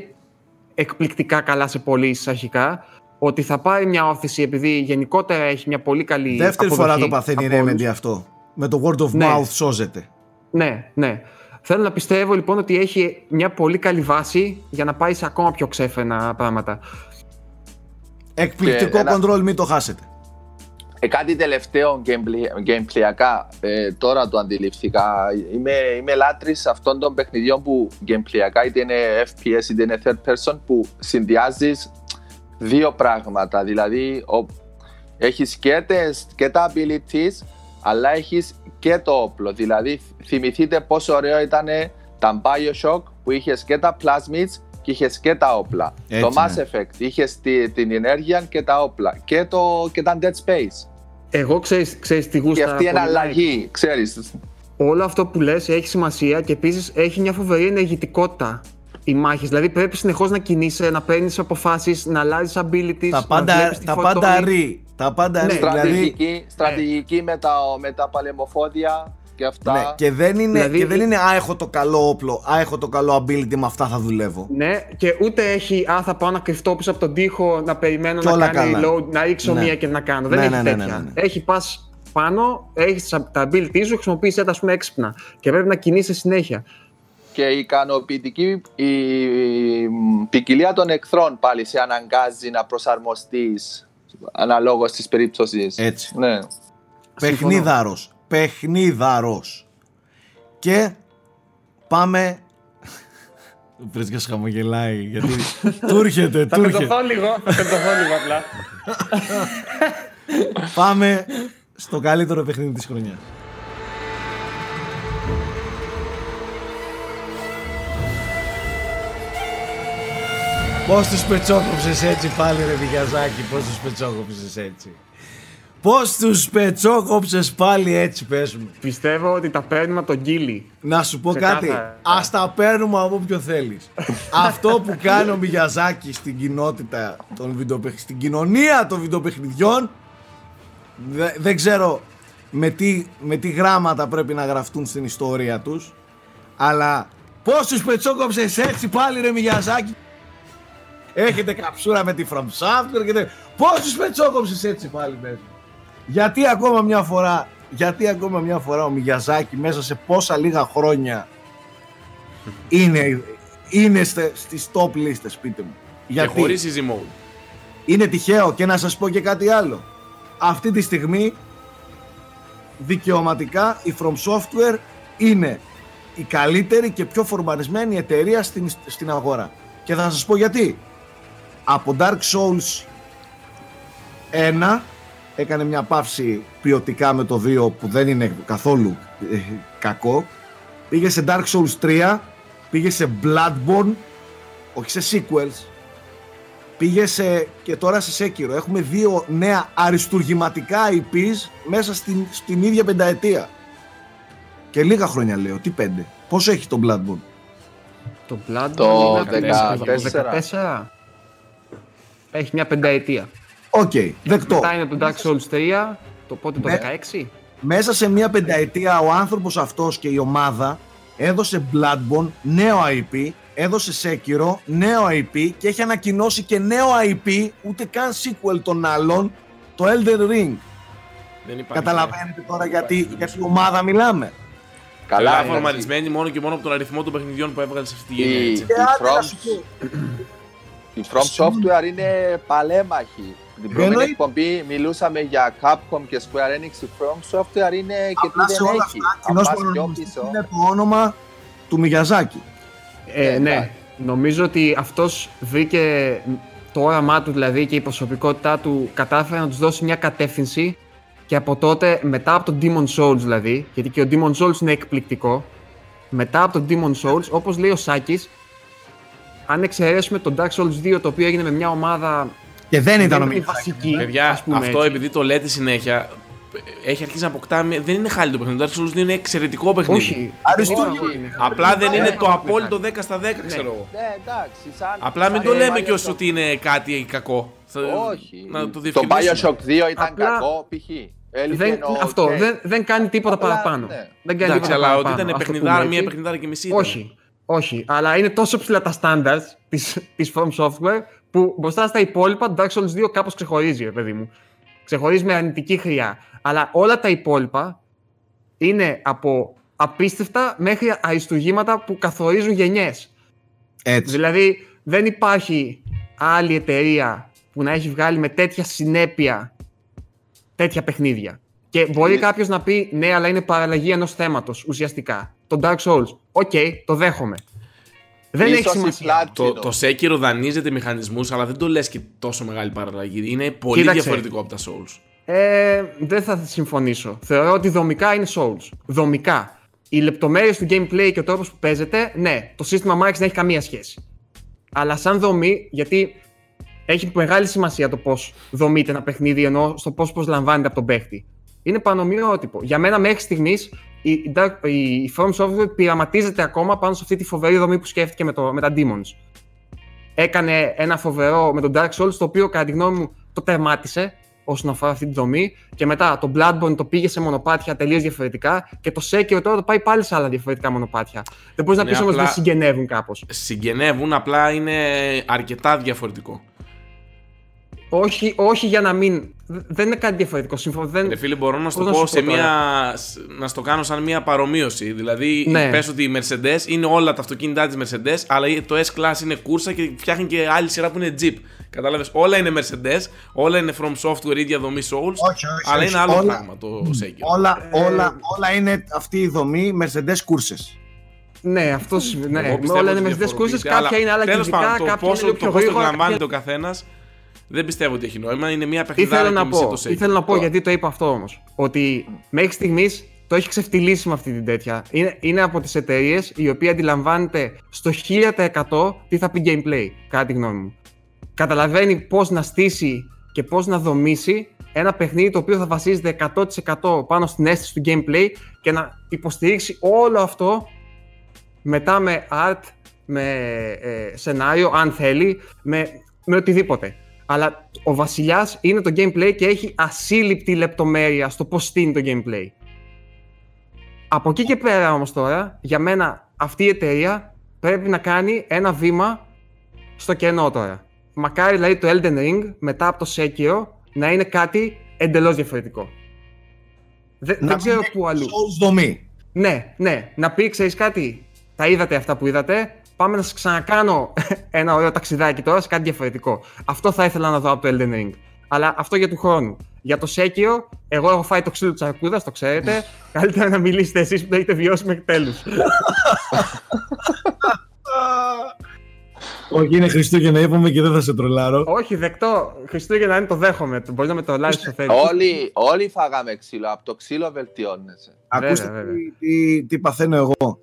εκπληκτικά καλά σε πωλήσεις αρχικά, ότι θα πάρει μια όθηση επειδή γενικότερα έχει μια πολύ καλή Δεύτερη αποδοχή φορά το παθαίνει η από όλους. Remedy αυτό. Με το word of Ναι. mouth σώζεται. Ναι, ναι. Θέλω να πιστεύω λοιπόν ότι έχει μια πολύ καλή βάση για να πάει σε ακόμα πιο ξέφρενα πράγματα. Εκπληκτικό Και ένα- control, μην το χάσετε. Ε, κάτι τελευταίο gameplay, gameplayακά, ε, τώρα το αντιληφθήκα. Είμαι, είμαι λάτρης αυτών των παιχνιδιών που gameplayακά είτε είναι FPS είτε είναι third person που συνδυάζεις δύο πράγματα. Δηλαδή ο, έχεις και, τες- και τα abilities αλλά έχεις και το όπλο. Δηλαδή θυμηθείτε πόσο ωραίο ήταν τα Bioshock που είχες και τα plasmids και είχες και τα όπλα. Έτσι, το Mass ναι. Effect είχες τη- την ενέργεια και τα όπλα και, το, και τα Dead Space. Εγώ ξέρεις, ξέρεις τι Και γούστα αυτή είναι πολύ like. αλλαγή, ξέρεις. Όλο αυτό που λες έχει σημασία και επίσης έχει μια φοβερή ενεργητικότητα οι μάχες. Δηλαδή πρέπει συνεχώς να κινείσαι, να παίρνεις αποφάσεις, να αλλάζεις abilities, Τα να πάντα, βλέπεις τι τα φορτώνει. πάντα ρί. Τα πάντα Ναι. ρί. Δηλαδή, Στρατηγική, στρατηγική με, τα, με τα παλαιμοφόδια και αυτά. ναι, και δεν είναι, Δηλαδή- και δεν είναι α, έχω το καλό όπλο, α, έχω το καλό ability, με αυτά θα δουλεύω. Ναι, και ούτε έχει α, θα πάω να κρυφτώ πίσω από τον τοίχο να περιμένω Κι να όλα κάνει καλά. load, να ρίξω Ναι. μία και να κάνω. Δεν Ναι, έχει ναι, ναι, τέτοια. ναι, ναι, ναι. Έχει πας πάνω, έχεις τα ability σου, χρησιμοποιήσει τα ας πούμε έξυπνα και πρέπει να κινείσαι συνέχεια. Και η ικανοποιητική η, η ποικιλία των εχθρών πάλι σε αναγκάζει να προσαρμοστείς αναλόγως της περίπτωσης. Έτσι. Ναι. Παιχνίδαρος. Παιχνίδαρος. Και πάμε... Ο Πρέτσικας χαμογελάει γιατί του έρχεται, του έρχεται. λίγο, θα πεντωθώ λίγο απλά. Πάμε στο καλύτερο παιχνίδι της χρονιάς. Πώς τους πετσόκοψες έτσι πάλι ρε Βηγιαζάκη, πώς τους πετσόκοψες έτσι. Πώς τους πετσόκοψες πάλι έτσι πες μου. Πιστεύω ότι τα παίρνουμε από τον Κίλι. Να σου πω Ξεκάθαρα. κάτι. Α τα παίρνουμε από όποιο θέλεις. Αυτό που κάνει ο Μιγιαζάκη στην κοινότητα των βιντεοπαιχ... στην κοινωνία των βιντεοπαιχνιδιών δε- δεν ξέρω με τι, με τι γράμματα πρέπει να γραφτούν στην ιστορία τους αλλά πώς τους πετσόκοψες έτσι πάλι ρε Μιγιαζάκη Έχετε καψούρα με τη From Software και τε... Πώς τους πετσόκοψες έτσι πάλι πες μου. Γιατί ακόμα μια φορά γιατί ακόμα μια φορά ο Μιγιαζάκη μέσα σε πόσα λίγα χρόνια είναι, είναι στε- στις top λίστες πείτε μου. Και Γιατί; χωρίς easy mode. είναι τυχαίο και να σας πω και κάτι άλλο. Αυτή τη στιγμή δικαιωματικά η From Software είναι η καλύτερη και πιο φορμαρισμένη εταιρεία στην, στην αγορά. Και θα σας πω γιατί. Από Dark Souls 1 έκανε μια παύση ποιοτικά με το 2 που δεν είναι καθόλου ε, κακό. Πήγε σε Dark Souls 3, πήγε σε Bloodborne, όχι σε sequels, πήγε σε, και τώρα σε Sekiro. Έχουμε δύο νέα αριστουργηματικά IPs μέσα στην, στην ίδια πενταετία. Και λίγα χρόνια λέω, τι πέντε. Πόσο έχει το Bloodborne; Το Bloodborne Το είναι από το 14. 14. Έχει μια πενταετία. Οκ, δεκτό. Μετά είναι το Dark Souls 3, το πότε το Ναι. 16. Μέσα σε μια πενταετία ο άνθρωπος αυτός και η ομάδα έδωσε Bloodborne, νέο IP, έδωσε Sekiro, νέο IP και έχει ανακοινώσει και νέο IP, ούτε καν sequel των άλλων, το Elden Ring. Δεν υπάρχει. Καταλαβαίνετε τώρα γιατί, γιατί ομάδα μιλάμε. Καλά Καλά είναι. φορμαρισμένοι μόνο και μόνο από τον αριθμό των παιχνιδιών που έβγαλε σε αυτή τη γενιά. Η, έτσι. η Και άντε να From, σου πω, Η From Software είναι παλέμαχη. Την προηγούμενη Εννοεί- εκπομπή μιλούσαμε για Capcom και Square Enix. Η From Software είναι και τι Απλά σε δεν όλα έχει. αυτά, Αν κοινώς πας πιο προνομιστής πίσω, είναι το όνομα του Μιγιαζάκη. Ε, Ε, ναι, εντάξει. νομίζω ότι αυτός βρήκε το όραμά του δηλαδή και η προσωπικότητά του κατάφερε να τους δώσει μια κατεύθυνση και από τότε, μετά από τον Demon Souls δηλαδή, γιατί και ο Demon Souls είναι εκπληκτικό, μετά από τον Demon Souls, όπως λέει ο Σάκης, αν εξαιρέσουμε τον Dark Souls 2, το οποίο έγινε με μια ομάδα Και δεν ήταν ο δεν είναι Μιγιαζάκη. βασική, Παιδιά, ας πούμε αυτό έτσι. επειδή το λέτε συνέχεια, έχει αρχίσει να αποκτά. μια- Δεν είναι χάλιο το παιχνίδι. Το Dark Souls 2 είναι εξαιρετικό παιχνίδι. Όχι, Αριστούργημα. όχι, είναι. Απλά δεν Ναι, είναι ναι, το ναι. απόλυτο 10 στα 10, ξέρω εγώ. Ναι, εντάξει. Σαν, Απλά μην σαν το λέμε Bioshock. κι ότι είναι κάτι κακό. Θα- Όχι. Να το το διευκρινίσουμε. Bioshock 2 ήταν Απλά- κακό, π.χ. Έλειπε Δεν, ο αυτό, Kane. δεν, δεν κάνει τίποτα Απλά, παραπάνω. ναι. Δεν κάνει Εντάξει, τίποτα αλλά ότι παραπάνω, ήταν ας το παιχνιδάρα, πούμε μία έτσι. παιχνιδάρα και μισή. ήταν. Όχι, όχι. Αλλά είναι τόσο ψηλά τα standards της, της From Software που μπροστά στα υπόλοιπα το Dark Souls 2 κάπως ξεχωρίζει, ρε παιδί μου. Ξεχωρίζει με αρνητική χρειά. Αλλά όλα τα υπόλοιπα είναι από απίστευτα μέχρι αριστουργήματα που καθορίζουν γενιές. Έτσι. Δηλαδή δεν υπάρχει άλλη εταιρεία που να έχει βγάλει με τέτοια συνέπεια τέτοια παιχνίδια. Και μπορεί Είναι- κάποιος να πει ναι, αλλά είναι παραλλαγή ενός θέματος ουσιαστικά. Το Dark Souls. OK, το δέχομαι. Δεν Ίσως έχει η σημασία. Το, Platinum. το Sekiro δανείζεται μηχανισμούς, αλλά δεν το λες και τόσο μεγάλη παραλλαγή. Είναι πολύ Κοίταξε. διαφορετικό από τα Souls. Ε, δεν θα συμφωνήσω. Θεωρώ ότι δομικά είναι Souls. Δομικά. Οι λεπτομέρειες του gameplay και ο τρόπος που παίζεται, ναι, το σύστημα Marx δεν έχει καμία σχέση. Αλλά σαν δομή, γιατί έχει μεγάλη σημασία το πώς δομείται ένα παιχνίδι, ενώ στο πώς προσλαμβάνεται από τον παίχτη. Είναι πανομοιότυπο. Για μένα μέχρι στιγμής η, η Dark- η From Software πειραματίζεται ακόμα πάνω σε αυτή τη φοβερή δομή που σκέφτηκε με, το, με τα Demons. Έκανε ένα φοβερό με τον Dark Souls, το οποίο κατά τη γνώμη μου το τερμάτισε όσον αφορά αυτή τη δομή. Και μετά το Bloodborne το πήγε σε μονοπάτια τελείως διαφορετικά. Και το Sekiro τώρα το πάει πάλι σε άλλα διαφορετικά μονοπάτια. Δεν μπορείς να Ναι, πεις όμως απλά- δεν συγγενεύουν κάπως. Συγγενεύουν, απλά είναι αρκετά διαφορετικό. Όχι, όχι για να μην. Δεν είναι κάτι διαφορετικό. Συμφω... Δεν... Ρε φίλε, μπορώ να σου Πώς το να πω σου σε πω τώρα; μια. σ- να στο κάνω σαν μια παρομοίωση. Δηλαδή, Ναι. πες ότι η Mercedes είναι όλα τα αυτοκίνητά της Mercedes, αλλά το S-Class είναι κούρσα και φτιάχνει και άλλη σειρά που είναι Jeep. Κατάλαβες, όλα είναι Mercedes, όλα είναι from software, ίδια δομή Souls, Όχι, όχι, αλλά όχι. είναι άλλο Όλα- πράγμα το Sekiro. Όλα, Ε, όλα, όλα είναι αυτή η δομή Mercedes κούρσες. Ναι, αυτό σημαίνει. Εγώ Ναι, πιστεύω όλα ότι είναι με κούρσε, διαφοροποιείται, κάποια αλλά είναι άλλα τέλος κυβικά, πάντων, το κάποια είναι πόσο- λίγο το πιο πώς το γρήγορα. λαμβάνεται κάποια- ο καθένας δεν πιστεύω ότι έχει νόημα. Είναι μια Τι παιχνιδάρα θέλω και να μισή πω, το τι Sekiro. θέλω να πω γιατί το είπα αυτό όμως. Ότι μέχρι στιγμής το έχει ξεφτυλίσει με αυτή την τέτοια. Είναι, είναι από τις εταιρείες η οποία αντιλαμβάνεται στο 1000% τι θα πει gameplay, κατά τη γνώμη μου. Καταλαβαίνει πώς να στήσει και πώς να δομήσει ένα παιχνίδι το οποίο θα βασίζεται 100% πάνω στην αίσθηση του gameplay και να υποστηρίξει όλο αυτό μετά με art, με ε, σενάριο, αν θέλει, με, με οτιδήποτε. Αλλά ο βασιλιάς είναι το gameplay και έχει ασύλληπτη λεπτομέρεια στο πώς στείνει το gameplay. Από εκεί και πέρα όμως τώρα, για μένα αυτή η εταιρεία πρέπει να κάνει ένα βήμα στο κενό τώρα. Μακάρι δηλαδή το Elden Ring μετά από το Sekiro να είναι κάτι εντελώς διαφορετικό. Δε- Να δεν ξέρω μην πού αλλού. Souls δομή. Ναι, ναι. Να πει, ξέρεις κάτι. Τα είδατε αυτά που είδατε. Πάμε να σας ξανακάνω ένα ωραίο ταξιδάκι τώρα σε κάτι διαφορετικό. Αυτό θα ήθελα να δω από το Elden Ring. Αλλά αυτό για του χρόνου. Για το Sekiro, εγώ έχω φάει το ξύλο της αρκούδας, το ξέρετε. Καλύτερα να μιλήσετε εσείς που το έχετε βιώσει μέχρι τέλους. Όχι, είναι Χριστούγεννα, είπαμε και δεν θα σε τρολάρω. Όχι, δεκτό. Χριστούγεννα είναι το δέχομαι. Μπορεί να με το λάβει στο θέλει. Όλοι, όλοι φάγαμε ξύλο. Από το ξύλο βελτιώνεσαι. Ακούστε βέβαια. τι, τι, τι παθαίνω εγώ.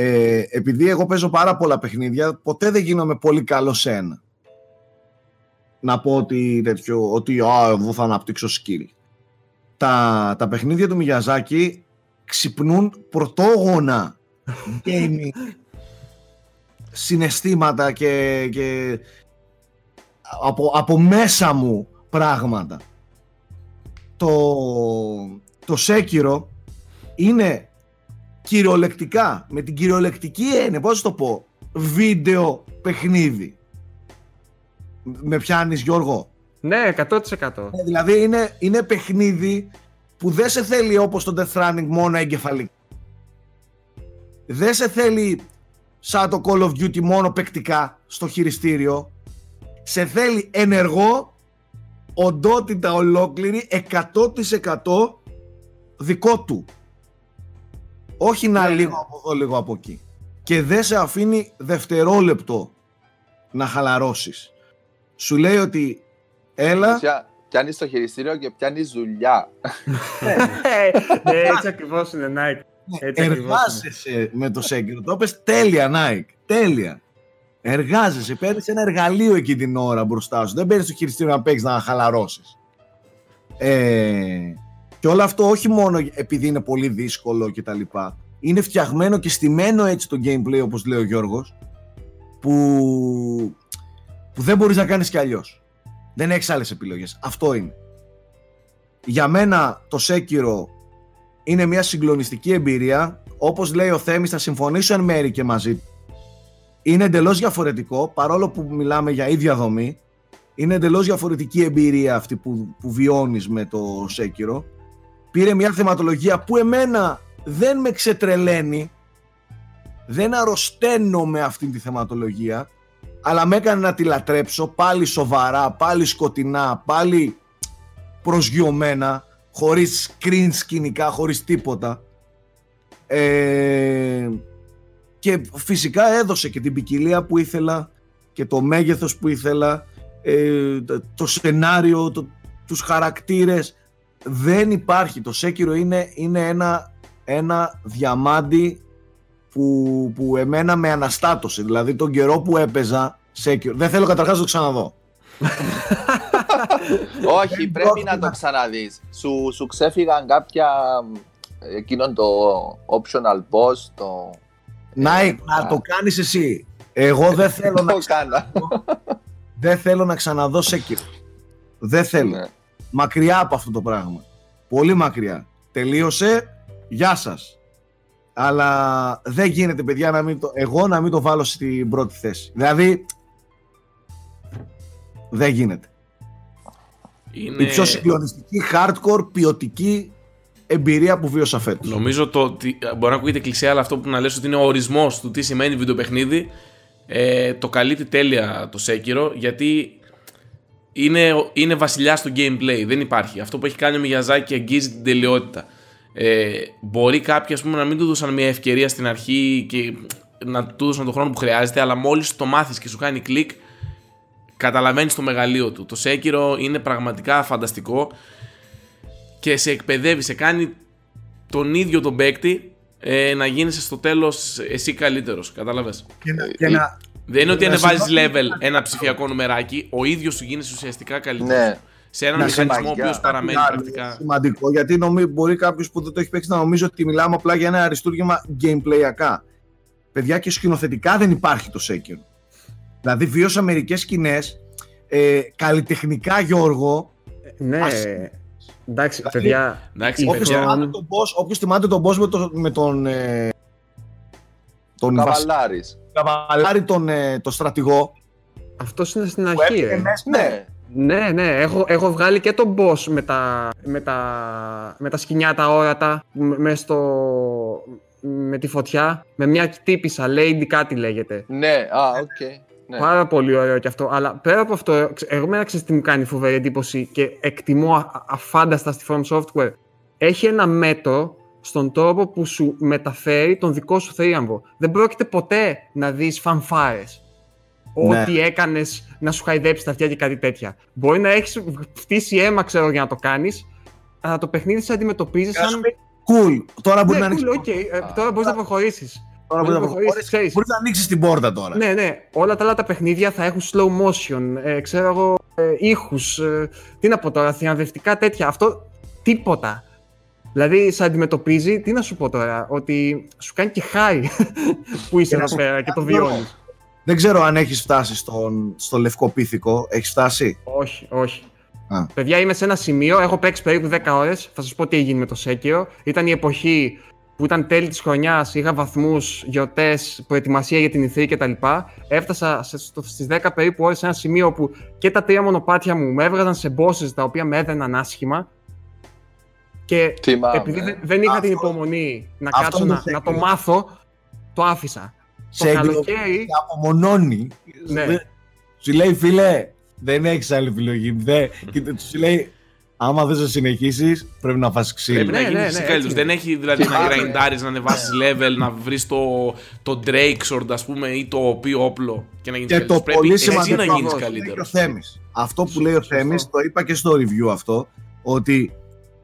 Ε, επειδή εγώ παίζω πάρα πολλά παιχνίδια, ποτέ δεν γίνομαι πολύ καλό σε ένα. Να πω ότι, τέτοιο, ότι α, εγώ θα αναπτύξω skill. Τα, τα παιχνίδια του Μιγιαζάκη ξυπνούν πρωτόγωνα gaming συναισθήματα και, και από, από μέσα μου πράγματα. Το, το Sekiro είναι κυριολεκτικά, με την κυριολεκτική έννοια, πώς θα το πω, βίντεο παιχνίδι. Με πιάνεις Γιώργο; Ναι, 100%. Ε, Δηλαδή είναι, είναι παιχνίδι που δεν σε θέλει όπως το Death Stranding μόνο εγκεφαλή. Δεν σε θέλει σαν το Call of Duty μόνο παικτικά στο χειριστήριο. σε θέλει ενεργό, οντότητα ολόκληρη, 100% δικό του. Όχι να Ναι. λίγο από εδώ, λίγο από εκεί. Και δεν σε αφήνει δευτερόλεπτο να χαλαρώσεις. Σου λέει ότι έλα, Ουσία, Πιάνεις το χειριστήριο και πιάνεις δουλειά. Ναι, έτσι ακριβώς είναι, Nike. Έτσι ακριβώς είναι. εργάζεσαι με το Sekiro. Το είπες τέλεια, Nike. Τέλεια. Εργάζεσαι. Παίρνεις ένα εργαλείο εκεί την ώρα μπροστά σου. Δεν παίρνει το χειριστήριο να παίξεις να χαλαρώσεις. Ε, και όλο αυτό όχι μόνο επειδή είναι πολύ δύσκολο και τα λοιπά. Είναι φτιαγμένο και στημένο έτσι το gameplay όπως λέει ο Γιώργος που, που δεν μπορείς να κάνεις κι αλλιώς. Δεν έχεις άλλες επιλογές. Αυτό είναι. Για μένα το Sekiro είναι μια συγκλονιστική εμπειρία. Όπως λέει ο Θέμης θα συμφωνήσω εν μέρη και μαζί του. Είναι εντελώς διαφορετικό παρόλο που μιλάμε για ίδια δομή. Είναι εντελώς διαφορετική εμπειρία αυτή που, που βιώνεις με το Sekiro. Πήρε μια θεματολογία που εμένα δεν με ξετρελαίνει. Δεν αρρωσταίνω με αυτή τη θεματολογία. Αλλά με έκανε να τη λατρέψω πάλι σοβαρά, πάλι σκοτεινά, πάλι προσγειωμένα, χωρίς screen σκηνικά, χωρίς τίποτα. Ε, και φυσικά έδωσε και την ποικιλία που ήθελα και το μέγεθος που ήθελα, ε, το, το σενάριο, το, τους χαρακτήρες. Δεν υπάρχει. Το Sekiro είναι, είναι ένα, ένα διαμάντι που, που εμένα με αναστάτωσε. Δηλαδή τον καιρό που έπαιζα Sekiro. Δεν θέλω καταρχάς να το ξαναδώ. Όχι, Δεν πρέπει πρόκειται να να- το ξαναδείς. Σου, σου ξέφυγαν κάποια εκείνον το optional boss, το... Nike, να α. το κάνεις εσύ. Εγώ δεν θέλω να, το κάνα. δεν θέλω να ξαναδώ Sekiro. Δεν θέλω. Ναι. Μακριά από αυτό το πράγμα. Πολύ μακριά. Τελείωσε. Γεια σας. Αλλά δεν γίνεται, παιδιά, να μην το, εγώ να μην το βάλω στην πρώτη θέση. Δηλαδή, δεν γίνεται. Είναι... Η πιο συγκλονιστική, hardcore, ποιοτική εμπειρία που βίωσα φέτος. Νομίζω το ότι μπορεί να ακούγεται κλεισέ, αλλά αυτό που να λες ότι είναι ο ορισμός του τι σημαίνει βιντεοπαιχνίδι. Ε, το καλύπτει τέλεια το Sekiro γιατί είναι, είναι βασιλιά στο gameplay. Δεν υπάρχει. Αυτό που έχει κάνει ο Μιαζάκη αγγίζει την τελειότητα. Ε, μπορεί κάποιοι ας πούμε, να μην του δώσαν μια ευκαιρία στην αρχή και να του δώσαν τον χρόνο που χρειάζεται, αλλά μόλις το μάθεις και σου κάνει κλικ, καταλαβαίνεις το μεγαλείο του. Το Sekiro είναι πραγματικά φανταστικό και σε εκπαιδεύει, σε κάνει τον ίδιο τον παίκτη ε, να γίνεσαι στο τέλος εσύ καλύτερος, κατάλαβες; Και να, και να, Δεν είναι ότι Να ανεβάζεις σημαίνει- level ένα ψηφιακό νομεράκι, ο ίδιος σου γίνεσαι ουσιαστικά καλύτερος. Ναι. Σε έναν Να μηχανισμό ο σημαίνει- οποίος παραμένει Κάτι πρακτικά... Σημαντικό, γιατί νομί, μπορεί κάποιος που δεν το έχει παίξει να νομίζει ότι μιλάμε απλά για ένα αριστούργημα gameplayακά. Παιδιά και σκηνοθετικά δεν υπάρχει το Sekiro. Δηλαδή βίωσα μερικές σκηνές. Ε, καλλιτεχνικά Γιώργο, Ναι, Ας- εντάξει, Δηλαδή, παιδιά. Εντάξει, η όποιος παιδιά, χρόνο- θυμάται τον boss, όποιος θυμάται τον boss με, το, με τον, ε, τον Βασίλη Καβαλάρης. Καβαλάρη, τον, ε, τον στρατηγό, Αυτός είναι στην που αρχή. έφυγε ε. μέσα, Ναι. Ναι, ναι, έχω, έχω βγάλει και τον boss με τα, με τα, με τα σκοινιά τα αόρατα, με, μες στο, με τη φωτιά, με μια τύπισσα, Lady κάτι λέγεται. Ναι, α, οκ. Ναι. Πάρα πολύ ωραίο και αυτό. Αλλά πέρα από αυτό, ξε- εγώ μένα ξέρεις τι μου κάνει φοβερή εντύπωση και εκτιμώ α- α- αφάνταστα στη From Software. Έχει ένα μέτρο στον τρόπο που σου μεταφέρει τον δικό σου θρίαμβο. Δεν πρόκειται ποτέ να δεις φανφάρες. Ναι. Ό,τι έκανες να σου χαϊδέψει τα αυτιά και κάτι τέτοια. Μπορεί να έχεις φτύσει αίμα, ξέρω, για να το κάνεις, αλλά το παιχνίδι σε αντιμετωπίζεις Και να σου σαν... πει, Cool, τώρα μπορεί Ναι, να ανοίξεις. cool, okay, ε, τώρα μπορείς να προχωρήσεις. Τώρα μπορείς μπορείς να να προχωρήσεις, ξέρεις. Μπορείς να ανοίξεις την πόρτα τώρα. Ναι, ναι. Όλα τα άλλα τα παιχνίδια θα έχουν slow motion, ε, ξέρω εγώ, ε, ήχους, ε, τι να πω τώρα, θριαμβευτικά τέτοια. Αυτό τίποτα. Δηλαδή, σε αντιμετωπίζει, τι να σου πω τώρα, ότι σου κάνει και χάρη που είσαι Και να εδώ σου πέρα και το Γιώργο, βιώνεις. Δεν ξέρω αν έχεις φτάσει στον, στο λευκό πίθηκο. Έχεις φτάσει; Όχι, όχι. Α. Παιδιά, είμαι σε ένα σημείο, έχω παίξει περίπου 10 ώρες, θα σας πω τι έγινε με το Sekiro. Ήταν η εποχή που ήταν τέλη της χρονιάς, είχα βαθμούς, γιορτές, προετοιμασία για την E3 κτλ. Έφτασα σε- στο- στις 10 περίπου ώρες σε ένα σημείο που και τα τρία μονοπάτια μου με έβγαζαν σε bosses τα οποία με έδαιναν άσχημα. Και Θυμάμαι. επειδή δεν, δεν είχα την Αυτό- υπομονή να αυτό κάτσω το να, να το Sekiro. μάθω, το άφησα. Σε το εγκλωβίζει καλοκαίρι, και απομονώνει. Ναι. Δεν- Σου λέει φίλε, δεν έχεις άλλη επιλογή. Δεν... και του λέει, άμα δεν σε συνεχίσεις, πρέπει να φας ξύλο. Πρέπει να Ναι, γίνεις ναι, ναι, φυσικά έτσι Δεν έχει δηλαδή να Πάμε. grindάρεις, να ανεβάσεις level, να βρεις το, το Drake Sword, ας πούμε, ή το οποίο όπλο και να γίνεις Και το Πρέπει πολύ εσύ σημαντικό να γίνεις αυτό που λέει καλύτερος. και ο Θέμης. Αυτό που λέει ο Σωστό. Θέμης, το είπα και στο review αυτό, ότι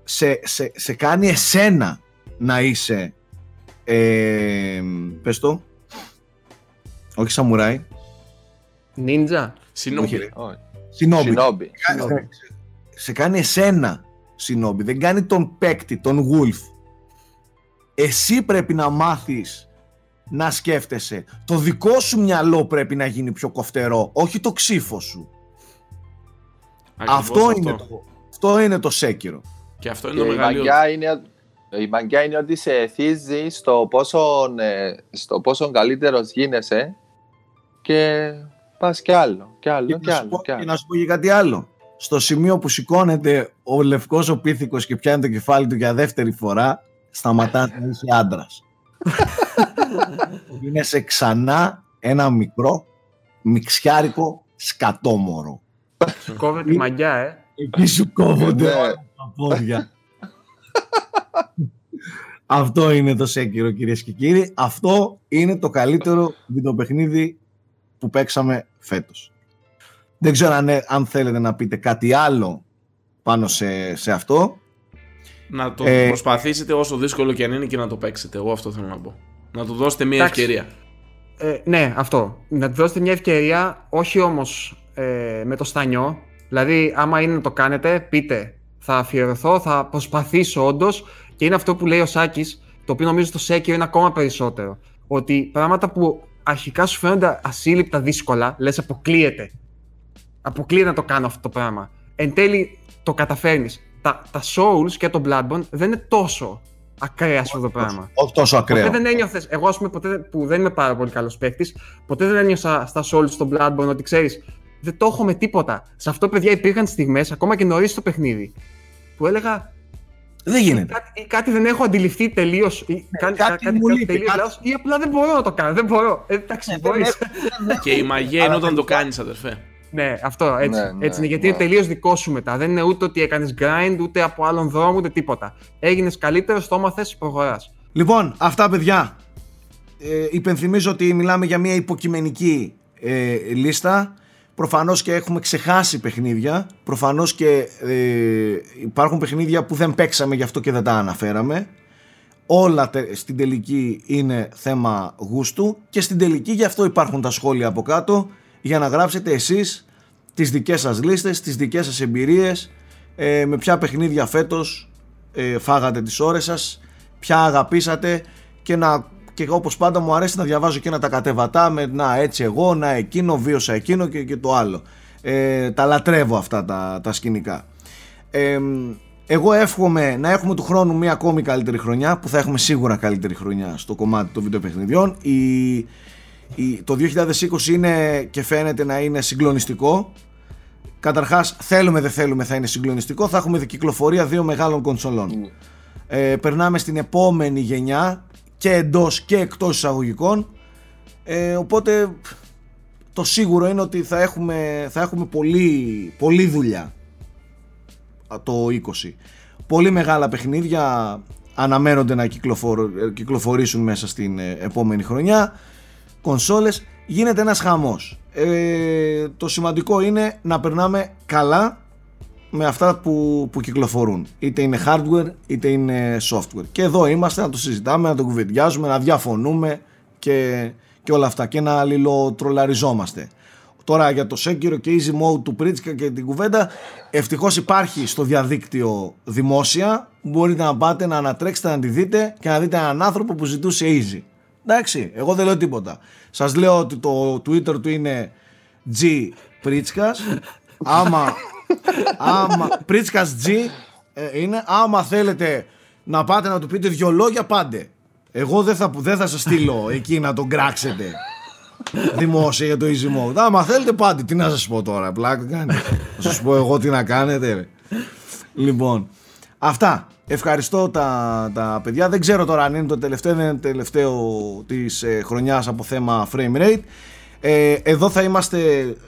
σε, σε, σε κάνει εσένα να είσαι, ε, πες το, όχι σαμουράι, Νίντζα. Συνόμιλο. Όχι, Όχι. συνόμπι. Shinobi. Κάνει- σε κάνει εσένα συνόμπι, δεν κάνει τον παίκτη, τον Wolf. Εσύ πρέπει να μάθεις να σκέφτεσαι. Το δικό σου μυαλό πρέπει να γίνει πιο κοφτερό, όχι το ξύφο σου. Ακριβώς Αυτό, είναι το, αυτό είναι το Σέκυρο. Και αυτό Και είναι το η μεγαλείο. μαγιά είναι, η μαγιά είναι ότι σε εθίζει στο πόσο, ε, στο πόσο καλύτερος γίνεσαι και πας κι άλλο, κι άλλο, Και κι να, σου άλλο, πω, κι άλλο. και να σου πω και κάτι άλλο. Στο σημείο που σηκώνεται ο λευκός ο πίθηκος και πιάνει το κεφάλι του για δεύτερη φορά, σταματάς να είσαι άντρας. είναι σε ξανά ένα μικρό, μιξιάρικο σκατόμορο. Κόβεται η μαγιά, ε. Εκεί σου κόβονται Ναι. όλα τα πόδια. Αυτό είναι το Σέκυρο κυρίες και κύριοι. Αυτό είναι το καλύτερο βιντεοπαιχνίδι που παίξαμε φέτος. Δεν ξέρω αν, ε, αν θέλετε να πείτε κάτι άλλο πάνω σε, σε αυτό. Να το Ε, προσπαθήσετε όσο δύσκολο και αν είναι και να το παίξετε. Εγώ αυτό θέλω να πω. Να του δώσετε μια Εντάξει. ευκαιρία. Ε, ναι, αυτό. Να του δώσετε μια ευκαιρία, όχι όμως ε, με το στανιό. Δηλαδή, άμα είναι να το κάνετε, πείτε θα αφιερωθώ, θα προσπαθήσω όντως. Και είναι αυτό που λέει ο Σάκης, το οποίο νομίζω στο Σέκιο είναι ακόμα περισσότερο. Ότι πράγματα που αρχικά σου φαίνονται ασύλληπτα δύσκολα, λες αποκλείεται. Αποκλείεται να το κάνω αυτό το πράγμα. Εν τέλει το καταφέρνεις. Τα, τα Souls και το Bloodborne δεν είναι τόσο ακραία αυτό το πράγμα. Όχι τόσο ακραίο. Ποτέ δεν ένιωθες, εγώ ας πούμε, ποτέ, που δεν είμαι πάρα πολύ καλός παίκτης, ποτέ δεν ένιωσα στα Souls, στο Bloodborne ότι ξέρεις, δεν το έχω με τίποτα. Σε αυτό, παιδιά, υπήρχαν στιγμές, ακόμα και νωρίς στο παιχνίδι, που έλεγα Δεν γίνεται. κάτι, ή κάτι δεν έχω αντιληφθεί τελείως. Ή κάτι, κάτι κάτι, μου κάτι λείπει, τελείως κάτι- λάθος, ή απλά δεν μπορώ να το κάνω. Δεν μπορώ. Ε, εντάξει, Δεν μπορείς. έχω- και η μαγεία είναι όταν το κάνεις, αδερφέ. ναι, αυτό έτσι. Ναι, ναι, έτσι είναι, γιατί ναι. είναι τελείως δικό σου μετά. Δεν είναι ούτε ότι έκανες grind, ούτε από άλλον δρόμο, ούτε τίποτα. Έγινες καλύτερο, το έμαθες, προχωράς. Λοιπόν, αυτά παιδιά. Ε, υπενθυμίζω ότι μιλάμε για μια υποκειμενική ε, λίστα. Προφανώς και έχουμε ξεχάσει παιχνίδια. Προφανώς και ε, υπάρχουν παιχνίδια που δεν παίξαμε γι' αυτό και δεν τα αναφέραμε. Όλα τε- στην τελική είναι θέμα γούστου και στην τελική γι' αυτό υπάρχουν τα σχόλια από κάτω για να γράψετε εσείς τις δικές σας λίστες, τις δικές σας εμπειρίες ε, με ποια παιχνίδια φέτος ε, φάγατε τις ώρες σας ποια αγαπήσατε και να και όπως πάντα μου αρέσει να διαβάζω και να τα κατεβατά με να έτσι εγώ, να εκείνο, βίωσα εκείνο και, και το άλλο. Ε, τα λατρεύω αυτά τα, τα σκηνικά. Ε, εγώ εύχομαι να έχουμε του χρόνου μία ακόμη καλύτερη χρονιά που θα έχουμε σίγουρα καλύτερη χρονιά στο κομμάτι των βιντεοπαιχνιδιών. Η, η, το 2020 είναι και φαίνεται να είναι συγκλονιστικό. Καταρχάς θέλουμε δεν θέλουμε θα είναι συγκλονιστικό. Θα έχουμε κυκλοφορία δύο μεγάλων κονσολών. Ε, περνάμε στην επόμενη γενιά και εντός και εκτός εισαγωγικών. Ε, οπότε το σίγουρο είναι ότι θα έχουμε, θα έχουμε πολύ, πολύ δουλειά. Α, το 20 πολύ μεγάλα παιχνίδια αναμένονται να κυκλοφορ, ε, κυκλοφορήσουν μέσα στην ε, επόμενη χρονιά. Κονσόλες. Γίνεται ένας χαμός. Ε, το σημαντικό είναι να περνάμε καλά με αυτά που, που κυκλοφορούν. Είτε είναι hardware είτε είναι software. Και εδώ είμαστε να το συζητάμε, να το κουβεντιάζουμε, να διαφωνούμε και, και όλα αυτά και να αλληλοτρολαριζόμαστε. Τώρα για το Sekiro και Easy Mode του Πρίτσικα και την κουβέντα ευτυχώς υπάρχει στο διαδίκτυο δημόσια μπορείτε να πάτε να ανατρέξετε να τη δείτε και να δείτε έναν άνθρωπο που ζητούσε Easy. Εντάξει, εγώ δεν λέω τίποτα. Σας λέω ότι το Twitter του είναι G Πρίτσκας άμα άμα, Πρίτσκας G ε, είναι άμα θέλετε να πάτε να του πείτε δυο λόγια πάντε εγώ δεν θα, δεν θα σας στείλω εκεί να τον κράξετε. Δημόσια για το easy mode. Άμα θέλετε πάντε τι να σας πω τώρα πλάκα κάνει. Να σας πω εγώ τι να κάνετε ρε. λοιπόν αυτά. Ευχαριστώ τα, τα παιδιά. Δεν ξέρω τώρα αν είναι το τελευταίο δεν είναι το τελευταίο της ε, χρονιάς από θέμα frame rate Ε, εδώ θα είμαστε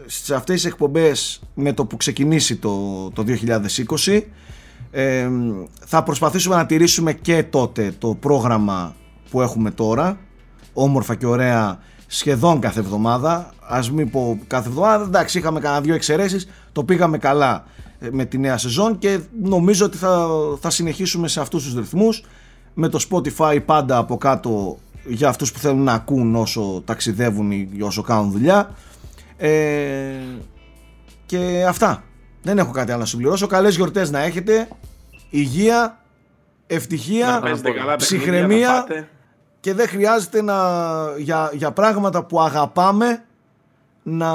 σε αυτές τις εκπομπές με το που ξεκινήσει το, το 2020. Ε, θα προσπαθήσουμε να τηρήσουμε και τότε το πρόγραμμα που έχουμε τώρα όμορφα και ωραία σχεδόν κάθε εβδομάδα ας μην πω κάθε εβδομάδα εντάξει είχαμε κανένα δύο εξαιρέσεις το πήγαμε καλά ε, με τη νέα σεζόν και νομίζω ότι θα, θα συνεχίσουμε σε αυτούς τους ρυθμούς με το Spotify πάντα από κάτω για αυτούς που θέλουν να ακούν όσο ταξιδεύουν ή όσο κάνουν δουλειά ε, και αυτά δεν έχω κάτι άλλο να συμπληρώσω καλές γιορτές να έχετε υγεία ευτυχία, ψυχραιμία και δεν χρειάζεται να, για, για πράγματα που αγαπάμε να,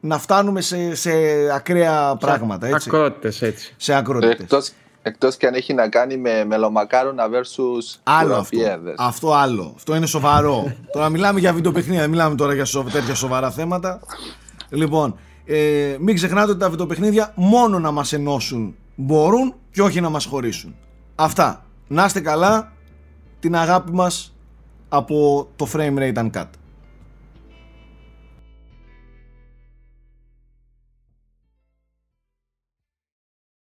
να φτάνουμε σε, σε ακραία πράγματα. Έτσι. Ακρότητες έτσι. Σε ακρότητες. Εκτός, εκτός και αν έχει να κάνει με μελομακάρονα versus Άλλο αυτό. Αυτό άλλο. Αυτό είναι σοβαρό. τώρα μιλάμε για βιντεοπαιχνία, δεν μιλάμε τώρα για σοβ, τέτοια σοβαρά θέματα. Λοιπόν, ε, μην ξεχνάτε ότι τα βιντεοπαιχνίδια μόνο να μας ενώσουν μπορούν και όχι να μας χωρίσουν. Αυτά. Να είστε καλά την αγάπη μας από το Frame Rate Uncut.